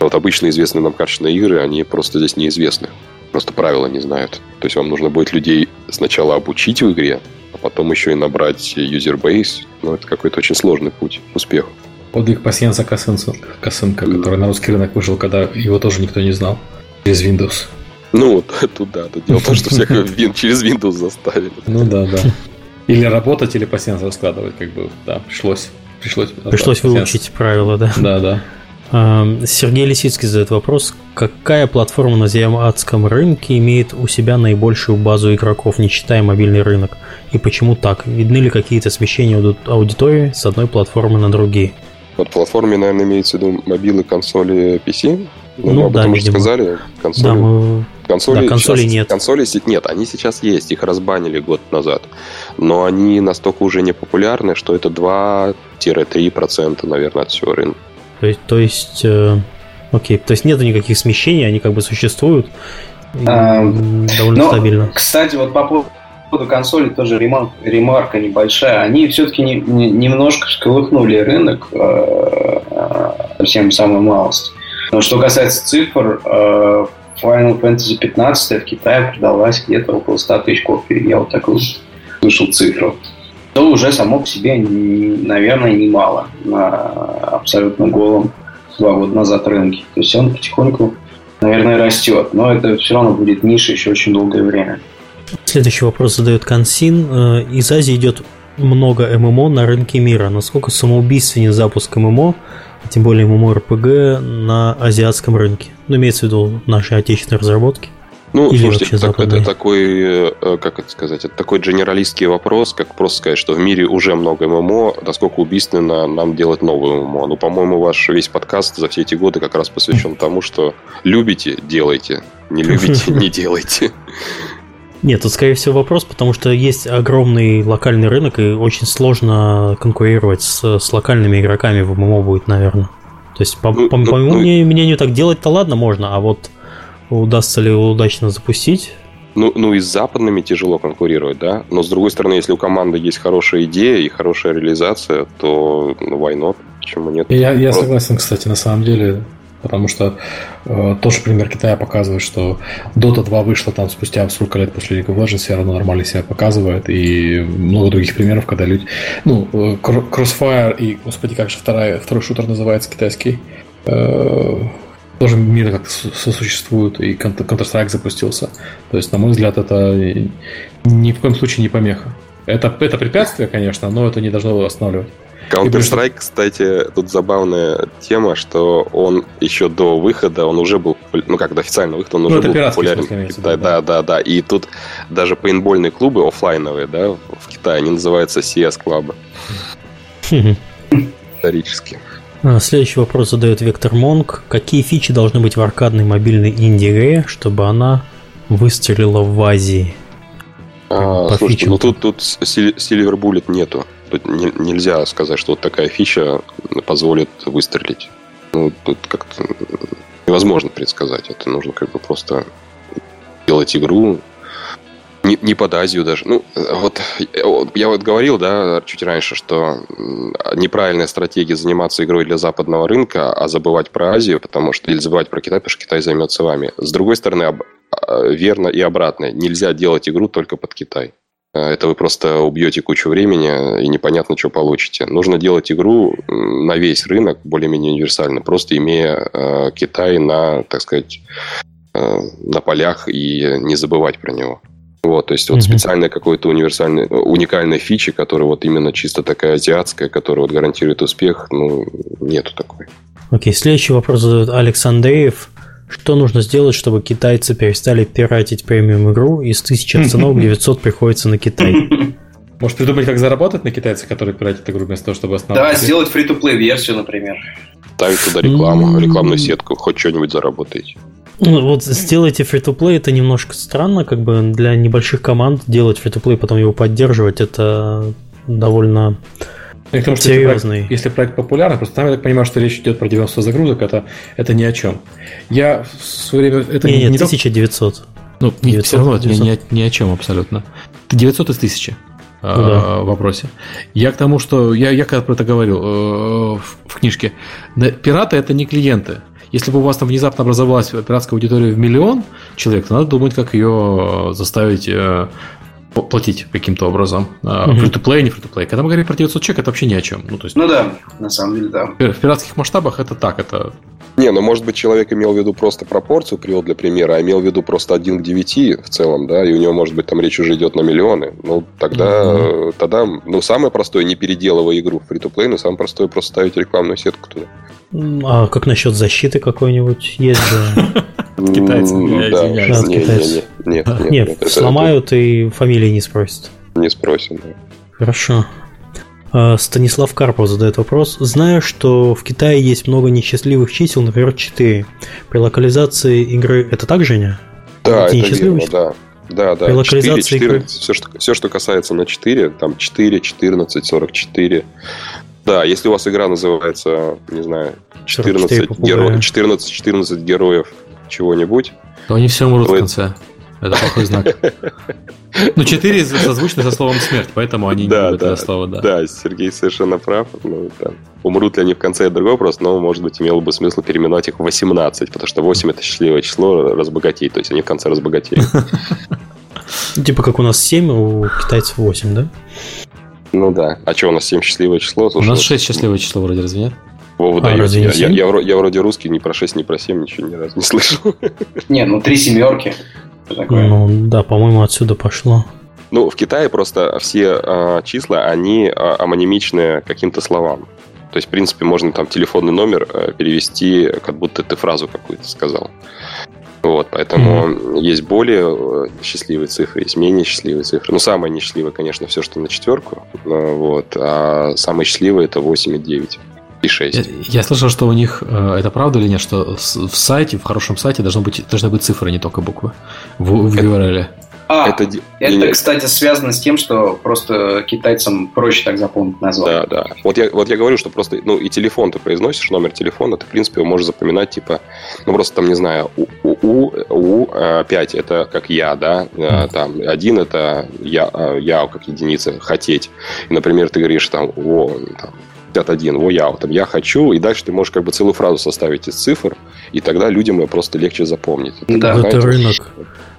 Вот обычно известные нам карточные игры, они просто здесь неизвестны. Просто правила не знают. То есть вам нужно будет людей сначала обучить в игре, потом еще и набрать юзербейс. Ну, это какой-то очень сложный путь к успеху. Подвиг пассианса Косынца, Косынка, который на русский рынок вышел, когда его тоже никто не знал. Через Windows. Ну, вот тут да. Тут дело в том, что всех через Windows заставили. Ну да, да. Или работать, или пассианс раскладывать, как бы, да, пришлось. Пришлось, пришлось выучить правила, да. Да, да. Сергей Лисицкий задает вопрос, какая платформа на азиатском рынке имеет у себя наибольшую базу игроков, не считая мобильный рынок? И почему так? Видны ли какие-то смещения аудитории с одной платформы на другие? Под платформе, наверное, имеется в виду мобилы, консоли, PC? Ну, ну об да, этом уже сказали. Консоли, да, мы... консоли, да, консолей сейчас, нет. Консоли нет, они сейчас есть, их разбанили год назад. Но они настолько уже не популярны, что это 2-3%, наверное, от всего рынка. То есть, то есть, э, окей, то есть нету никаких смещений, они как бы существуют а, довольно но, стабильно. Кстати, вот по поводу консоли тоже ремарка, ремарка небольшая. Они все-таки не, не, немножко всколыхнули рынок, э, э, совсем самую малость. Но что касается цифр, э, Final Fantasy 15 в Китае продалась где-то около 100 тысяч копий. Я вот такую слышал цифру то уже само по себе, наверное, немало на абсолютно голом два года назад рынке. То есть он потихоньку, наверное, растет, но это все равно будет ниша еще очень долгое время. Следующий вопрос задает Консин. Э, из Азии идет много ММО на рынке мира. Насколько самоубийственен запуск ММО, а тем более ММО РПГ на азиатском рынке? Ну, имеется в виду наши отечественные разработки. Ну, Или слушайте, так, это такой, э, как это сказать, это такой генералистский вопрос, как просто сказать, что в мире уже много ММО, насколько убийственно нам делать новую ММО. Ну, по-моему, ваш весь подкаст за все эти годы как раз посвящен тому, что любите – делайте, не любите – не делайте. Нет, тут, скорее всего, вопрос, потому что есть огромный локальный рынок, и очень сложно конкурировать с, с локальными игроками в ММО будет, наверное. То есть, по, ну, по, ну, по моему ну, мнению, так делать-то ладно можно, а вот удастся ли его удачно запустить. Ну, ну и с западными тяжело конкурировать, да. Но с другой стороны, если у команды есть хорошая идея и хорошая реализация, то ну, why not? Почему нет? Я, я согласен, кстати, на самом деле. Потому что э, тоже пример Китая показывает, что Dota 2 вышла там спустя сколько лет после League of Legends, все равно нормально себя показывает. И много других примеров, когда люди... Ну, э, Crossfire и, господи, как же вторая, второй шутер называется китайский? Э, тоже мир как-то сосуществует, и Counter-Strike запустился. То есть, на мой взгляд, это ни в коем случае не помеха. Это, это препятствие, конечно, но это не должно останавливать. Counter-Strike, кстати, тут забавная тема, что он еще до выхода, он уже был, ну как до официального выхода, он ну, уже был популярен. В да, да, да, да. И тут даже пейнтбольные клубы офлайновые, да, в Китае, они называются CS клубы. Исторически. А, следующий вопрос задает Вектор Монг. Какие фичи должны быть в аркадной мобильной инди чтобы она выстрелила в Азии? А, слушайте, ну тут, тут Silver Bullet нету. Тут не, нельзя сказать, что вот такая фича позволит выстрелить. Ну, тут как-то невозможно предсказать. Это нужно как бы просто делать игру, не, не под Азию даже. Ну, вот я вот говорил, да, чуть раньше, что неправильная стратегия заниматься игрой для западного рынка, а забывать про Азию, потому что или забывать про Китай, потому что Китай займется вами. С другой стороны, а, верно и обратно. Нельзя делать игру только под Китай. это вы просто убьете кучу времени и непонятно, что получите. Нужно делать игру на весь рынок более-менее универсально, просто имея э, Китай на, так сказать, э, на полях и не забывать про него. Вот, то есть вот mm-hmm. специальная какой-то универсальный, уникальной фичи, которая вот именно чисто такая азиатская, которая вот гарантирует успех, ну, нету такой. Окей, okay, следующий вопрос задает Алекс Андреев. Что нужно сделать, чтобы китайцы перестали пиратить премиум игру и с 1000 оценок 900 приходится на Китай? Может придумать, как заработать на китайцев, которые пиратят игру вместо того, чтобы останавливать? Да, сделать фри-то-плей версию, например. Ставить туда рекламу, рекламную сетку, хоть что-нибудь заработаете. Ну, вот сделайте фри-то-плей, это немножко странно, как бы для небольших команд делать фри-то-плей, потом его поддерживать, это довольно и к тому, что Серьезный. Если проект, если проект популярный, просто там я так понимаю, что речь идет про 90 загрузок, это, это ни о чем. Я в свое время... Это не, не, нет, 1900. Ну, 900, все равно это ни, ни о чем абсолютно. 900 из 1000 ну, да. в вопросе. Я к тому, что я, я когда про это говорил э, в, в книжке, пираты это не клиенты. Если бы у вас там внезапно образовалась пиратская аудитория в миллион человек, то надо думать, как ее заставить э, платить каким-то образом. Фри-то-плей, не фри-то-плей. Когда мы говорим про 900 человек, это вообще ни о чем. Ну, то есть, ну да, на самом деле, да. В пиратских масштабах это так, это... Не, ну может быть человек имел в виду просто пропорцию, привел для примера, а имел в виду просто 1 к 9 в целом, да, и у него, может быть, там речь уже идет на миллионы. Ну, тогда, mm-hmm. тогда ну, самое простое, не переделывая игру в фри-то-плей, но самое простое просто ставить рекламную сетку туда. А как насчет защиты какой-нибудь? Есть же... Китайцы. Нет, нет, нет. сломают и фамилии не спросят. Не спросят, да. Хорошо. А, Станислав Карпов задает вопрос. Знаю, что в Китае есть много несчастливых чисел, например, 4. При локализации игры это так, Женя? Да, это верно, да. Да, да. При локализации 4, 4, игры... все, что, все, что касается на 4, там 4, 14, 44. Да, если у вас игра называется, не знаю, 14, геро... 14, 14 героев чего-нибудь. То они все умрут в конце. Это плохой знак. Ну, 4 созвучны со словом смерть, поэтому они да, не любят да, это слово, да. Да, Сергей совершенно прав. Ну, да. Умрут ли они в конце, это другой вопрос, но, может быть, имело бы смысл переименовать их в 18, потому что 8 это счастливое число разбогатеть, то есть они в конце разбогатеют. Типа как у нас 7, а у китайцев 8, да? Ну да. А что, у нас 7 счастливое число? Слушай, у нас 6 счастливое число вроде, разве нет? Вова, да, а, я, я, я, я, я вроде русский, ни про 6, ни про 7 ничего ни разу не слышал. Не, ну три семерки. Ну да, по-моему, отсюда пошло. Ну, в Китае просто все э, числа, они э, амонимичны каким-то словам. То есть, в принципе, можно там телефонный номер э, перевести, как будто ты фразу какую-то сказал. Вот, поэтому mm-hmm. есть более счастливые цифры, есть менее счастливые цифры. Ну, самая несчастливая, конечно, все, что на четверку. Вот, а самые счастливые это 8 и 9 и 6. Я, я слышал, что у них, э, это правда или нет, что в сайте, в хорошем сайте должно быть, должны быть цифры, а не только буквы в, в URL. А, это, это нет. кстати, связано с тем, что просто китайцам проще так запомнить название. Да, да. Вот я, вот я говорю, что просто, ну, и телефон ты произносишь, номер телефона, ты, в принципе, можешь запоминать, типа, ну, просто там, не знаю, у, у, у, 5 это как я, да, mm. там, один это я, я как единица, хотеть. И, например, ты говоришь там, о, там, 51, во я, там, я хочу, и дальше ты можешь как бы целую фразу составить из цифр, и тогда людям ее просто легче запомнить. Да, это рынок.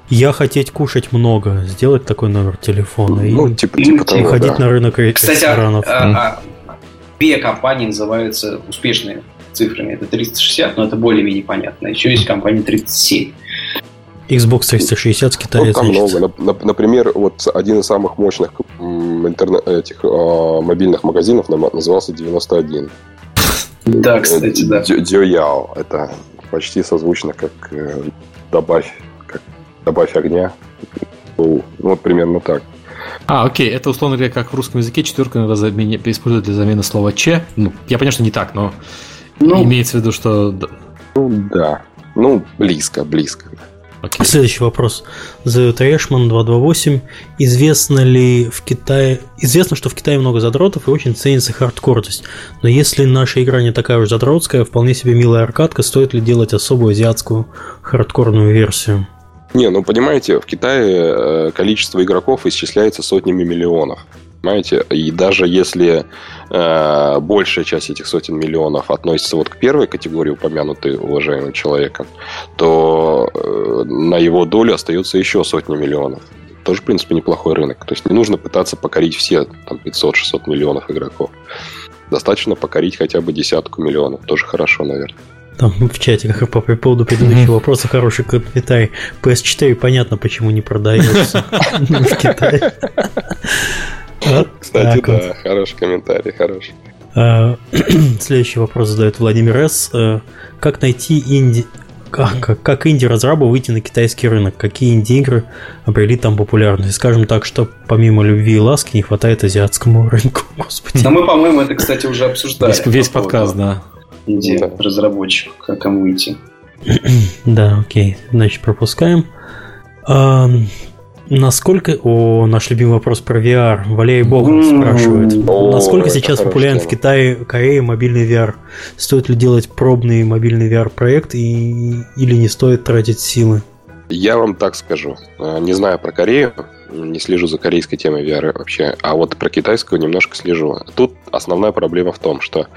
Я хотеть кушать много, сделать такой номер телефона ну, и, типа, типа того, ходить да. на рынок Кстати, а, ресторанов. А, а, две компании называются успешными цифрами. Это 360, но это более-менее понятно. Еще есть компания 37. Xbox 360 с Китая. Ну, там много. Например, вот один из самых мощных интернет, этих э, мобильных магазинов назывался 91. Да, кстати, да. Дюяо. Это почти созвучно как э, добавь, как добавь огня. Ну, вот примерно так. А, окей, это условно говоря, как в русском языке четверка иногда замене, используют для замены слова че. Ну, я понимаю, что не так, но ну, имеется в виду, что. Ну да. Ну, близко, близко. Okay. Следующий вопрос. Задает Решман 228. Известно ли в Китае... Известно, что в Китае много задротов и очень ценится хардкорность. Но если наша игра не такая уж задротская, вполне себе милая аркадка, стоит ли делать особую азиатскую хардкорную версию? Не, ну понимаете, в Китае э, количество игроков исчисляется сотнями миллионов понимаете? И даже если э, большая часть этих сотен миллионов относится вот к первой категории, упомянутой уважаемым человеком, то э, на его долю остается еще сотни миллионов. тоже, в принципе, неплохой рынок. То есть не нужно пытаться покорить все там 500-600 миллионов игроков. Достаточно покорить хотя бы десятку миллионов. Тоже хорошо, наверное. Там в чате, как по поводу предыдущего вопроса, хороший комментарий. PS4 понятно, почему не продается в Китае. Кстати, да, хороший комментарий, хороший. А, следующий вопрос задает Владимир С. Э, как найти инди... Как, как, инди-разрабу выйти на китайский рынок? Какие инди-игры обрели там популярность? Скажем так, что помимо любви и ласки не хватает азиатскому рынку. Господи. Да мы, по-моему, это, кстати, уже обсуждали. Весь, весь по подкаст, да. Инди-разработчик, как кому выйти. да, окей. Значит, пропускаем. Насколько... О, наш любимый вопрос про VR. Валерий Богов спрашивает. О, насколько сейчас популярен в Китае, Корее мобильный VR? Стоит ли делать пробный мобильный VR-проект и... или не стоит тратить силы? Я вам так скажу. А, не знаю про Корею, не слежу за корейской темой VR вообще, а вот про китайскую немножко слежу. Тут основная проблема в том, что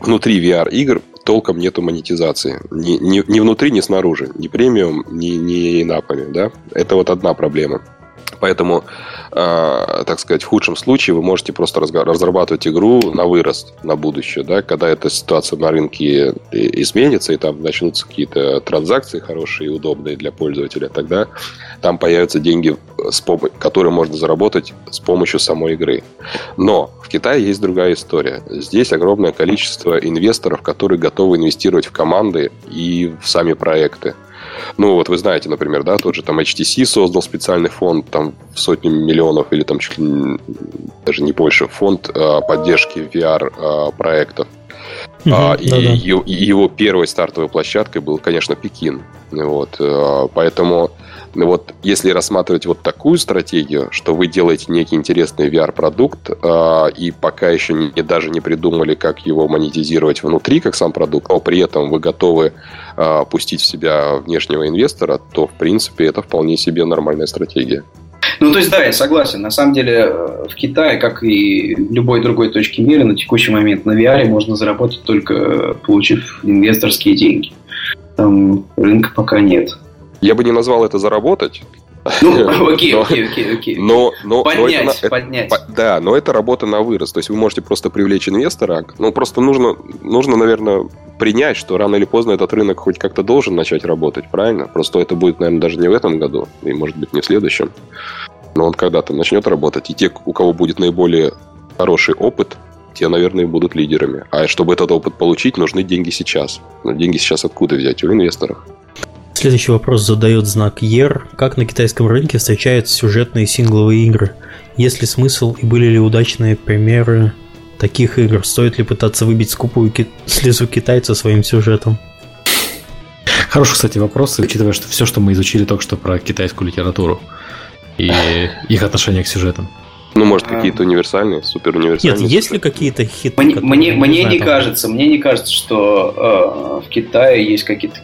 внутри VR-игр толком нету монетизации. Ни, ни, ни внутри, ни снаружи. Ни премиум, ни, ни напами. Да? Это вот одна проблема. Поэтому, э, так сказать, в худшем случае вы можете просто разрабатывать игру на вырост, на будущее. Да? Когда эта ситуация на рынке изменится, и там начнутся какие-то транзакции хорошие и удобные для пользователя, тогда там появятся деньги, с которые можно заработать с помощью самой игры. Но в Китае есть другая история. Здесь огромное количество инвесторов, которые готовы инвестировать в команды и в сами проекты. Ну, вот вы знаете, например, да, тот же там HTC создал специальный фонд там в сотни миллионов или там чуть ли даже не больше фонд э, поддержки VR-проектов. Угу, а, и, и его первой стартовой площадкой был, конечно, Пекин. Вот, э, поэтому вот если рассматривать вот такую стратегию, что вы делаете некий интересный VR-продукт, э, и пока еще не, даже не придумали, как его монетизировать внутри, как сам продукт, но при этом вы готовы э, пустить в себя внешнего инвестора, то, в принципе, это вполне себе нормальная стратегия. Ну, то есть, да, я согласен. На самом деле, э, в Китае, как и в любой другой точке мира, на текущий момент на VR можно заработать только получив инвесторские деньги. Там рынка пока нет. Я бы не назвал это заработать. Ну, окей, окей, окей, окей. Но, но, поднять, но это, поднять. Это, да, но это работа на вырост. То есть вы можете просто привлечь инвестора. Ну, просто нужно, нужно, наверное, принять, что рано или поздно этот рынок хоть как-то должен начать работать, правильно? Просто это будет, наверное, даже не в этом году, и, может быть, не в следующем. Но он когда-то начнет работать. И те, у кого будет наиболее хороший опыт, те, наверное, будут лидерами. А чтобы этот опыт получить, нужны деньги сейчас. Но деньги сейчас откуда взять? У инвесторов. Следующий вопрос задает знак ER. Как на китайском рынке встречаются сюжетные сингловые игры? Есть ли смысл и были ли удачные примеры таких игр? Стоит ли пытаться выбить скупую ки- слезу китайца своим сюжетом? Хороший, кстати, вопрос, учитывая, что все, что мы изучили только что про китайскую литературу и их отношение к сюжетам. Ну, может, какие-то универсальные, супер универсальные. Нет, есть ли какие-то хиты? Мне, мне, мне не кажется, мне не кажется, что э, в Китае есть какие-то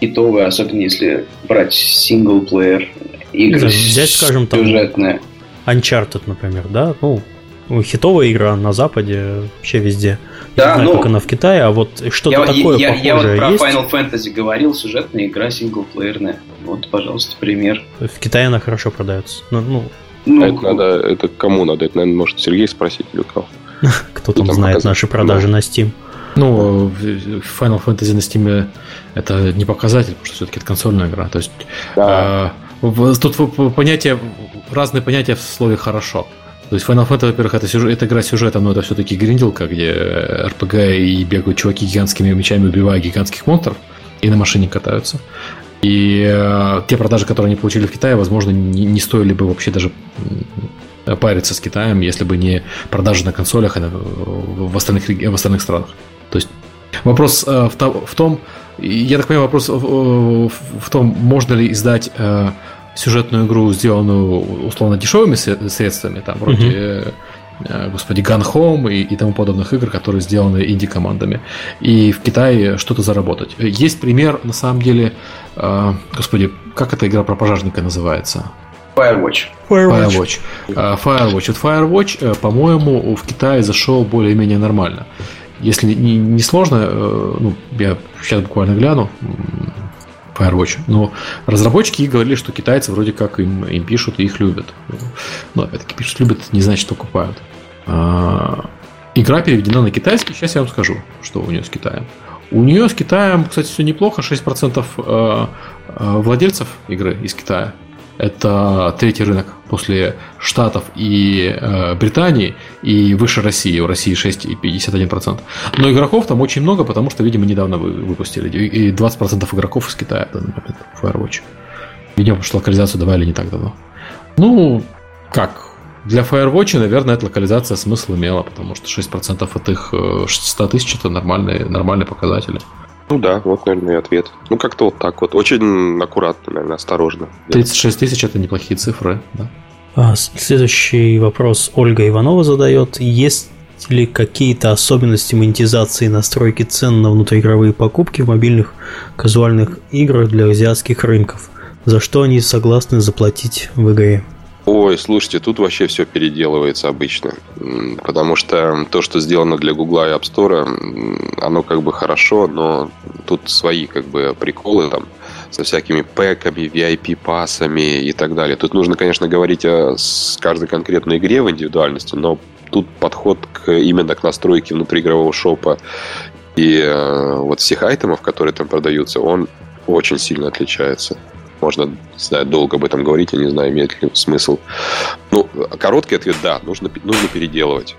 хитовые, особенно если брать синглплеер игры Взять, скажем, там сюжетные. Uncharted, например, да? Ну, хитовая игра на Западе, вообще везде. Да, не знаю, ну, как она в Китае, а вот что-то я, такое я, похожее я вот про есть? Final Fantasy говорил, сюжетная игра синглплеерная. Вот, пожалуйста, пример. В Китае она хорошо продается. Ну, ну, ну это надо, это кому надо? Это, наверное, может Сергей спросить или кого? Кто там знает наши продажи на Steam? Ну, Final Fantasy на Steam это не показатель, потому что все-таки это консольная игра. То есть да. э, тут понятие, разные понятия в слове хорошо. То есть Final Fantasy, во-первых, это, сюжет, это игра сюжета, но это все-таки гринделка, где РПГ и бегают чуваки гигантскими мечами, убивая гигантских монстров, и на машине катаются. И э, те продажи, которые они получили в Китае, возможно, не, не стоили бы вообще даже париться с Китаем, если бы не продажи на консолях и на, в, остальных, в остальных странах. То есть вопрос э, в, в том, я так понимаю, вопрос в, в том, можно ли издать э, сюжетную игру, сделанную условно дешевыми средствами, там вроде, mm-hmm. э, господи, Gun Home и, и тому подобных игр, которые сделаны инди-командами, и в Китае что-то заработать. Есть пример, на самом деле, э, господи, как эта игра про пожарника называется? Firewatch. Firewatch. Firewatch. Firewatch. Вот Firewatch, по-моему, в Китае зашел более-менее нормально. Если не, не сложно, uh, ну, я сейчас буквально гляну. Firewatch. Но разработчики говорили, что китайцы вроде как им, им пишут и их любят. Но опять-таки пишут, любят, не значит, что покупают. А, игра переведена на китайский. Сейчас я вам скажу, что у нее с Китаем. У нее с Китаем, кстати, все неплохо. 6% э, э, владельцев игры из Китая. Это третий рынок после Штатов и э, Британии и выше России. У России 6,51%. Но игроков там очень много, потому что, видимо, недавно вы, выпустили. И 20% игроков из Китая в данный момент в Firewatch. Видимо, что локализацию давали не так давно. Ну, как? Для Firewatch, наверное, эта локализация смысл имела, потому что 6% от их 600 тысяч это нормальные, нормальные показатели. Ну да, вот, наверное, и ответ. Ну, как-то вот так вот. Очень аккуратно, наверное, осторожно. 36 тысяч – это неплохие цифры, да. А, следующий вопрос Ольга Иванова задает. Есть ли какие-то особенности монетизации и настройки цен на внутриигровые покупки в мобильных казуальных играх для азиатских рынков? За что они согласны заплатить в игре? Ой, слушайте, тут вообще все переделывается обычно. Потому что то, что сделано для Гугла и App Store, оно как бы хорошо, но тут свои как бы приколы там со всякими пэками, VIP-пасами и так далее. Тут нужно, конечно, говорить о каждой конкретной игре в индивидуальности, но тут подход к, именно к настройке внутриигрового шопа и э, вот всех айтемов, которые там продаются, он очень сильно отличается. Можно, не знаю, долго об этом говорить, я не знаю, имеет ли смысл. Ну, короткий ответ – да, нужно, нужно переделывать.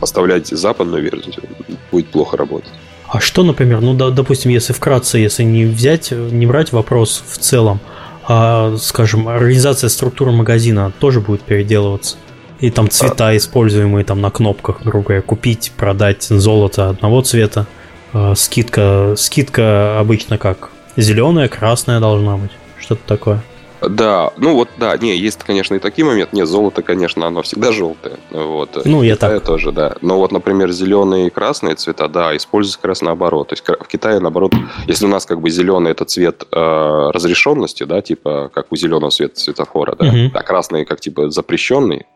Оставлять западную версию будет плохо работать. А что, например, ну, да, допустим, если вкратце, если не взять, не брать вопрос в целом, а, скажем, организация структуры магазина тоже будет переделываться? И там цвета, используемые там на кнопках, грубо говоря, купить, продать золото одного цвета, а, скидка, скидка обычно как? Зеленая, красная должна быть. Что-то такое. Да, ну вот, да, не, есть, конечно, и такие моменты. Нет, золото, конечно, оно всегда желтое. Вот. Ну, я так. тоже, да. Но вот, например, зеленые и красные цвета, да, используются как раз наоборот. То есть в Китае, наоборот, если у нас как бы зеленый это цвет э, разрешенности, да, типа как у зеленого света светофора, да, угу. а красный как типа запрещенный,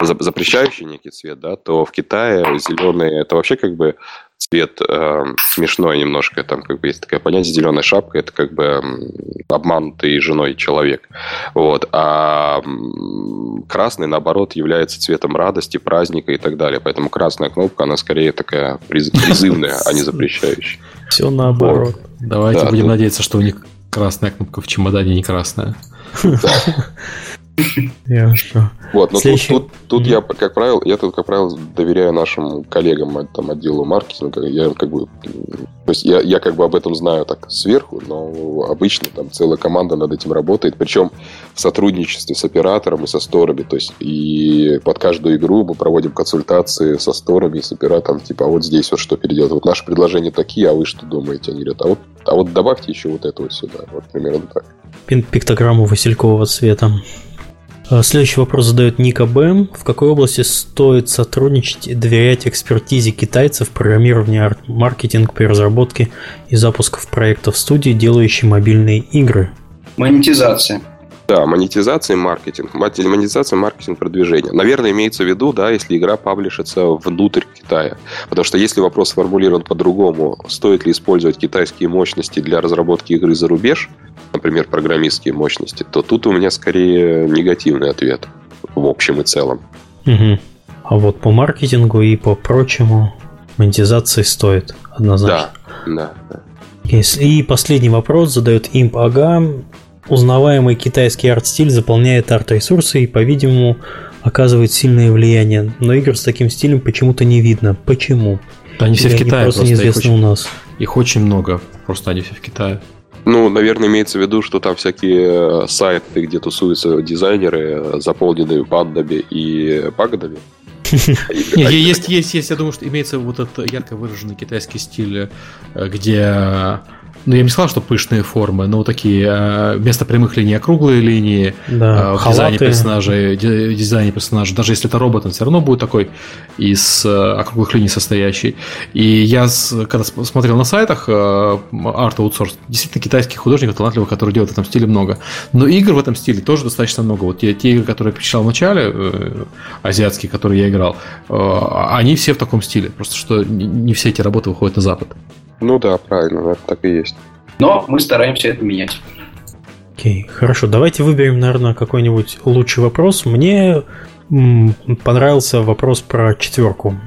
запрещающий некий цвет, да, то в Китае зеленый это вообще как бы цвет э, смешной немножко. Там как бы есть такая понятие зеленая шапка, это как бы обманутый женой человек. Вот. А красный, наоборот, является цветом радости, праздника и так далее. Поэтому красная кнопка, она скорее такая призывная, а не запрещающая. Все наоборот. Давайте будем надеяться, что у них красная кнопка в чемодане не красная. Ясно. Вот, но Следующий... тут, тут, тут mm-hmm. я, как правило, я тут, как правило, доверяю нашим коллегам, там, отделу маркетинга. Я как бы, то есть я, я как бы об этом знаю так сверху, но обычно там целая команда над этим работает, причем в сотрудничестве с оператором и со сторами. То есть и под каждую игру мы проводим консультации со сторами и с оператором, типа, а вот здесь вот что переделать. Вот наши предложения такие, а вы что думаете? Они говорят, а вот, а вот добавьте еще вот это вот сюда. Вот примерно так. Пиктограмму василькового цвета. А, следующий вопрос задает Ника Бэм. В какой области стоит сотрудничать и доверять экспертизе китайцев в программировании маркетинг при разработке и запусках проектов студии, делающей мобильные игры? Монетизация. Да, монетизация и маркетинг. Монетизация, маркетинг, продвижение. Наверное, имеется в виду, да, если игра паблишится внутрь Китая. Потому что если вопрос сформулирован по-другому, стоит ли использовать китайские мощности для разработки игры за рубеж, например, программистские мощности, то тут у меня скорее негативный ответ в общем и целом. Угу. А вот по маркетингу и по прочему монетизации стоит однозначно. Да, да, да. Если... И последний вопрос задает Имп Ага. Узнаваемый китайский арт-стиль заполняет арт-ресурсы и, по-видимому, оказывает сильное влияние. Но игр с таким стилем почему-то не видно. Почему? Да они все Или в Китае. Просто, просто неизвестно очень, у нас. Их очень много. Просто они все в Китае. Ну, наверное, имеется в виду, что там всякие э, сайты, где тусуются дизайнеры, э, заполнены бандами и пагодами. Есть, есть, есть. Я думаю, что имеется вот этот ярко выраженный китайский стиль, э, где ну, я бы не сказал, что пышные формы, но такие э, вместо прямых линий округлые линии да, э, в дизайне персонажей, дизайне персонажей, даже если это робот, он все равно будет такой из э, округлых линий состоящий. И я, когда смотрел на сайтах Art Outsource, действительно китайских художников талантливых, которые делают в этом стиле много. Но игр в этом стиле тоже достаточно много. Вот те, те игры, которые я перечислял в начале, азиатские, которые я играл, они все в таком стиле. Просто что не все эти работы выходят на Запад. Ну да, правильно, это так и есть. Но мы стараемся это менять. Окей, okay, хорошо. Давайте выберем, наверное, какой-нибудь лучший вопрос. Мне понравился вопрос про четверку.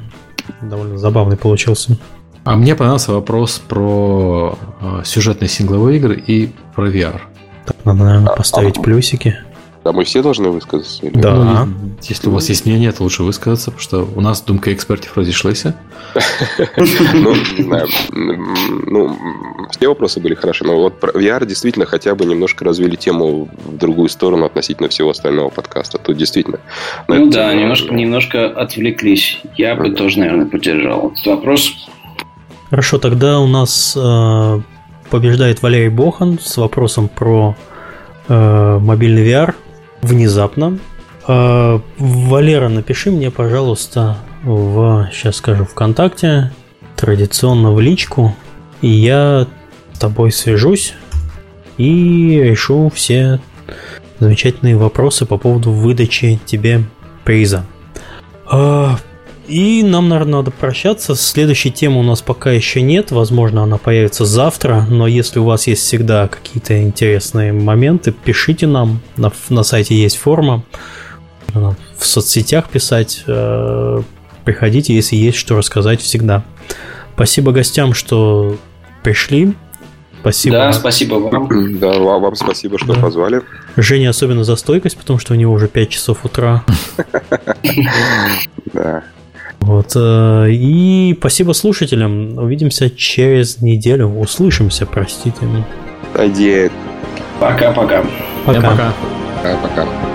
Довольно забавный получился. А мне понравился вопрос про э, сюжетные сингловые игры и про VR. Так, надо, наверное, а, поставить а, плюсики. А мы все должны высказаться? Или? Да. Ну, если у вас есть мнение, то лучше высказаться, потому что у нас думка экспертов разошлась. Ну, не знаю. Ну, все вопросы были хороши, но вот VR действительно хотя бы немножко развили тему в другую сторону относительно всего остального подкаста. Тут действительно... Ну да, немножко, немножко отвлеклись. Я бы тоже, наверное, поддержал этот вопрос. Хорошо, тогда у нас э, побеждает Валерий Бохан с вопросом про э, мобильный VR внезапно. Э, Валера, напиши мне, пожалуйста, в, сейчас скажу, ВКонтакте, традиционно в личку, и я с тобой свяжусь и решу все замечательные вопросы по поводу выдачи тебе приза. А, и нам, наверное, надо прощаться. Следующей темы у нас пока еще нет. Возможно, она появится завтра. Но если у вас есть всегда какие-то интересные моменты, пишите нам. На, на сайте есть форма. В соцсетях писать. Э, приходите, если есть что рассказать всегда. Спасибо гостям, что пришли. Спасибо. Да, спасибо вам. Да, вам спасибо, что да. позвали. Женя особенно за стойкость, потому что у него уже 5 часов утра. Да. Вот. Э, и спасибо слушателям. Увидимся через неделю. Услышимся, простите. Идея. Пока-пока. Пока. Пока. Пока-пока.